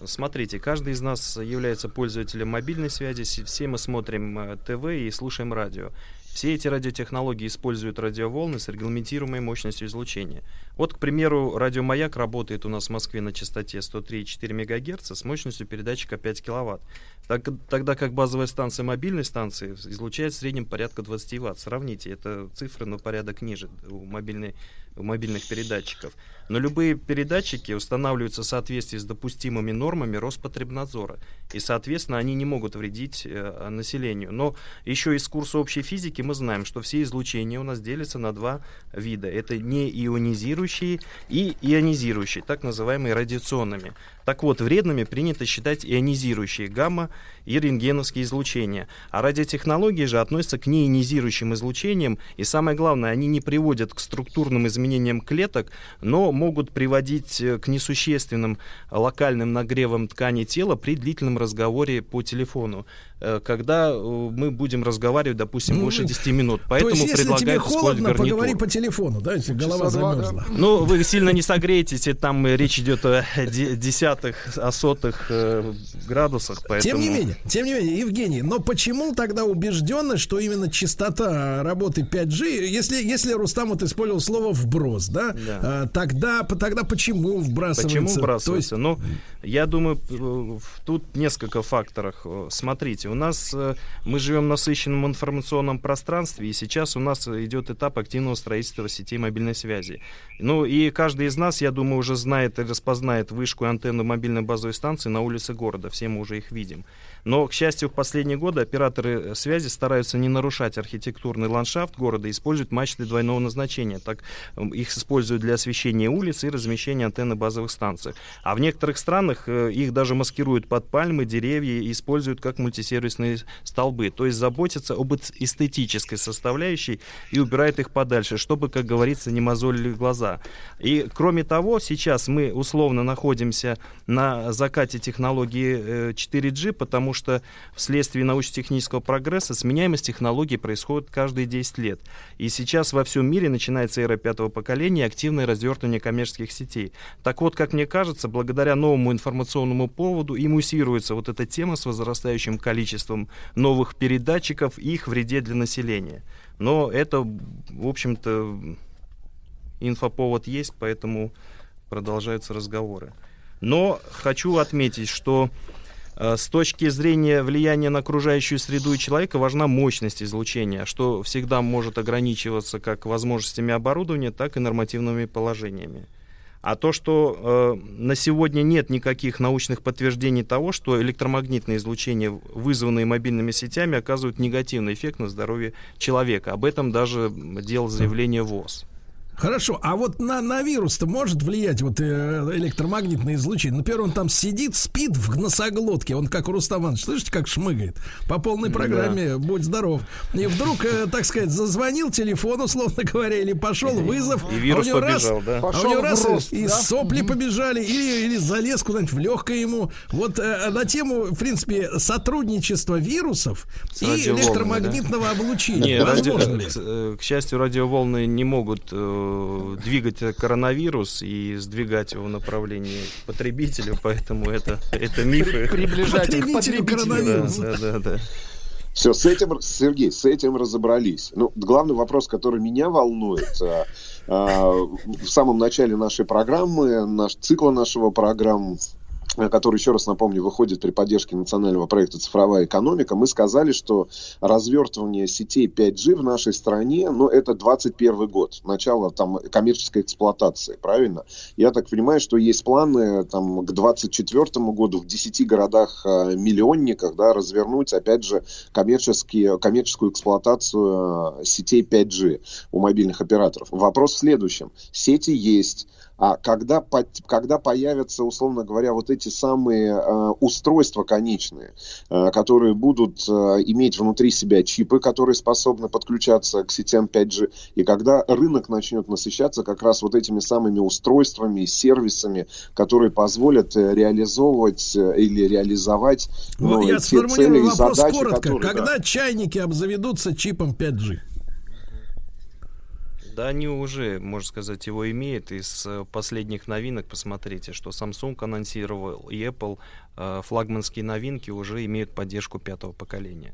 Смотрите, каждый из нас является пользователем мобильной связи, все мы смотрим э, ТВ и слушаем радио. Все эти радиотехнологии используют радиоволны с регламентируемой мощностью излучения. Вот, к примеру, радиомаяк работает у нас в Москве на частоте 103,4 МГц с мощностью передатчика 5 кВт, так, тогда как базовая станция мобильной станции излучает в среднем порядка 20 Вт. Сравните, это цифры на порядок ниже у мобильной мобильных передатчиков. Но любые передатчики устанавливаются в соответствии с допустимыми нормами Роспотребнадзора. И, соответственно, они не могут вредить э, населению. Но еще из курса общей физики мы знаем, что все излучения у нас делятся на два вида. Это неионизирующие и ионизирующие, так называемые радиационными. Так вот, вредными принято считать ионизирующие гамма и рентгеновские излучения. А радиотехнологии же относятся к неионизирующим излучениям, и самое главное, они не приводят к структурным изменениям клеток, но могут приводить э, к несущественным локальным нагревам ткани тела при длительном разговоре по телефону. Э, когда э, мы будем разговаривать, допустим, Ну, больше 10 минут. То Поэтому есть, если тебе предлагаю использовать холодно, гарнитур. поговори по телефону, да, если голова Часа два, да. замерзла. Ну, вы сильно не согреетесь, и там речь идет о де- десятых, о сотых э, градусах, поэтому... Тем не менее, тем не менее, Евгений, но почему тогда убеждены, что именно частота работы 5G, если, если Рустам вот использовал слово вброс, да, Да. а, тогда, тогда почему вбрасывается? Почему То вбрасывается? есть, Ну, я думаю, э, тут несколько факторов. Э, Смотрите, у нас э, мы живем в насыщенном информационном пространстве, и сейчас у нас идет этап активного строительства сетей мобильной связи. Ну, и каждый из нас, я думаю, уже знает и распознает вышку и антенну мобильной базовой станции на улице города. Все мы уже их видим. Но, к счастью, в последние годы операторы э, связи стараются не нарушать архитектурный ландшафт города используют мачты двойного назначения. Так их используют для освещения улиц и размещения антенны базовых станций. А в некоторых странах э, их даже маскируют под пальмы, деревья и используют как мультисервисные столбы. То есть заботятся об эс- эстетической составляющей и убирают их подальше, чтобы, как говорится, не мозолили глаза. И кроме того, сейчас мы условно находимся на закате технологии э, 4G, потому что вследствие научно-технического прогресса сменяемость технологий происходит каждые 10 лет. И сейчас во всем мире начинается эра пятого поколения и активное развертывание коммерческих сетей. Так вот, как мне кажется, благодаря новому информационному поводу и муссируется вот эта тема с возрастающим количеством новых передатчиков и их вреде для населения. Но это, в общем-то, инфоповод есть, поэтому продолжаются разговоры. Но хочу отметить, что с точки зрения влияния на окружающую среду и человека важна мощность излучения, что всегда может ограничиваться как возможностями оборудования, так и нормативными положениями. А то, что э, на сегодня нет никаких научных подтверждений того, что электромагнитное излучение, вызванное мобильными сетями, оказывает негативный эффект на здоровье человека. Об этом даже делал заявление ВОЗ. Хорошо, а вот на, на вирус-то может влиять вот э, электромагнитное излучение? Например, он там сидит, спит в носоглотке, он как Рустам Иванович, слышите, как шмыгает? По полной программе, будь здоров. И вдруг, э, так сказать, зазвонил телефон, условно говоря, или пошел вызов. И вирус а у него побежал, раз, да. А у Пошел него раз рост, и да? сопли побежали, или, или залез куда-нибудь в легкое ему. Вот э, на тему, в принципе, сотрудничества вирусов С и электромагнитного облучения. Не, ради- Возможно ли? к, э, к счастью, радиоволны не могут э, двигать коронавирус и сдвигать его в направлении к потребителю, поэтому это, это мифы. Приближать к Потребителю. Да, коронавируса. да, да, да. Все, с этим, Сергей, с этим разобрались. Ну, главный вопрос, который меня волнует, а, а, в самом начале нашей программы, наш цикла нашего программ, который, еще раз напомню, выходит при поддержке национального проекта «Цифровая экономика», мы сказали, что развертывание сетей 5G в нашей стране, ну, это 21 год, начало там коммерческой эксплуатации, правильно? Я так понимаю, что есть планы там к 24 году в 10 городах-миллионниках, да, развернуть, опять же, коммерческие, коммерческую эксплуатацию э, сетей 5G у мобильных операторов. Вопрос в следующем. Сети есть, а когда, когда появятся, условно говоря, вот эти самые э, устройства конечные, э, которые будут э, иметь внутри себя чипы, которые способны подключаться к сетям 5G, и когда рынок начнет насыщаться как раз вот этими самыми устройствами и сервисами, которые позволят э, реализовывать э, или реализовать Вот ну, я те цели и задачи, коротко. которые... да. Когда чайники обзаведутся чипом 5G? Да, они уже, можно сказать, его имеют. Из э, последних новинок посмотрите, что Samsung анонсировал и Apple э, флагманские новинки уже имеют поддержку пятого поколения.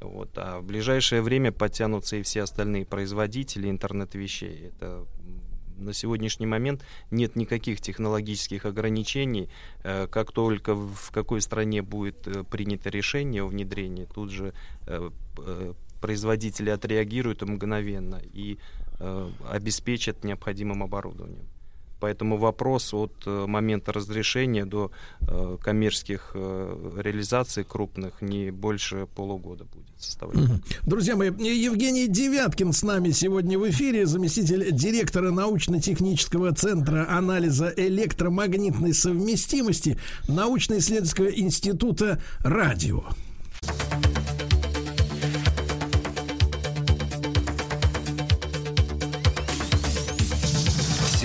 Вот. А в ближайшее время подтянутся и все остальные производители интернет-вещей. Это на сегодняшний момент нет никаких технологических ограничений. Э, Как только в какой стране будет принято решение о внедрении, тут же производители отреагируют мгновенно и э, обеспечат необходимым оборудованием. Поэтому вопрос от э, момента разрешения до э, коммерческих реализаций крупных не больше полугода будет составлять. Друзья мои, Евгений Девяткин с нами сегодня в эфире, заместитель директора научно-технического центра анализа электромагнитной совместимости научно-исследовательского института радио.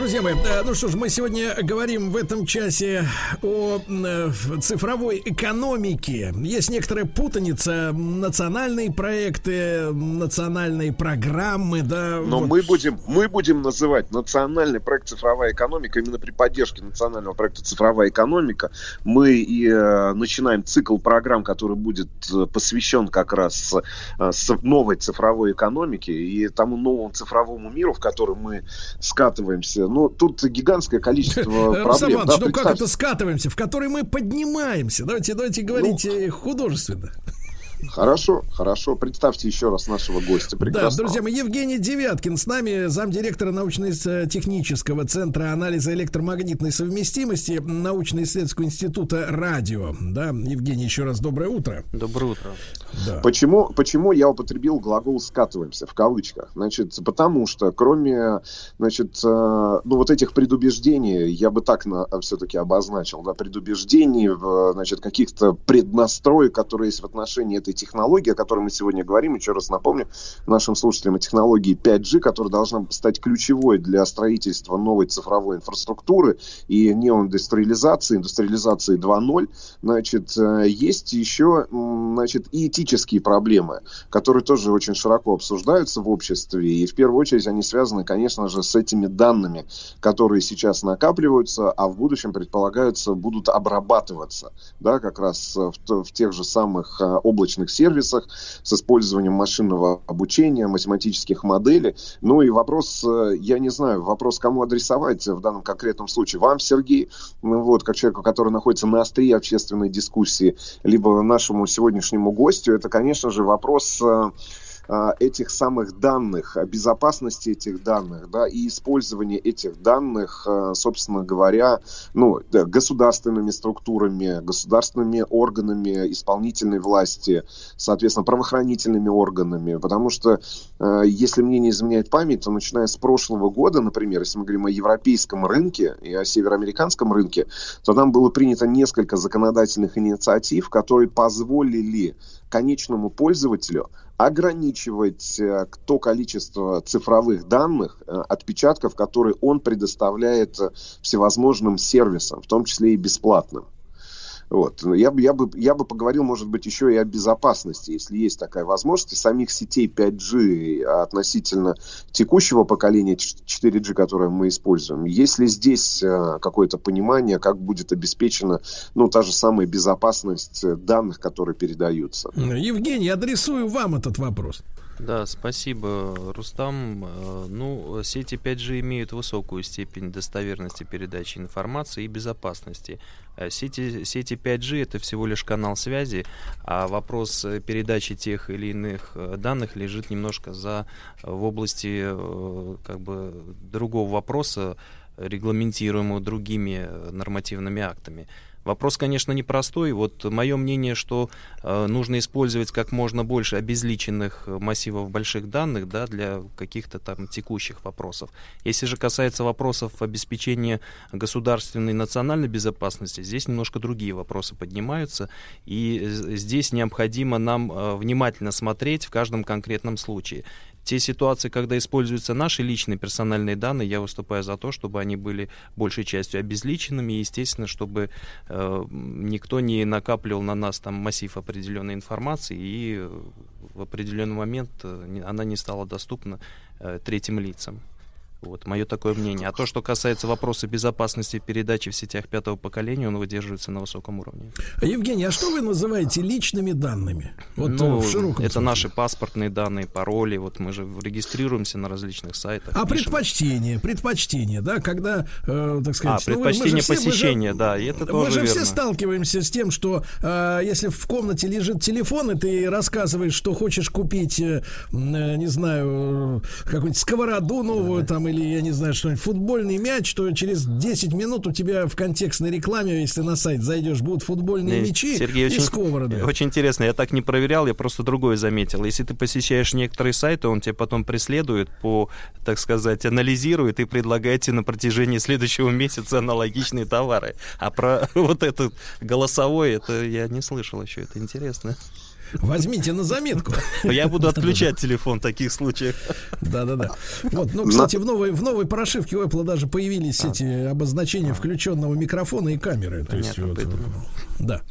Друзья мои, э, ну что ж, мы сегодня говорим в этом часе о э, цифровой экономике. Есть некоторая путаница, национальные проекты, национальные программы, да. Но вот. мы будем, мы будем называть национальный проект «Цифровая экономика» именно при поддержке национального проекта «Цифровая экономика». Мы и э, начинаем цикл программ, который будет посвящен как раз новой цифровой экономике и тому новому цифровому миру, в который мы скатываемся. Ну, тут гигантское количество [laughs] проблем. Руслан Иванович, да, ну как это скатываемся, в который мы поднимаемся? Давайте, давайте говорить Ну, э, художественно. Хорошо, хорошо. Представьте еще раз нашего гостя. Да, Прекрасно. друзья мои, Евгений Девяткин с нами, замдиректора научно-технического центра анализа электромагнитной совместимости научно-исследовательского института радио. Да, Евгений, еще раз доброе утро. Доброе утро. Да. Почему, почему я употребил глагол «скатываемся» в кавычках? Значит, потому что кроме, значит, э, ну вот этих предубеждений, я бы так все-таки обозначил, да, предубеждений, в, значит, каких-то преднастроек, которые есть в отношении этой технологии, о которой мы сегодня говорим, еще раз напомню нашим слушателям о технологии 5G, которая должна стать ключевой для строительства новой цифровой инфраструктуры и неоиндустриализации, индустриализации 2.0, значит, э, есть еще, значит, и этические проблемы, которые тоже очень широко обсуждаются в обществе, и в первую очередь они связаны, конечно же, с этими данными, которые сейчас накапливаются, а в будущем, предполагаются, будут обрабатываться, да, как раз в, в тех же самых э, облачных сервисах с использованием машинного обучения, математических моделей. Ну и вопрос, э, я не знаю, вопрос, кому адресовать в данном конкретном случае. Вам, Сергей, ну вот, как человеку, который находится на острие общественной дискуссии, либо нашему сегодняшнему гостю, это, конечно же, вопрос э, этих самых данных, безопасности этих данных, да, и использование этих данных, э, собственно говоря, ну, да, государственными структурами, государственными органами исполнительной власти, соответственно, правоохранительными органами, потому что, если мне не изменяет память, то начиная с прошлого года, например, если мы говорим о европейском рынке и о североамериканском рынке, то там было принято несколько законодательных инициатив, которые позволили конечному пользователю ограничивать э, то количество цифровых данных, э, отпечатков, которые он предоставляет э, всевозможным сервисам, в том числе и бесплатным. Вот. Ну, Я бы, я, бы, я бы поговорил, может быть, еще и о безопасности, если есть такая возможность, и самих сетей 5G относительно текущего поколения 4G, которое мы используем. Есть ли здесь э, какое-то понимание, как будет обеспечена ну, та же самая безопасность данных, которые передаются? Евгений, адресую вам этот вопрос. Да, спасибо, Рустам. Э, Ну, сети 5G имеют высокую степень достоверности передачи информации и безопасности. Э, Сети, сети 5G это всего лишь канал связи, а вопрос э, передачи тех или иных э, данных лежит немножко за в области как бы другого вопроса, регламентируемого другими нормативными актами. Вопрос, конечно, непростой. Вот мое мнение, что э, нужно использовать как можно больше обезличенных э, массивов больших данных да, для каких-то там текущих вопросов. Если же касается вопросов обеспечения государственной национальной безопасности, здесь немножко другие вопросы поднимаются. И здесь необходимо нам э, внимательно смотреть в каждом конкретном случае. Те ситуации, когда используются наши личные персональные данные, я выступаю за то, чтобы они были большей частью обезличенными, и, естественно, чтобы э, никто не накапливал на нас там массив определенной информации, и в определенный момент э, она не стала доступна э, третьим лицам. Вот, мое такое мнение. А то, что касается вопроса безопасности передачи в сетях пятого поколения, он выдерживается на высоком уровне. Евгений, а что вы называете личными данными? Вот ну, в широком это смысле. наши паспортные данные, пароли. Вот мы же регистрируемся на различных сайтах. А пишем. предпочтение, предпочтение, да, когда, э, так сказать... А, ну, мы же предпочтение все- мы же- посещения, да, и это Мы тоже же все верно. сталкиваемся с тем, что э, если в комнате лежит телефон, и ты рассказываешь, что хочешь купить, э, э, не знаю, э, какую-нибудь сковороду новую там, или, я не знаю, что-нибудь, футбольный мяч, то через 10 минут у тебя в контекстной рекламе, если на сайт зайдешь, будут футбольные Не, мячи Сергей, и очень, сковороды. очень интересно, я так не проверял, я просто другое заметил. Если ты посещаешь некоторые сайты, он тебя потом преследует, по, так сказать, анализирует и предлагает тебе на протяжении следующего месяца аналогичные товары. А про [laughs] вот этот голосовой, это я не слышал еще, это интересно. Возьмите на заметку. Я буду отключать телефон в таких случаях. Да-да-да. Вот, ну, кстати, в новой, в новой прошивке у Apple даже появились эти обозначения включенного микрофона и камеры. То есть, вот, да.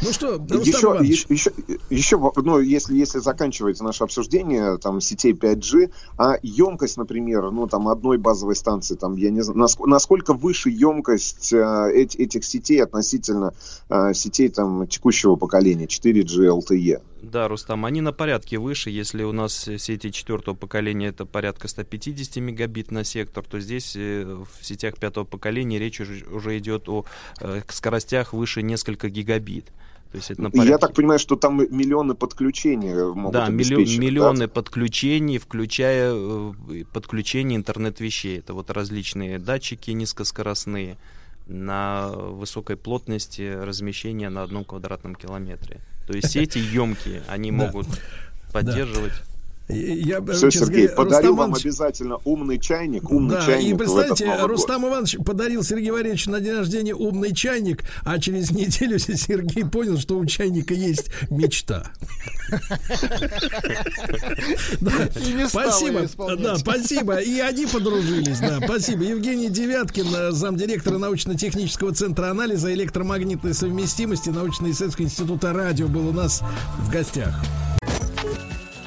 Ну что, Рустам еще, Иванович. еще, еще, еще, ну, если, если заканчивать наше обсуждение там сетей 5G, а емкость, например, ну, там, одной базовой станции, там, я не знаю, насколько, насколько выше емкость э, эти, этих сетей относительно э, сетей, там, текущего поколения, 4G LTE? Да, Рустам, они на порядке выше. Если у нас сети четвертого поколения это порядка 150 мегабит на сектор, то здесь э, в сетях пятого поколения речь уже, уже идет о э, скоростях выше несколько гигабит. То есть это на порядке. Я так понимаю, что там миллионы подключений могут Да, миллион, миллионы да? подключений, включая э, подключение интернет-вещей. Это вот различные датчики низкоскоростные на высокой плотности размещения на одном квадратном километре. То есть [laughs] сети емкие, они могут поддерживать. Я, Все, Сергей, говоря, подарю Рустам вам Иванович- обязательно умный чайник, умный да, чайник и представьте, Новый год. Рустам Иванович подарил Сергею Валерьевичу на день рождения умный чайник, а через неделю [laughs] Сергей понял, что у чайника есть мечта. [laughs] Спасибо, да, спасибо. И они подружились, да, спасибо. Евгений Девяткин, э, замдиректора научно-технического центра анализа электромагнитной совместимости научно-исследовательского института радио был у нас в гостях.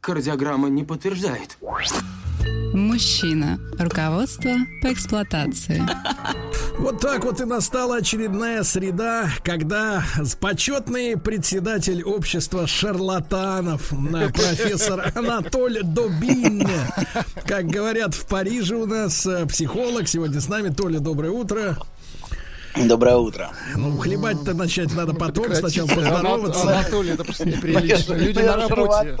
Кардиограмма не подтверждает. Мужчина. Руководство по эксплуатации. [laughs] Вот так вот и настала очередная среда, когда почетный председатель общества шарлатанов, [laughs] профессор Анатолий Добин, как говорят в Париже у нас, э, психолог, сегодня с нами. Толя, доброе утро. Доброе утро. Ну, хлебать-то начать надо потом, Прекратите, сначала поздороваться. Анат- Анатолий, это просто неприлично. Люди на работе.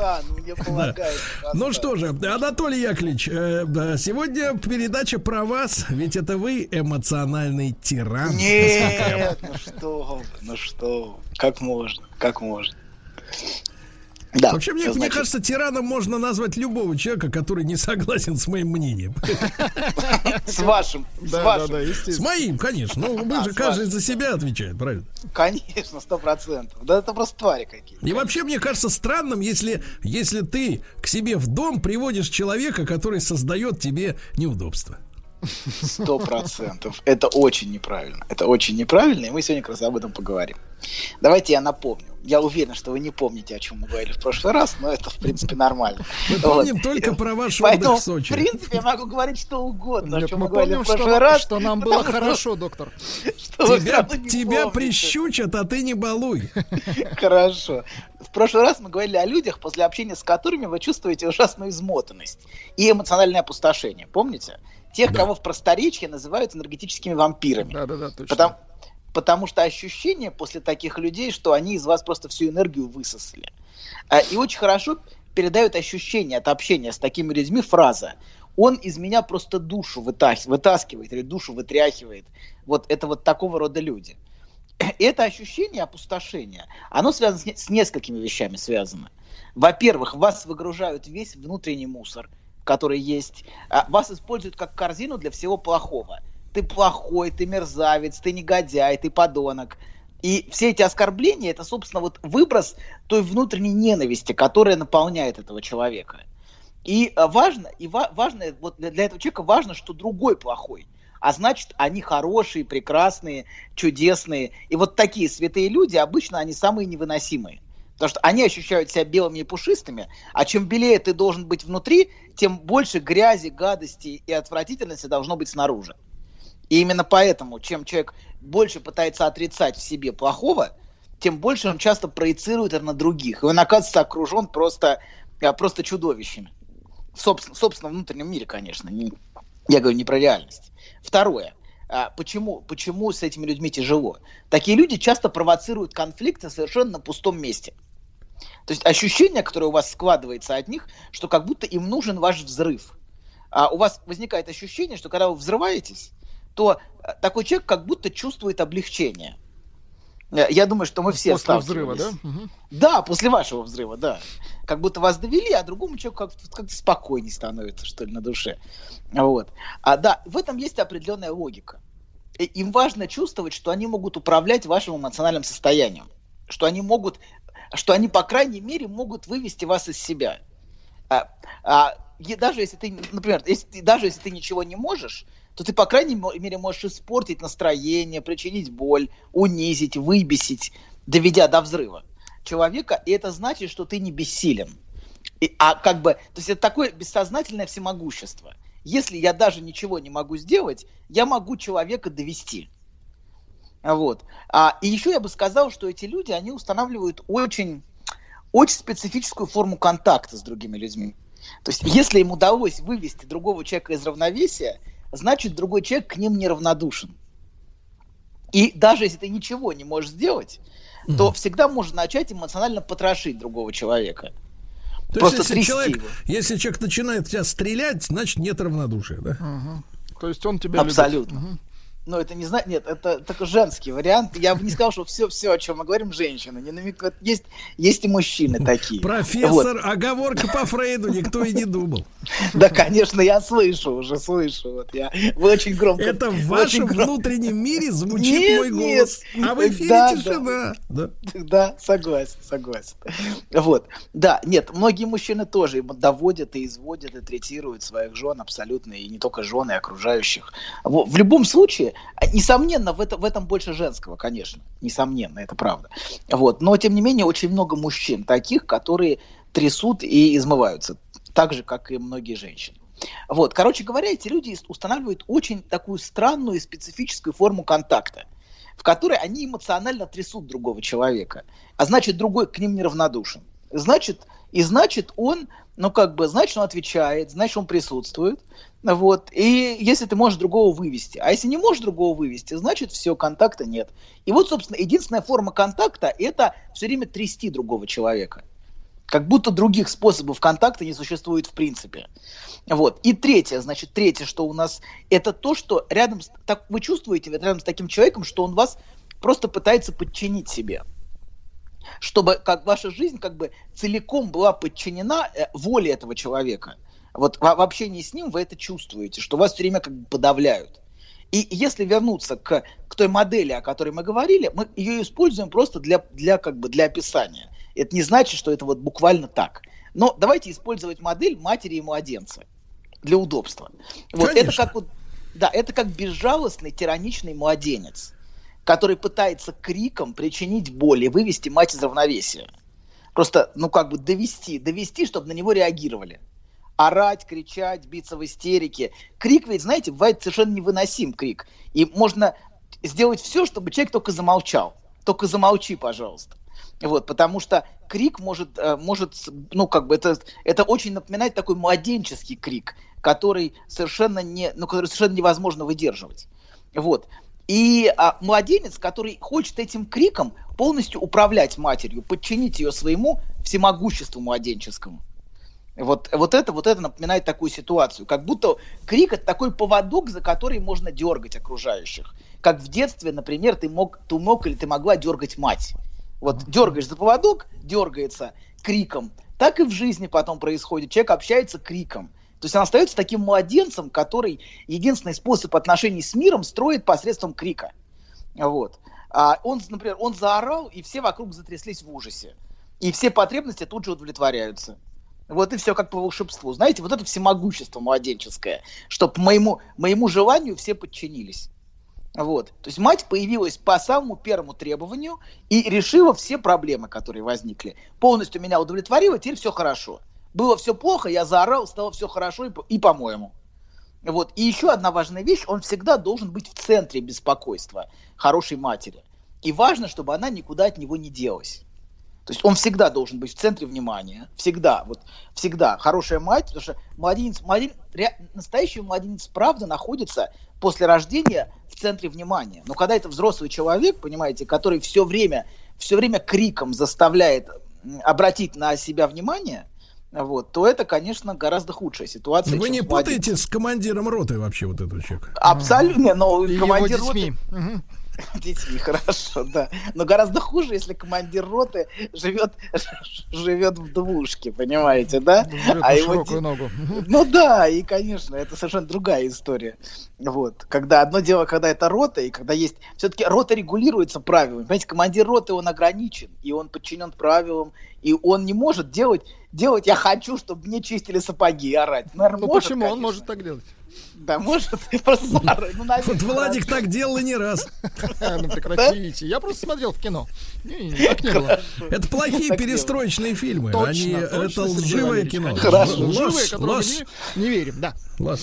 [laughs] полагается. Ну что же, Анатолий Яковлевич, э, сегодня передача про вас, ведь это вы эмоциональный тиран. Нет, ну что, ну что, как можно, как можно. Да, Вообще, мне, что мне значит? кажется, тираном можно назвать любого человека, который не согласен с моим мнением. [laughs] с вашим, с Да, да, вашим, да, С естественно. моим, конечно. Ну, мы А, же каждый вашим. за себя отвечает, правильно? конечно, сто процентов. Да это просто твари какие-то. И вообще, мне кажется странным, если, если ты к себе в дом приводишь человека, который создает тебе неудобства. Сто процентов. Это очень неправильно. Это очень неправильно, и мы сегодня как раз об этом поговорим. Давайте я напомню. Я уверен, что вы не помните, о чем мы говорили в прошлый раз, но это, в принципе, нормально. Мы Вот. помним только про ваш Поэтому, отдых в Сочи. в принципе, я могу говорить что угодно, о Нет, чем мы мы говорили помним, в прошлый что, раз. что нам было хорошо, доктор. Тебя, тебя прищучат, а ты не балуй. Хорошо. В прошлый раз мы говорили о людях, после общения с которыми вы чувствуете ужасную измотанность и эмоциональное опустошение. Помните? Тех, кого в просторечии называют энергетическими вампирами. Да, да, да, точно. Потому, потому что ощущение после таких людей, что они из вас просто всю энергию высосали. А, И очень хорошо передают ощущение от общения с такими людьми фраза «Он из меня просто душу вытас- вытаскивает или душу вытряхивает». Вот это вот такого рода люди. Это ощущение опустошения, оно связано с, с несколькими вещами связано. Во-первых, вас выгружают весь внутренний мусор, который есть. А, Вас используют как корзину для всего плохого. Ты плохой, ты мерзавец, ты негодяй, ты подонок. И все эти оскорбления это, собственно, вот выброс той внутренней ненависти, которая наполняет этого человека. И а, важно, и ва- важно, вот для, для этого человека важно, что другой плохой. А значит, они хорошие, прекрасные, чудесные. И вот такие святые люди, обычно они самые невыносимые. Потому что они ощущают себя белыми и пушистыми, а чем белее ты должен быть внутри, тем больше грязи, гадости и отвратительности должно быть снаружи. И именно поэтому, чем человек больше пытается отрицать в себе плохого, тем больше он часто проецирует это на других. И он оказывается окружен просто, а, просто чудовищами. В собствен- собственном внутреннем мире, конечно. Не- я говорю не про реальность. Второе. А, Почему, почему с этими людьми тяжело? Такие люди часто провоцируют конфликты совершенно на пустом месте. То есть ощущение, которое у вас складывается от них, что как будто им нужен ваш взрыв. А у вас возникает ощущение, что когда вы взрываетесь, то э, такой человек как будто чувствует облегчение. Э, Я думаю, что мы все После взрыва, да? Да, после вашего взрыва, да. Как будто вас довели, а другому человеку как- как-то спокойнее становится, что ли, на душе. Вот. А да, в этом есть определенная логика. Им важно чувствовать, что они могут управлять вашим эмоциональным состоянием. Что они могут, что они, по крайней мере, могут вывести вас из себя. А, а, и даже если ты, например, если даже если ты ничего не можешь, то ты, по крайней мере, можешь испортить настроение, причинить боль, унизить, выбесить, доведя до взрыва человека, и это значит, что ты не бессилен. И- а как бы, то есть это такое бессознательное всемогущество. Если я даже ничего не могу сделать, я могу человека довести. Вот. А, и еще я бы сказал, что эти люди, они устанавливают очень, очень специфическую форму контакта с другими людьми. То есть, если им удалось вывести другого человека из равновесия, значит, другой человек к ним неравнодушен. И даже если ты ничего не можешь сделать, то всегда можно начать эмоционально потрошить другого человека. То Просто есть, если человек, его. если человек начинает тебя стрелять, значит нет равнодушия, да? То есть он тебя любит. Абсолютно. Но это не знаю, нет, это такой женский вариант. Я бы не сказал, что все, все, о чем мы говорим, женщины. Не намекают. Есть, есть и мужчины такие. Профессор, Вот. оговорка по Фрейду, никто и не думал. Да, конечно, я слышу уже, слышу. Вот я, вы очень громко. Это в вашем гром- внутреннем мире звучит Нет, мой нет. голос. А в эфире Да, тишина. Да. Да, согласен, согласен. Вот. Да, нет, многие мужчины тоже доводят и изводят и третируют своих жен абсолютно, и не только жены, и окружающих. В любом случае, несомненно, в, это, в этом больше женского, конечно. Несомненно, это правда. Вот. Но, тем не менее, очень много мужчин таких, которые трясут и измываются. Так же, как и многие женщины. Вот, короче говоря, эти люди устанавливают очень такую странную и специфическую форму контакта, в которой они эмоционально трясут другого человека, а значит, другой к ним неравнодушен. Значит, и значит он, ну как бы, значит, он отвечает, значит, он присутствует, вот, и если ты можешь другого вывести, а если не можешь другого вывести, значит, все, контакта нет. И вот, собственно, единственная форма контакта – это все время трясти другого человека. Как будто других способов контакта не существует в принципе. Вот. И третье, значит, третье, что у нас, это то, что рядом с, так, вы чувствуете рядом с таким человеком, что он вас просто пытается подчинить себе. Чтобы как ваша жизнь как бы целиком была подчинена э, воле этого человека. Вот в, общении с ним вы это чувствуете, что вас все время как бы подавляют. И если вернуться к, к той модели, о которой мы говорили, мы ее используем просто для, для, как бы для описания. Это не значит, что это вот буквально так. Но давайте использовать модель матери и младенца для удобства. Вот это как вот, да, это как безжалостный тираничный младенец, который пытается криком причинить боль и вывести мать из равновесия. Просто, ну как бы довести, довести, чтобы на него реагировали. Орать, кричать, биться в истерике. Крик ведь, знаете, бывает совершенно невыносим крик. И можно сделать все, чтобы человек только замолчал. Только замолчи, пожалуйста. Вот, потому что крик может, э, может, ну, как бы это, это очень напоминает такой младенческий крик, который совершенно, не, ну, который совершенно невозможно выдерживать. Вот. И а, младенец, который хочет этим криком полностью управлять матерью, подчинить ее своему всемогуществу младенческому. Вот, вот, это, вот это напоминает такую ситуацию. Как будто крик это такой поводок, за который можно дергать окружающих. Как в детстве, например, ты мог, ты мог или ты могла дергать мать. Вот дергаешь за поводок, дергается криком. Так и в жизни потом происходит. Человек общается криком. То есть он остается таким младенцем, который единственный способ отношений с миром строит посредством крика. Вот. А он, например, он заорал, и все вокруг затряслись в ужасе. И все потребности тут же удовлетворяются. Вот и все как по волшебству. Знаете, вот это всемогущество младенческое, чтобы моему, моему желанию все подчинились. Вот. То есть мать появилась по самому первому требованию и решила все проблемы, которые возникли. Полностью меня удовлетворила, теперь все хорошо. Было все плохо, я заорал, стало все хорошо и, и по-моему. Вот. И еще одна важная вещь, он всегда должен быть в центре беспокойства хорошей матери. И важно, чтобы она никуда от него не делась. То есть он всегда должен быть в центре внимания. Всегда. Вот всегда. Хорошая мать, потому что младенец, младен- ре- настоящий младенец правда находится после рождения в центре внимания. Но когда это взрослый человек, понимаете, который все время, все время криком заставляет обратить на себя внимание, вот, то это, конечно, гораздо худшая ситуация. Вы не путаете с командиром роты вообще вот этого человека? Абсолютно, но командир роты- Мгм. Детьми, хорошо, да. Но гораздо хуже, если командир роты живет, [laughs] живет в двушке, понимаете, да? Живет А его широкую ногу. [laughs] Ну да, и, конечно, это совершенно другая история. Вот. Когда одно дело, когда это рота, и когда есть... Все-таки рота регулируется правилами. Понимаете, командир роты, он ограничен, и он подчинен правилам, и он не может делать... Делать я хочу, чтобы мне чистили сапоги орать. Наверное, Ну может, почему он конечно. может так делать? Да, может, просто заорать. Ну, наверное, Вот Владик так делал и не раз. [laughs] Ну прекратите. Я просто смотрел в кино. Так не было. Это плохие перестроечные фильмы. Точно, Они, это лживое кино. Хорошо. Мы ложь, не, верим, да. [laughs] Ну,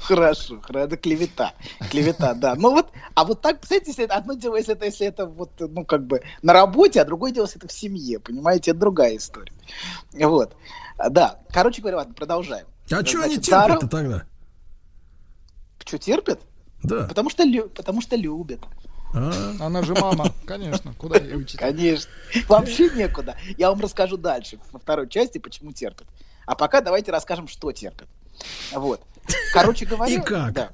хорошо, хорошо, это клевета. Клевета, да. Ну вот, а вот так, представляете, если это одно дело, если это, если это вот, ну, как бы на работе, а другое дело, если это в семье, понимаете, это другая история. Вот. А, Да, короче говоря, ладно, продолжаем. А что они терпят-то тогда? Что терпят? Да. Потому что, лю- потому что любят. А, Она же мама, конечно. Куда ей уйти? Конечно. Вообще некуда. Я вам расскажу дальше, во второй части, почему терпят. А пока давайте расскажем, что терпят. Вот. Короче говоря... И как. да.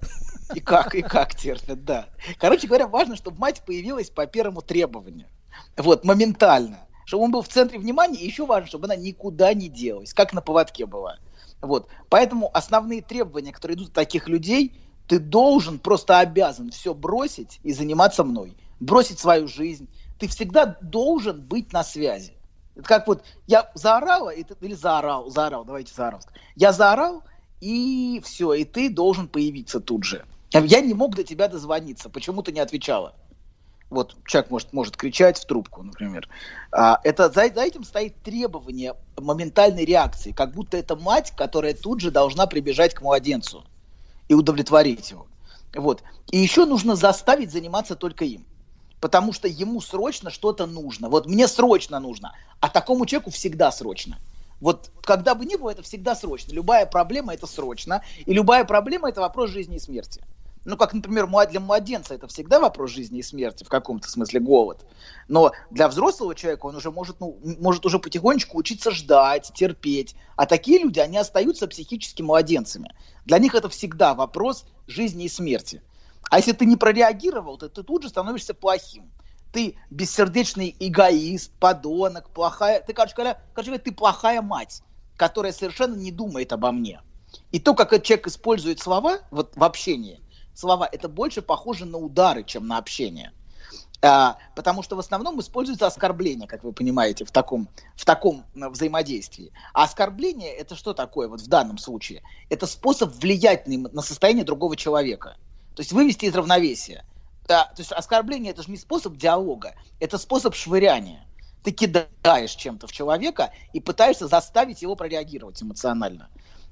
И как, и как терпят, да. Короче говоря, важно, чтобы мать появилась по первому требованию. Вот, моментально. Чтобы он был в центре внимания, и еще важно, чтобы она никуда не делась, как на поводке была. Вот. Поэтому основные требования, которые идут от таких людей, ты должен, просто обязан все бросить и заниматься мной. Бросить свою жизнь. Ты всегда должен быть на связи. Это как вот я заорала, и ты, или заорал, заорал, давайте заорал. Я заорал, и все, и ты должен появиться тут же. Я не мог до тебя дозвониться, почему ты не отвечала? Вот человек может, может кричать в трубку, например. А, это за, за этим стоит требование моментальной реакции, как будто это мать, которая тут же должна прибежать к младенцу и удовлетворить его. Вот. И еще нужно заставить заниматься только им. Потому что ему срочно что-то нужно. Вот мне срочно нужно. А такому человеку всегда срочно. Вот когда бы ни было, это всегда срочно. Любая проблема это срочно. И любая проблема это вопрос жизни и смерти. Ну, как, например, для младенца это всегда вопрос жизни и смерти, в каком-то смысле голод. Но для взрослого человека он уже может, ну, может уже потихонечку учиться ждать, терпеть. А такие люди, они остаются психически младенцами. Для них это всегда вопрос жизни и смерти. А если ты не прореагировал, то ты тут же становишься плохим. Ты бессердечный эгоист, подонок, плохая... Ты, короче говоря, короче говоря, ты плохая мать, которая совершенно не думает обо мне. И то, как этот человек использует слова вот, в общении, слова, это больше похоже на удары, чем на общение. А, потому что в основном используется оскорбление, как вы понимаете, в таком, в таком э, взаимодействии. А оскорбление это что такое вот в данном случае? Это способ влиять на состояние другого человека. То есть вывести из равновесия. Да, то есть оскорбление это же не способ диалога, это способ швыряния. Ты кидаешь чем-то в человека и пытаешься заставить его прореагировать эмоционально.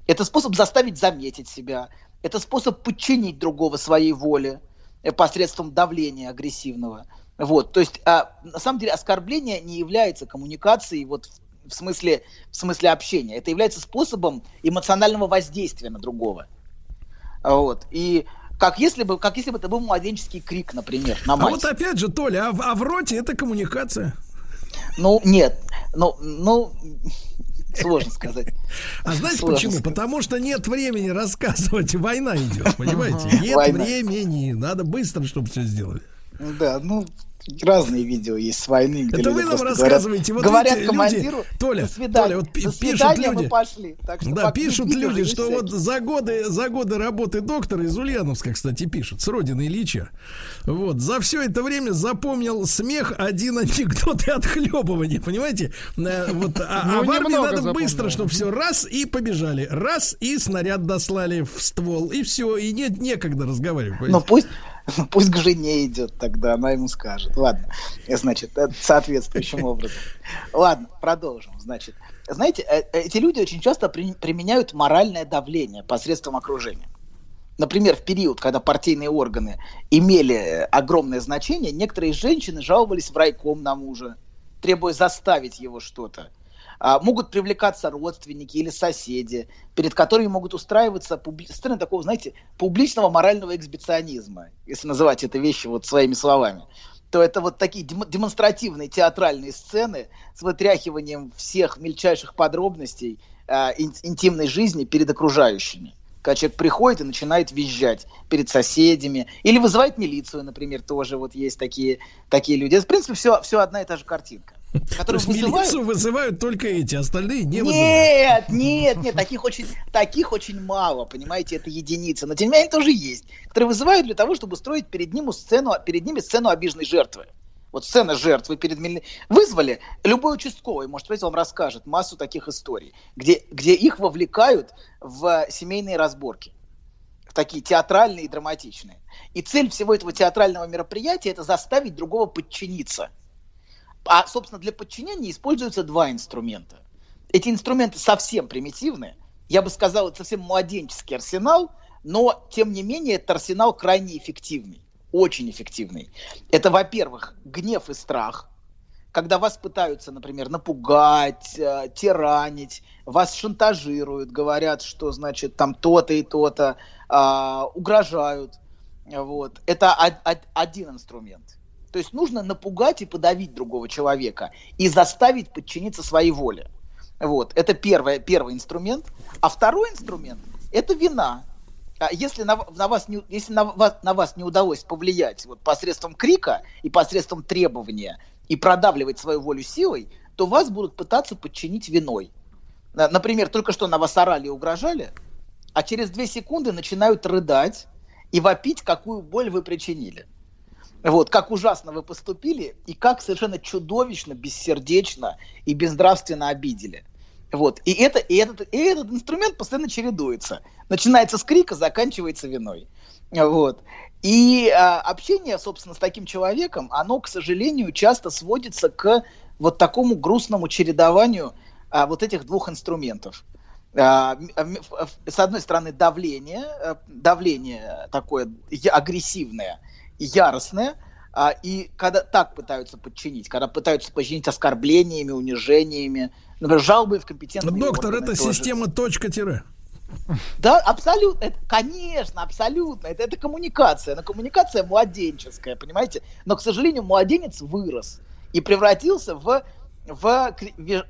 Это способ заставить заметить себя. Это способ подчинить другого своей воле э, посредством давления агрессивного. Вот, то есть, а, на самом деле, оскорбление не является коммуникацией вот в, в смысле, в смысле общения. Это является способом эмоционального воздействия на другого. Вот. И как если бы, как если бы это был младенческий крик, например, на А мать. вот опять же, Толя, а в, а в роте это коммуникация. Ну, нет. Ну, ну, сложно сказать. А знаете Сложно почему? сказать. Потому что нет времени рассказывать. Война идет, [laughs] понимаете? Нет Война. времени. Надо быстро, чтобы все сделали. Да, ну, разные видео есть с войны. где Это вы нам рассказываете. Вот Говорят, видите, говорят люди- командиру, Толя, до свидания. Толя, вот до пишут свидания люди. мы пошли. Так что Да, пишут люди, что всякие. вот за годы, за годы работы доктора из Ульяновска, кстати, пишут, с родины Ильича. Вот, за все это время запомнил смех, один анекдот и отхлебывание, понимаете? Э, Вот, а, Ну, а в армии надо запомнил. быстро, чтобы все раз и побежали. Раз и снаряд дослали в ствол, и все, и нет некогда разговаривать. Ну понимаете? пусть, [laughs] пусть к жене идет тогда, она ему скажет. Ладно, значит, соответствующим образом. Ладно, продолжим. Значит, знаете, э, эти люди очень часто при- применяют моральное давление посредством окружения. Например, в период, когда партийные органы имели огромное значение, некоторые женщины жаловались в райком на мужа, требуя заставить его что-то. А, могут привлекаться родственники или соседи, перед которыми могут устраиваться публи- сцены такого, знаете, публичного морального эксбиционизма, если называть это вещи вот своими словами. То это вот такие дем- демонстративные театральные сцены с вытряхиванием всех мельчайших подробностей ин- интимной жизни перед окружающими Когда человек приходит и начинает визжать перед соседями. Или вызывает милицию, например, тоже вот есть такие, такие люди. Это, в принципе, все, все одна и та же картинка. То есть вызывают- милицию вызывают только эти, остальные не вызывают. Нет, нет, нет, таких очень, таких очень мало, понимаете, это единицы. Но тем не менее тоже есть, которые вызывают для того, чтобы устроить перед, ним сцену, перед ними сцену обиженной жертвы. Вот сцена жертвы перед мили- Вызвали, любой участковый, может быть, вам расскажет массу таких историй, где, где их вовлекают в семейные разборки. В такие театральные и драматичные. И цель всего этого театрального мероприятия – это заставить другого подчиниться. А, собственно, для подчинения используются два инструмента. Эти инструменты совсем примитивные. Я бы сказал, это совсем младенческий арсенал, но, тем не менее, этот арсенал крайне эффективный. Очень эффективный. Это, во-первых, гнев и страх. Когда вас пытаются, например, напугать, э, тиранить, вас шантажируют, говорят, что, значит, там то-то и то-то, а, угрожают. Вот. Это од- од- один инструмент. То есть нужно напугать и подавить другого человека и заставить подчиниться своей воле. Вот. Это первое, первый инструмент. А второй инструмент – это вина. А Если, на, на вас не, если на, вас, на вас не удалось повлиять вот, посредством крика и посредством требования и продавливать свою волю силой, то вас будут пытаться подчинить виной. На- Например, только что на вас орали и угрожали, а через две секунды начинают рыдать и вопить, какую боль вы причинили. Вот, как ужасно вы поступили и как совершенно чудовищно, бессердечно и безнравственно обидели. Вот. И, это, и, этот, и этот инструмент постоянно чередуется. Начинается с крика, заканчивается виной. Вот. И а, общение, собственно, с таким человеком, оно, к сожалению, часто сводится к вот такому грустному чередованию а, вот этих двух инструментов. А, с одной стороны, давление, э, давление такое агрессивное, яростное, а, и когда так пытаются подчинить, когда пытаются подчинить оскорблениями, унижениями, например, жалобы в компетентные Доктор, органы это тоже. система точка-тире. Да, абсолютно. Это, конечно, абсолютно. Это, это коммуникация. Но коммуникация младенческая, понимаете? Но, к сожалению, младенец вырос и превратился в, в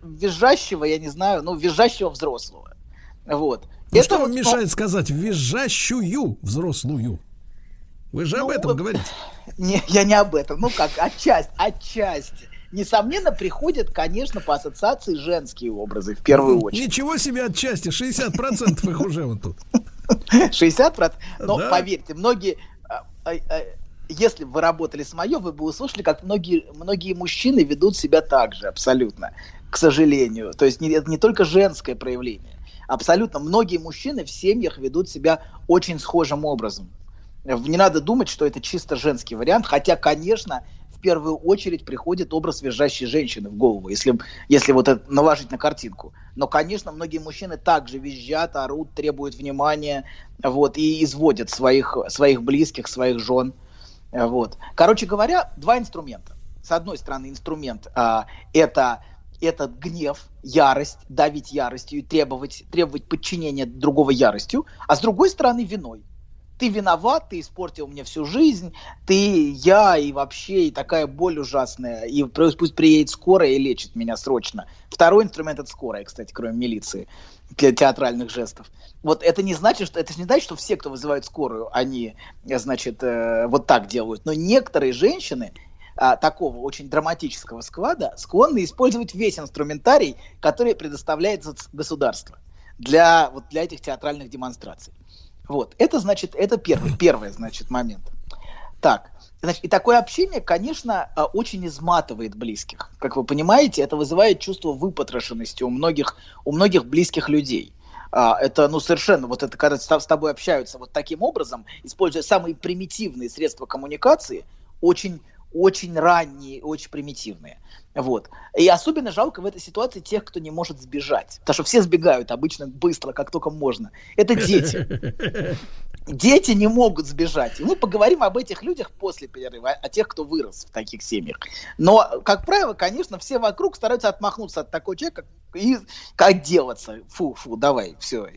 визжащего, я не знаю, ну, визжащего взрослого. Вот. Ну, Это что вам вот, ну, мешает сказать визжащую взрослую? Вы же об Ну, этом вот- говорите. [laughs] Не, я не об этом. Ну как, отчасти, отчасти. Несомненно, приходят, конечно, по ассоциации женские образы в первую очередь. Ничего себе отчасти, 60% их уже вот тут. 60%? Но Да. поверьте, многие... а, а, а, Если бы вы работали с Майо, вы бы услышали, как многие, многие мужчины ведут себя так же, абсолютно, к сожалению. То есть не, это не только женское проявление. Абсолютно многие мужчины в семьях ведут себя очень схожим образом. Не надо думать, что это чисто женский вариант, хотя, конечно, в первую очередь приходит образ визжащей женщины в голову, если, если вот это наложить на картинку. Но, конечно, многие мужчины также визжат, орут, требуют внимания, вот, и изводят своих, своих близких, своих жен. Вот. Короче говоря, два инструмента. С одной стороны, инструмент а, это этот гнев, ярость, давить яростью и требовать, требовать подчинения другого яростью, а с другой стороны виной. Ты виноват, ты испортил мне всю жизнь, ты, я и вообще, и такая боль ужасная, и пусть приедет скорая и лечит меня срочно. Второй инструмент это скорая, кстати, кроме милиции, те- театральных жестов. Вот это не значит, что это не значит, что все, кто вызывает скорую, они, значит, э, вот так делают. Но некоторые женщины а, такого очень драматического склада склонны использовать весь инструментарий, который предоставляет государство для, вот, для этих театральных демонстраций. Вот, это значит, это первый, первый, значит, момент. Так, значит, и такое общение, конечно, а, очень изматывает близких. Как вы понимаете, это вызывает чувство выпотрошенности у многих, у многих близких людей. А, это, ну, совершенно, вот это, когда с тобой общаются вот таким образом, используя самые примитивные средства коммуникации, очень, очень ранние, очень примитивные. Вот. И особенно жалко в этой ситуации тех, кто не может сбежать. Потому что все сбегают обычно быстро, как только можно. Это дети. [laughs] Дети не могут сбежать. И мы поговорим об этих людях после перерыва, о тех, кто вырос в таких семьях. Но, как правило, конечно, все вокруг стараются отмахнуться от такого человека и как делаться. Фу, фу, давай, все,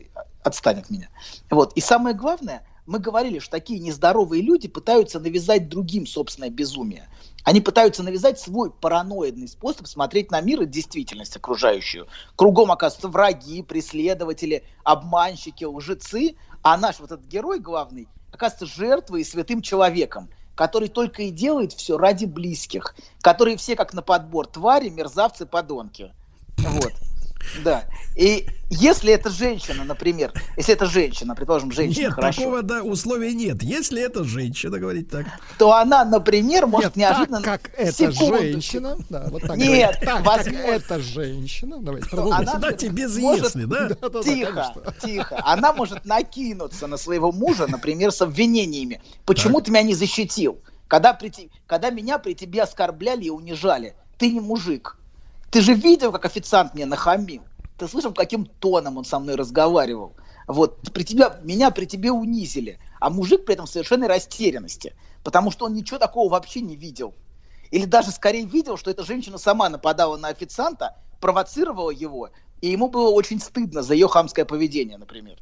отстань от меня. Вот. И самое главное, мы говорили, что такие нездоровые люди пытаются навязать другим собственное безумие. Они пытаются навязать свой параноидный способ смотреть на мир и действительность окружающую. Кругом, оказывается, враги, преследователи, обманщики, лжецы, а наш вот этот герой главный оказывается жертвой и святым человеком, который только и делает все ради близких, которые все как на подбор твари, мерзавцы, подонки. Вот. Да. И если это женщина, например, если это женщина, предположим, женщина, нет, хорошо. такого да, условия нет. Если это женщина, говорить так. То она, например, может Нет, неожиданно... так, как это женщина, да, вот так Нет, говорить. так, возможно. как это женщина, давайте продолжим. она Дайте без может- если, да? Да-да-да, Тихо, конечно. тихо. Она может накинуться на своего мужа, например, с обвинениями. Почему ты меня не защитил? Когда, при когда меня при тебе оскорбляли и унижали, ты не мужик. Ты же видел, как официант мне нахамил. Ты слышал, каким тоном он со мной разговаривал. Вот, при тебя, меня при тебе унизили. А мужик при этом в совершенной растерянности. Потому что он ничего такого вообще не видел. Или даже скорее видел, что эта женщина сама нападала на официанта, провоцировала его, и ему было очень стыдно за ее хамское поведение, например.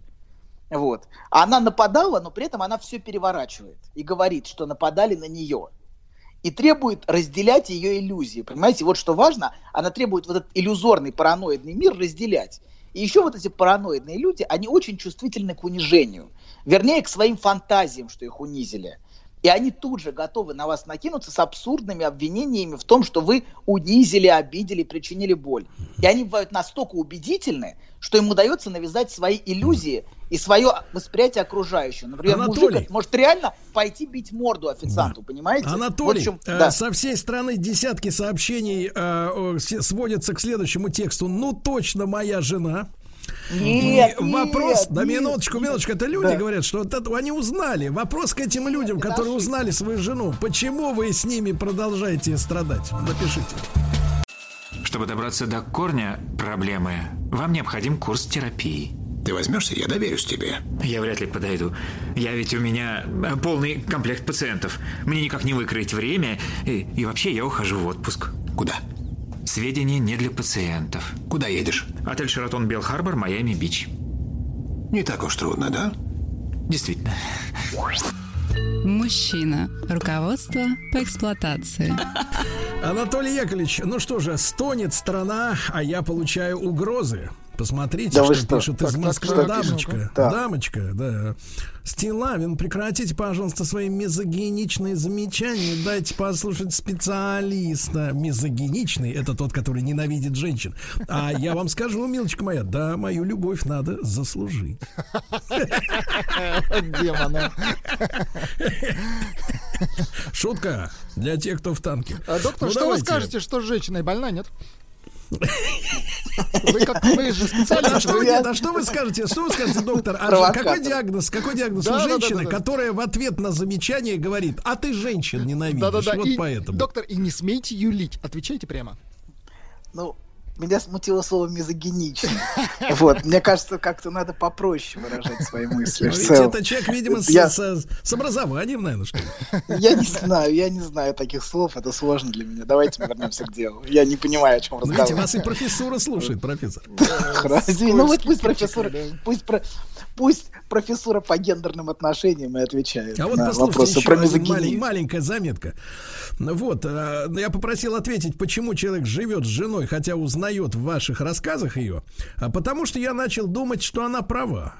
Вот. Она нападала, но при этом она все переворачивает и говорит, что нападали на нее. И требует разделять ее иллюзии. Понимаете, вот что важно, она требует вот этот иллюзорный параноидный мир разделять. И еще вот эти параноидные люди, они очень чувствительны к унижению. Вернее, к своим фантазиям, что их унизили. И они тут же готовы на вас накинуться с абсурдными обвинениями в том, что вы унизили, обидели, причинили боль. И они бывают настолько убедительны, что им удается навязать свои иллюзии и свое восприятие окружающего. Например, мужик Анатолий. этот может реально пойти бить морду официанту, понимаете? Анатолий, В общем, э, да. со всей страны десятки сообщений э, сводятся к следующему тексту. Ну, точно моя жена. Нет, И вопрос, нет, да нет, минуточку, нет. минуточку, это люди Да. говорят, что вот это, они узнали. Вопрос к этим людям, это которые ошибка. узнали свою жену. Почему вы с ними продолжаете страдать? Напишите. Чтобы добраться до корня проблемы, вам необходим курс терапии. Ты возьмешься, я доверюсь тебе. Я вряд ли подойду. Я ведь у меня э, полный комплект пациентов. Мне никак не выкроить время. И, и вообще я ухожу в отпуск. Куда? Сведения не для пациентов. Куда едешь? Отель Шератон Белл Харбор, Майами Бич. Не так уж трудно, да? Действительно. Мужчина. Руководство по эксплуатации. Анатолий Яковлевич, ну что же, стонет страна, а я получаю угрозы. Посмотрите, Да что, что? пишет Так, из Москвы так, дамочка. Да. Дамочка, да. Стилавин, прекратите, пожалуйста, свои мизогиничные замечания. Дайте послушать специалиста. Мизогиничный это тот, который ненавидит женщин. А я вам скажу, милочка моя, да, мою любовь надо заслужить. Демона. Шутка для тех, кто в танке. А, доктор, Ну, что вы скажете, что с женщиной больна, нет? Вы как вы же А специалист. что, вы, я- а что вы скажете? Что вы скажете, доктор? А какой диагноз? Какой диагноз Да, у да, да, женщины, да, да. которая в ответ на замечание говорит: А ты женщин ненавидишь? Да-да-да. Вот и, поэтому. Доктор, и не смейте юлить. Отвечайте прямо. Ну, меня смутило слово мизогинично. [laughs] Вот, мне кажется, как-то надо попроще выражать свои мысли. Ну, Ведь это человек, видимо, с, Я- с- с образованием, наверное, что ли. [laughs] Я не знаю, я не знаю таких слов, это сложно для меня. Давайте мы вернемся к делу. Я не понимаю, о чем Ну, видите, разговор. вас и профессура слушает, профессор. [laughs] Ну вот пусть да. пусть, про- пусть профессура по гендерным отношениям и отвечает А вот на вопросы еще про мизогинию. малень- маленькая заметка. Вот, э, я попросил ответить, почему человек живет с женой, хотя узнает в ваших рассказах ее, а потому что я начал думать, что она права.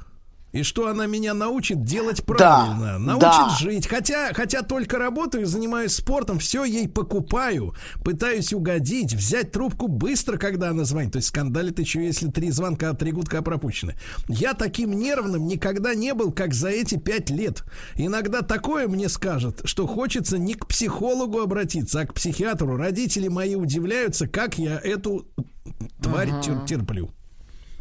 И что она меня научит делать правильно, научит да. жить. Хотя, хотя только работаю, занимаюсь спортом, все ей покупаю, пытаюсь угодить, взять трубку быстро, когда она звонит. То есть скандалит еще, если три звонка, три гудка пропущены. Я таким нервным никогда не был, как за эти пять лет. Иногда такое мне скажет, что хочется не к психологу обратиться, а к психиатру. Родители мои удивляются, как я эту тварь тер- терплю.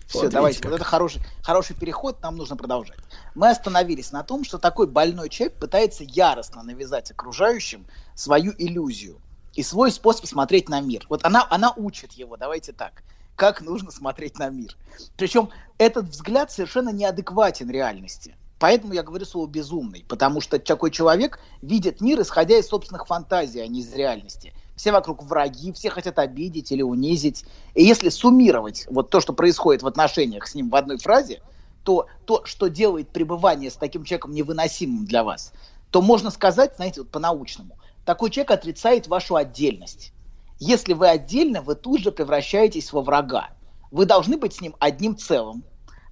Все, Вот давайте, видите вот это хороший, хороший переход, нам нужно продолжать. Мы остановились на том, что такой больной человек пытается яростно навязать окружающим свою иллюзию и свой способ смотреть на мир. Вот она, она учит его, давайте так, как нужно смотреть на мир. Причем этот взгляд совершенно неадекватен реальности. Поэтому я говорю слово безумный, потому что такой человек видит мир, исходя из собственных фантазий, а не из реальности. Все вокруг враги, все хотят обидеть или унизить. И если суммировать вот то, что происходит в отношениях с ним в одной фразе, то, то, что делает пребывание с таким человеком невыносимым для вас, то можно сказать, знаете, вот по-научному, такой человек отрицает вашу отдельность. Если вы отдельно, вы тут же превращаетесь во врага. Вы должны быть с ним одним целым,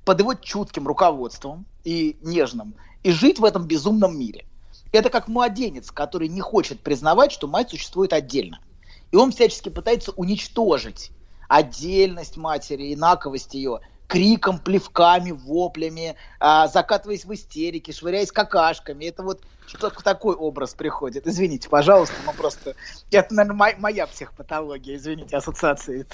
под его чутким руководством и нежным, и жить в этом безумном мире. Это как младенец, который не хочет признавать, что мать существует отдельно. И он всячески пытается уничтожить отдельность матери, инаковость ее, криком, плевками, воплями, а, закатываясь в истерике, швыряясь какашками. Это вот что такой образ приходит. Извините, пожалуйста, мы просто... Это, наверное, моя, моя психопатология, извините, ассоциации.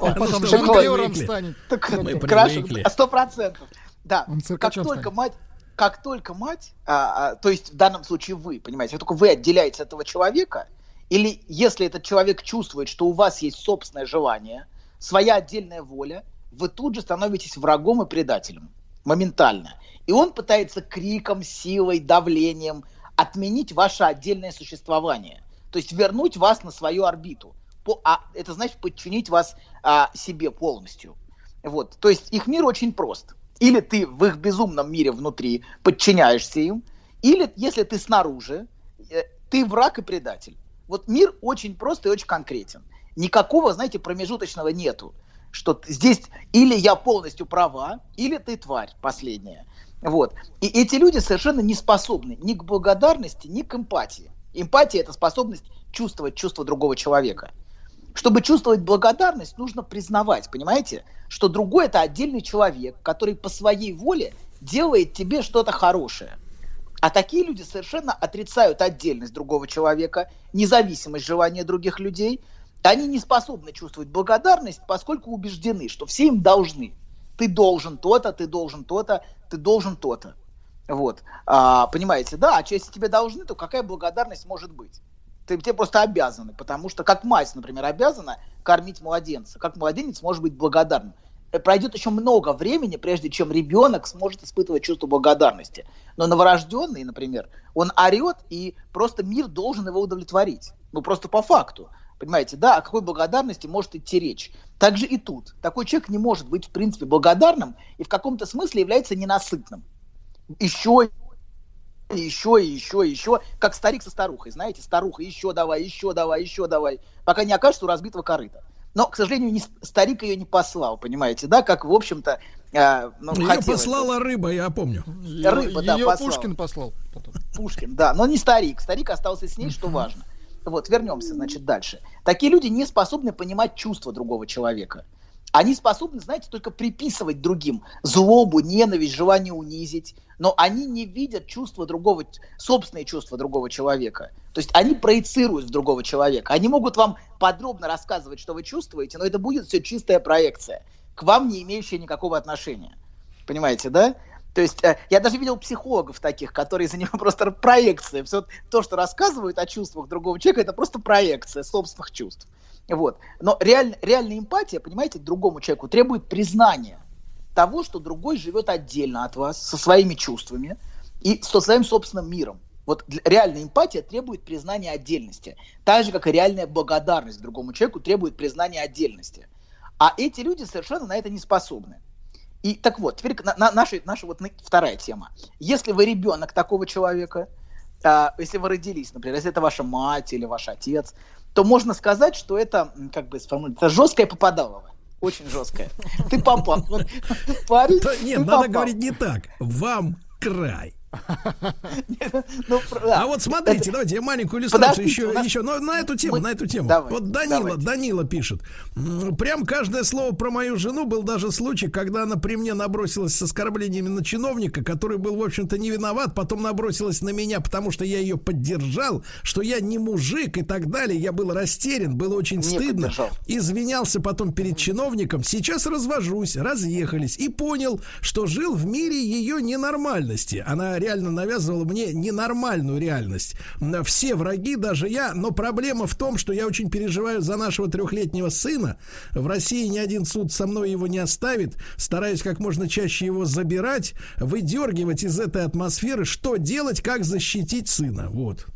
Он [laughs] потом жонглером станет. Хорошо, сто процентов. Да, как только мать как только мать, а, а, то есть в данном случае вы, понимаете, как только вы отделяетесь от этого человека, или если этот человек чувствует, что у вас есть собственное желание, своя отдельная воля, вы тут же становитесь врагом и предателем. Моментально. И он пытается криком, силой, давлением отменить ваше отдельное существование. То есть вернуть вас на свою орбиту. По, а, это значит подчинить вас а, себе полностью. Вот. То есть их мир очень прост. Или ты в их безумном мире внутри подчиняешься им, или если ты снаружи, э, ты враг и предатель. Вот мир очень прост и очень конкретен. Никакого, знаете, промежуточного нету что здесь или я полностью права, или ты тварь последняя. Вот. И эти люди совершенно не способны ни к благодарности, ни к эмпатии. Эмпатия – это способность чувствовать чувство другого человека. Чтобы чувствовать благодарность, нужно признавать, понимаете, что другой – это отдельный человек, который по своей воле делает тебе что-то хорошее. А такие люди совершенно отрицают отдельность другого человека, независимость желания других людей – они не способны чувствовать благодарность, поскольку убеждены, что все им должны. Ты должен то-то, ты должен то-то, ты должен то-то. Вот. А, понимаете, да, а если тебе должны, то какая благодарность может быть? Ты, тебе просто обязаны, потому что как мать, например, обязана кормить младенца, как младенец может быть благодарным. Э, пройдет еще много времени, прежде чем ребенок сможет испытывать чувство благодарности. Но новорожденный, например, он орет, и просто мир должен его удовлетворить. Ну, просто по факту. Понимаете, да, о какой благодарности может идти речь. Также и тут. Такой человек не может быть, в принципе, благодарным и в каком-то смысле является ненасытным. Еще еще и еще и еще, как старик со старухой, знаете, старуха, еще давай, еще давай, еще давай, пока не окажется у разбитого корыта. Но, к сожалению, не, старик ее не послал, понимаете, да, как, в общем-то, э, ну, Ее послала это. рыба, я помню. Рыба, ее, да, ее послал. Пушкин послал. Потом. Пушкин, да, но не старик. Старик остался с ней, что важно. Вот, вернемся, значит, дальше. Такие люди не способны понимать чувства другого человека. Они способны, знаете, только приписывать другим злобу, ненависть, желание унизить, но они не видят чувства другого, собственные чувства другого человека. То есть они проецируют другого человека. Они могут вам подробно рассказывать, что вы чувствуете, но это будет все чистая проекция, к вам не имеющая никакого отношения. Понимаете, да? То есть э, я даже видел психологов таких, которые за него [laughs] просто проекция. Все то, что рассказывают о чувствах другого человека, это просто проекция собственных чувств. Вот. Но реаль, реальная эмпатия, понимаете, другому человеку требует признания того, что другой живет отдельно от вас, со своими чувствами и со своим собственным миром. Вот реальная эмпатия требует признания отдельности. Так же, как и реальная благодарность другому человеку требует признания отдельности. А эти люди совершенно на это не способны. И так вот, теперь на, на, наша, наша вот вторая тема. Если вы ребенок такого человека, э, если вы родились, например, если это ваша мать или ваш отец, то можно сказать, что это, как бы сформулировать, это жесткое попадалово. Очень жесткое. Ты попал. [laughs] Парень, Нет, надо говорить не так. Вам край. [laughs] Ну, а вот смотрите, давайте я маленькую иллюстрацию еще, еще, но на эту тему, на эту тему. Вот Данила, Данила пишет. Прям каждое слово про мою жену был даже случай, когда она при мне набросилась с оскорблениями на чиновника, который был, в общем-то, не виноват, потом набросилась на меня, потому что я ее поддержал, что я не мужик и так далее. Я был растерян, было очень стыдно. Извинялся потом перед чиновником. Сейчас развожусь, разъехались и понял, что жил в мире ее ненормальности. Она реально навязывала мне ненормальную реальность. Все враги, даже я, но проблема в том, что я очень переживаю за нашего трехлетнего сына. В России ни один суд со мной его не оставит. Стараюсь как можно чаще его забирать, выдергивать из этой атмосферы, что делать, как защитить сына. Вот.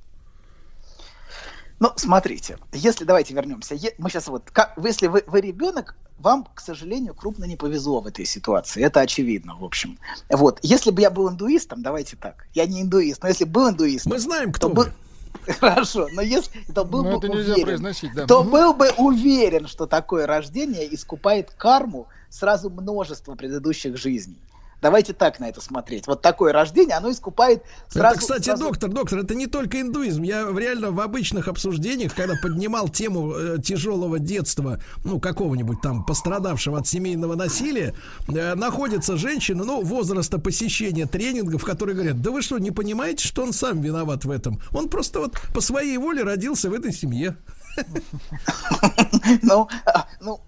Ну, смотрите, если давайте вернемся, мы сейчас вот, как, если вы, вы ребенок, вам, к сожалению, крупно не повезло в этой ситуации. Это очевидно, в общем. Вот. Если бы я был индуистом, давайте так. Я не индуист, но если бы был индуистом... Мы знаем, кто то вы. был... [laughs] Хорошо, но если то был Но бы это нельзя уверен, да. то был бы уверен, что такое рождение искупает карму сразу множество предыдущих жизней. Давайте так на это смотреть. Вот такое рождение, оно искупает сразу... это, кстати, сразу- доктор, доктор, это не только индуизм. Я реально в обычных обсуждениях, когда поднимал тему э, тяжелого детства, ну, какого-нибудь там пострадавшего от семейного насилия, э, находятся женщины, ну, возраста посещения тренингов, которые говорят, да вы что, не понимаете, что он сам виноват в этом? Он просто вот по своей воле родился в этой семье. [laughs] Ну, а, ну,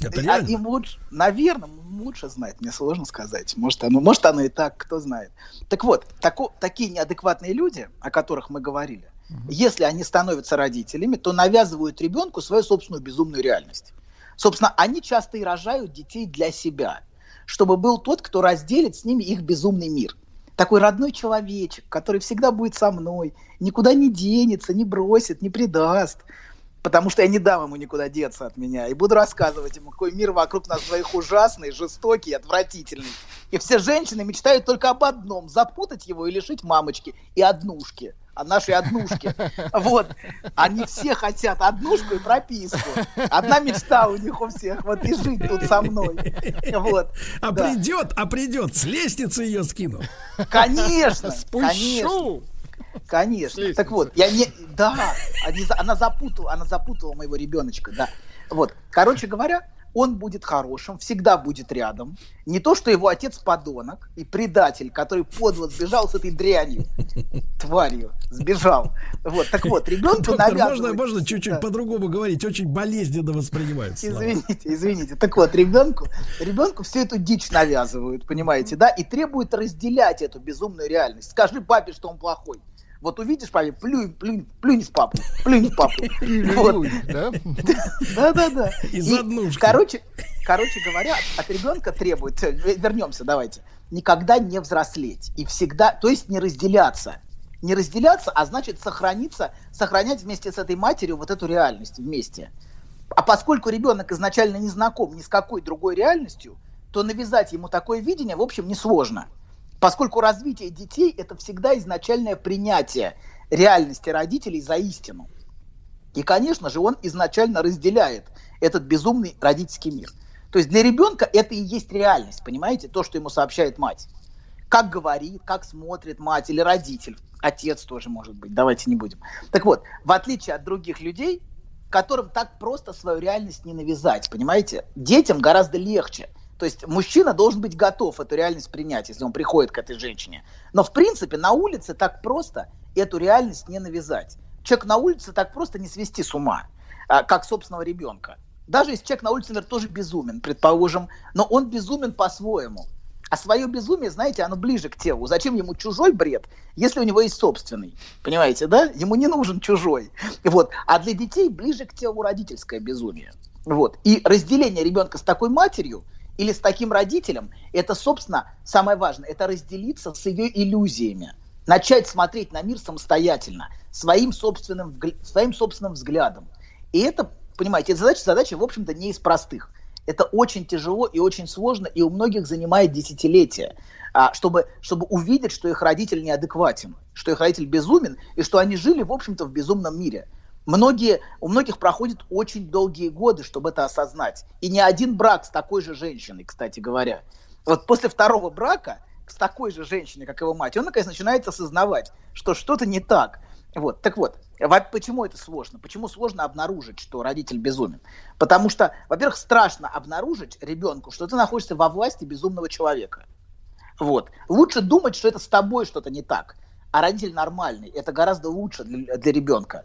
Это а реально. им лучше, наверное, лучше знать, мне сложно сказать. Может, оно, может, оно и так, кто знает. Так вот, тако- такие неадекватные люди, о которых мы говорили, если они становятся родителями, то навязывают ребенку свою собственную безумную реальность. Собственно, они часто и рожают детей для себя, чтобы был тот, кто разделит с ними их безумный мир. Такой родной человечек, который всегда будет со мной, никуда не денется, не бросит, не предаст потому что я не дам ему никуда деться от меня, и буду рассказывать ему, какой мир вокруг нас двоих ужасный, жестокий, отвратительный. И все женщины мечтают только об одном – запутать его и лишить мамочки и однушки. А нашей однушки. Вот. Они все хотят однушку и прописку. Одна мечта у них у всех. Вот и жить тут со мной. Вот. А Да. придет, а придет, с лестницы ее скину. Конечно, Спущу. конечно. Конечно. Так вот, я не, да, они она запутала, она запутала моего ребеночка, да. Вот, короче говоря, он будет хорошим, всегда будет рядом. Не то, что его отец подонок и предатель, который подло сбежал с этой дрянью, тварью, сбежал. Вот, так вот, ребенку Доктор, можно, можно чуть-чуть Да. по-другому говорить? Очень болезненно воспринимаются. слова. Извините, извините. Так вот, ребенку, ребенку всю эту дичь навязывают, понимаете, да, и требуют разделять эту безумную реальность. Скажи папе, что он плохой. Вот увидишь папе, плюнь, плюнь, плюнь в папу, плюнь в папу. [laughs] Вот. [laughs] Да? Да, да, да. [laughs] Из однушки. Короче, короче говоря, от ребенка требует, э, вернемся, давайте, никогда не взрослеть и всегда, то есть не разделяться. Не разделяться, а значит сохраниться, сохранять вместе с этой матерью вот эту реальность вместе. А поскольку ребенок изначально не знаком ни с какой другой реальностью, то навязать ему такое видение, в общем, несложно. Поскольку развитие детей – это всегда изначальное принятие реальности родителей за истину. И, конечно же, он изначально разделяет этот безумный родительский мир. То есть для ребенка это и есть реальность, понимаете, то, что ему сообщает мать. Как говорит, как смотрит мать или родитель, отец тоже может быть, давайте не будем. Так вот, в отличие от других людей, которым так просто свою реальность не навязать, понимаете, детям гораздо легче. То есть мужчина должен быть готов эту реальность принять, если он приходит к этой женщине. Но в принципе на улице так просто эту реальность не навязать. Человек на улице так просто не свести с ума, а, как собственного ребенка. Даже если человек на улице, например, тоже безумен, предположим, но он безумен по-своему. А свое безумие, знаете, оно ближе к телу. Зачем ему чужой бред, если у него есть собственный? Понимаете, да? Ему не нужен чужой. Вот. А для детей ближе к телу родительское безумие. Вот. И разделение ребенка с такой матерью или с таким родителем, это, собственно, самое важное, это разделиться с ее иллюзиями. Начать смотреть на мир самостоятельно, своим собственным, своим собственным взглядом. И это, понимаете, эта задача, задача, в общем-то, не из простых. Это очень тяжело и очень сложно, и у многих занимает десятилетия, а, чтобы, чтобы увидеть, что их родитель неадекватен, что их родитель безумен, и что они жили, в общем-то, в безумном мире. Многие, у многих проходят очень долгие годы, чтобы это осознать. И не один брак с такой же женщиной, кстати говоря. Вот после второго брака с такой же женщиной, как его мать, он наконец начинает осознавать, что что-то не так. Вот, так вот, во- почему это сложно? Почему сложно обнаружить, что родитель безумен? Потому что, во-первых, страшно обнаружить ребенку, что ты находишься во власти безумного человека. Вот. Лучше думать, что это с тобой что-то не так, а родитель нормальный. Это гораздо лучше для, для ребенка.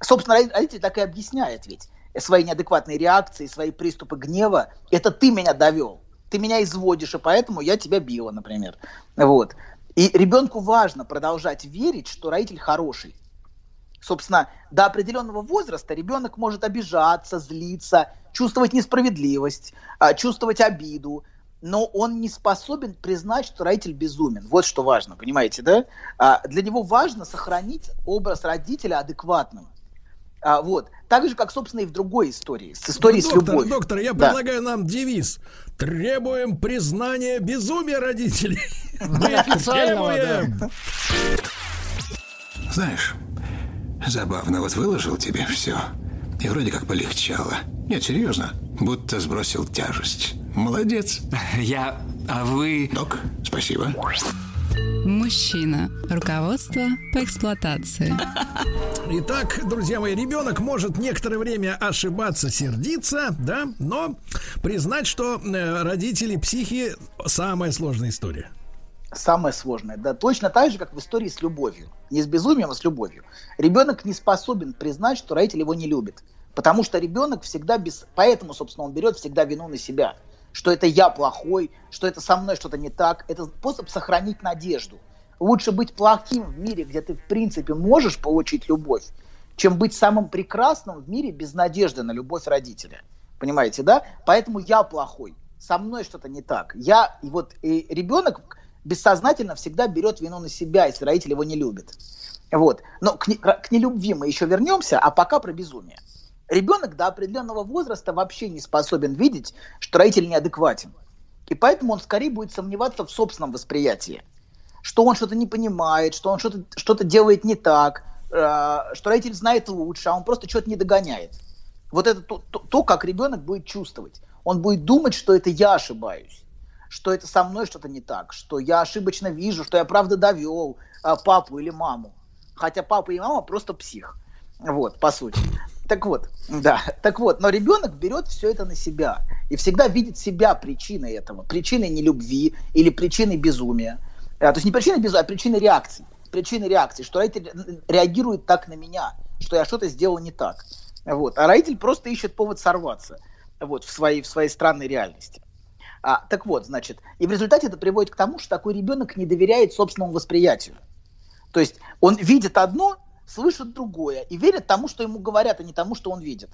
Собственно, роди- родитель так и объясняет ведь свои неадекватные реакции, свои приступы гнева. Это ты меня довел. Ты меня изводишь, и поэтому я тебя била, например. Вот. И ребенку важно продолжать верить, что родитель хороший. Собственно, до определенного возраста ребенок может обижаться, злиться, чувствовать несправедливость, а, чувствовать обиду, но он не способен признать, что родитель безумен. Вот что важно, понимаете, да? А, Для него важно сохранить образ родителя адекватным. А, вот. Так же, как, собственно, и в другой истории, с историей Ну, с доктор, любовью. доктор, я Да. предлагаю нам девиз. Требуем признания безумия родителей. [laughs] Мы требуем. Знаешь, забавно, вот выложил тебе все. И вроде как полегчало. Нет, серьезно, будто сбросил тяжесть. Молодец. Я... А вы... Док, спасибо. Мужчина. Руководство по эксплуатации. Итак, друзья мои, ребенок может некоторое время ошибаться, сердиться, да, но признать, что э, родители психи самая сложная история. Самое сложное, да, точно так же, как в истории с любовью. Не с безумием, а с любовью. Ребенок не способен признать, что родитель его не любит. Потому что ребенок всегда без... Поэтому, собственно, он берет всегда вину на себя. Что это я плохой, что это со мной что-то не так. Это способ сохранить надежду. Лучше быть плохим в мире, где ты, в принципе, можешь получить любовь, чем быть самым прекрасным в мире без надежды на любовь родителя. Понимаете, да? Поэтому я плохой. Со мной что-то не так. Я, и вот и ребенок бессознательно всегда берет вину на себя, если родитель его не любит. Вот. Но к, не- к нелюбви мы еще вернемся, а пока про безумие. Ребенок до определенного возраста вообще не способен видеть, что родитель неадекватен. И поэтому он скорее будет сомневаться в собственном восприятии. Что он что-то не понимает, что он что-то что делает не так, э, что родитель знает лучше, а он просто что-то не догоняет. Вот это то, то- то, как ребенок будет чувствовать. Он будет думать, что это я ошибаюсь, что это со мной что-то не так, что я ошибочно вижу, что я правда довел а, папу или маму. Хотя папа и мама просто псих. Вот, по сути. Так вот, да, так вот, но ребенок берет все это на себя и всегда видит себя причиной этого, причиной нелюбви или причиной безумия. А, то есть не причиной безумия, а причиной реакции. Причиной реакции, что родитель реагирует так на меня, что я что-то сделал не так. Вот. А родитель просто ищет повод сорваться вот, в, своей, в своей странной реальности. А, так вот, значит, и в результате это приводит к тому, что такой ребенок не доверяет собственному восприятию. То есть он видит одно, слышит другое и верит тому, что ему говорят, а не тому, что он видит.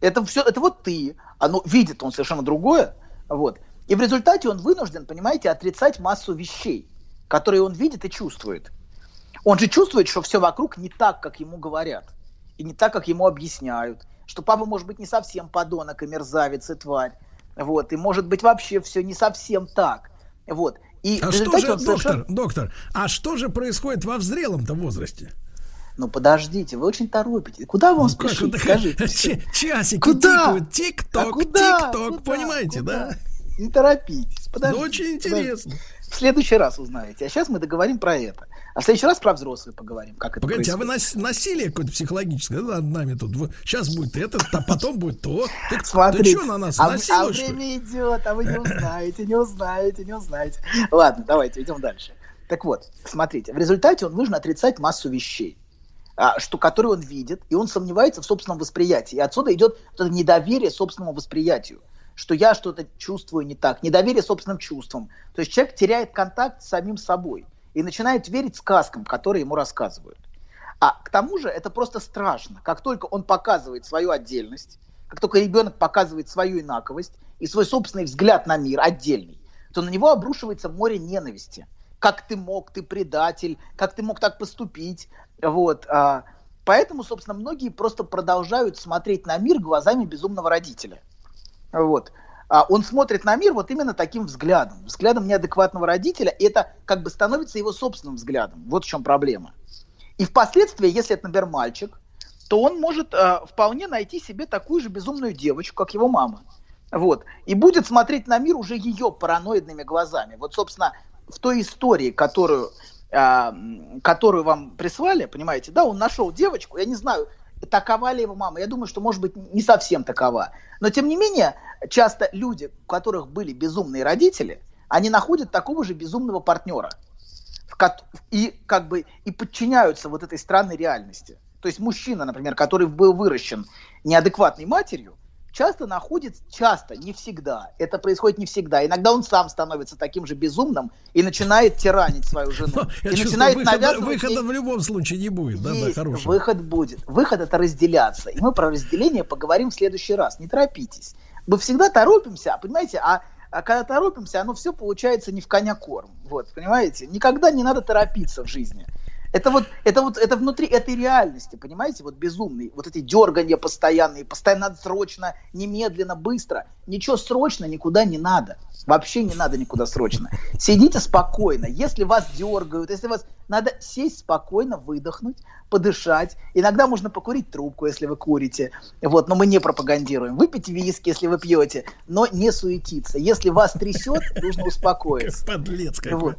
Это все, это вот ты, оно видит он совершенно другое, вот. И в результате он вынужден, понимаете, отрицать массу вещей, которые он видит и чувствует. Он же чувствует, что все вокруг не так, как ему говорят, и не так, как ему объясняют, что папа может быть не совсем подонок и мерзавец и тварь, вот, и может быть вообще все не совсем так, вот. И А что же, он совершенно- доктор, доктор, а что же происходит во взрелом-то возрасте? Ну подождите, вы очень торопитесь. Куда вам Ну, как спешить? это? Скажите. Ч- часики Куда? тикают, тик-ток, А куда? тик-ток, Куда? понимаете, Куда? да? Не торопитесь. Подождите, Ну, очень подождите. интересно. В следующий раз узнаете. А сейчас мы договорим про это. А в следующий раз про взрослые поговорим. Как это Погодите, а вы происходит. нас- насилие какое-то психологическое да, над нами тут? Сейчас будет это, а потом будет то. Ты, ты Смотрите, что на нас а, насилуешь? а время идет, а вы не [laughs] узнаете, не узнаете, не узнаете. Ладно, давайте идем дальше. Так вот, смотрите, в результате он нужно отрицать массу вещей, что, которые он видит, и он сомневается в собственном восприятии. И отсюда идет это недоверие собственному восприятию, что я что-то чувствую не так, недоверие собственным чувствам. То есть человек теряет контакт с самим собой и начинает верить сказкам, которые ему рассказывают. А к тому же это просто страшно. Как только он показывает свою отдельность, как только ребенок показывает свою инаковость и свой собственный взгляд на мир отдельный, то на него обрушивается море ненависти. Как ты мог, ты предатель, как ты мог так поступить. Вот. а, Поэтому, собственно, многие просто продолжают смотреть на мир глазами безумного родителя. Вот. А он смотрит на мир вот именно таким взглядом, взглядом неадекватного родителя, и это как бы становится его собственным взглядом. Вот в чем проблема. И впоследствии, если это, например, мальчик, то он может э, вполне найти себе такую же безумную девочку, как его мама. Вот. И будет смотреть на мир уже ее параноидными глазами. Вот, собственно, в той истории, которую, э, которую вам прислали, понимаете, да, он нашел девочку, я не знаю, такова ли его мама, я думаю, что, может быть, не совсем такова. Но, тем не менее, часто люди, у которых были безумные родители, они находят такого же безумного партнера и как бы и подчиняются вот этой странной реальности. То есть мужчина, например, который был выращен неадекватной матерью, часто находит, часто, не всегда, это происходит не всегда. Иногда он сам становится таким же безумным и начинает тиранить свою [laughs] жену. Я и чувствую, начинает выхода, навязывать выхода ей- в любом случае не будет. Да, да, хороший. выход будет. Выход это разделяться. И мы про разделение поговорим в следующий раз. Не торопитесь. Мы всегда торопимся, а понимаете, а, а когда торопимся, оно все получается не в коня корм. Вот, понимаете? Никогда не надо торопиться в жизни. Это вот, это вот, это внутри этой реальности, понимаете, вот безумный, вот эти дергания постоянные, постоянно срочно, немедленно, быстро. Ничего срочно никуда не надо. Вообще не надо никуда срочно. Сидите спокойно. Если вас дергают, если вас надо сесть спокойно, выдохнуть, подышать. Иногда можно покурить трубку, если вы курите. Вот, но мы не пропагандируем. Выпить виски, если вы пьете, но не суетиться. Если вас трясет, [laughs] нужно успокоиться. Подлец какой. Вот.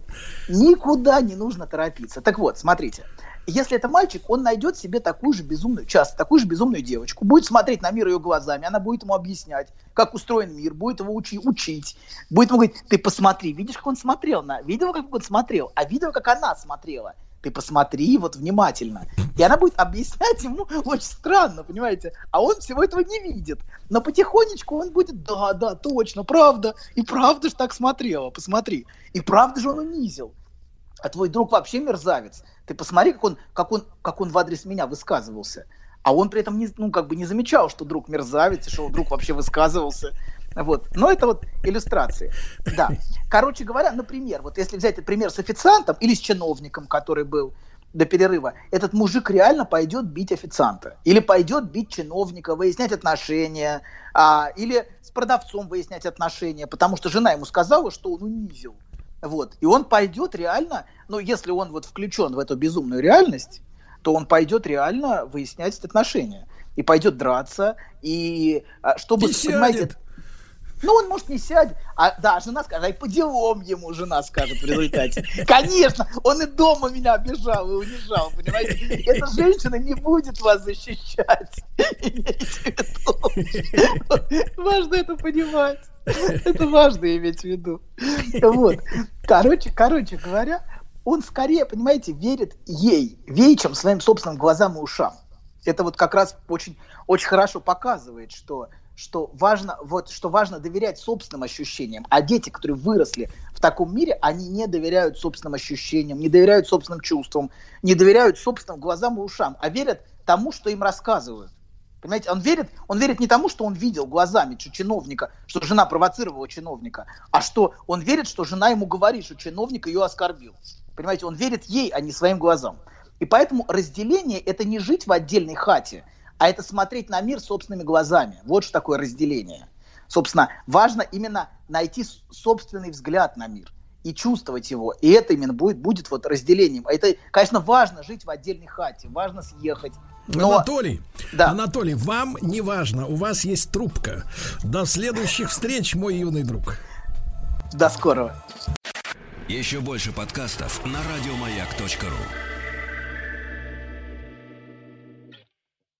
Никуда не нужно торопиться. Так вот, смотрите. Если это мальчик, он найдет себе такую же безумную, часто такую же безумную девочку, будет смотреть на мир ее глазами, она будет ему объяснять, как устроен мир, будет его учи, учить, будет ему говорить, ты посмотри, видишь, как он смотрел, на, видел, как он смотрел, а видел, как она смотрела ты посмотри вот внимательно. И она будет объяснять ему [laughs] очень странно, понимаете? А он всего этого не видит. Но потихонечку он будет, да, да, точно, правда. И правда же так смотрела, посмотри. И правда же он унизил. А твой друг вообще мерзавец. Ты посмотри, как он, как он, как он в адрес меня высказывался. А он при этом не, ну, как бы не замечал, что друг мерзавец, и что друг вообще высказывался. Вот. Но это вот иллюстрации. Да. Короче говоря, например, вот если взять пример с официантом или с чиновником, который был до перерыва, этот мужик реально пойдет бить официанта. Или пойдет бить чиновника, выяснять отношения. А, или с продавцом выяснять отношения, потому что жена ему сказала, что он унизил. Вот. И он пойдет реально, ну, если он вот включен в эту безумную реальность, то он пойдет реально выяснять отношения. И пойдет драться, и а, чтобы, И понимаете, сядет. ну, он, может, не сядет. А, да, жена скажет, а и по делам ему жена скажет в результате. Конечно, он и дома меня обижал и унижал, понимаете? Эта женщина не будет вас защищать. [laughs] Важно это понимать. [laughs] Это важно иметь в виду. Вот. Короче, короче говоря, он скорее, понимаете, верит ей, ей, чем своим собственным глазам и ушам. Это вот как раз очень, очень хорошо показывает, что что важно, вот, что важно доверять собственным ощущениям. А дети, которые выросли в таком мире, они не доверяют собственным ощущениям, не доверяют собственным чувствам, не доверяют собственным глазам и ушам, а верят тому, что им рассказывают. Понимаете, он верит, он верит не тому, что он видел глазами чиновника, что жена провоцировала чиновника, а что он верит, что жена ему говорит, что чиновник ее оскорбил. Понимаете, он верит ей, а не своим глазам. И поэтому разделение – это не жить в отдельной хате, а это смотреть на мир собственными глазами. Вот что такое разделение. Собственно, важно именно найти собственный взгляд на мир и чувствовать его. И это именно будет, будет вот разделением. А Это, конечно, важно жить в отдельной хате, важно съехать. Но Анатолий, Анатолий, вам не важно, у вас есть трубка. До следующих встреч, мой юный друг. До скорого. Еще больше подкастов на радиомаяк.ру.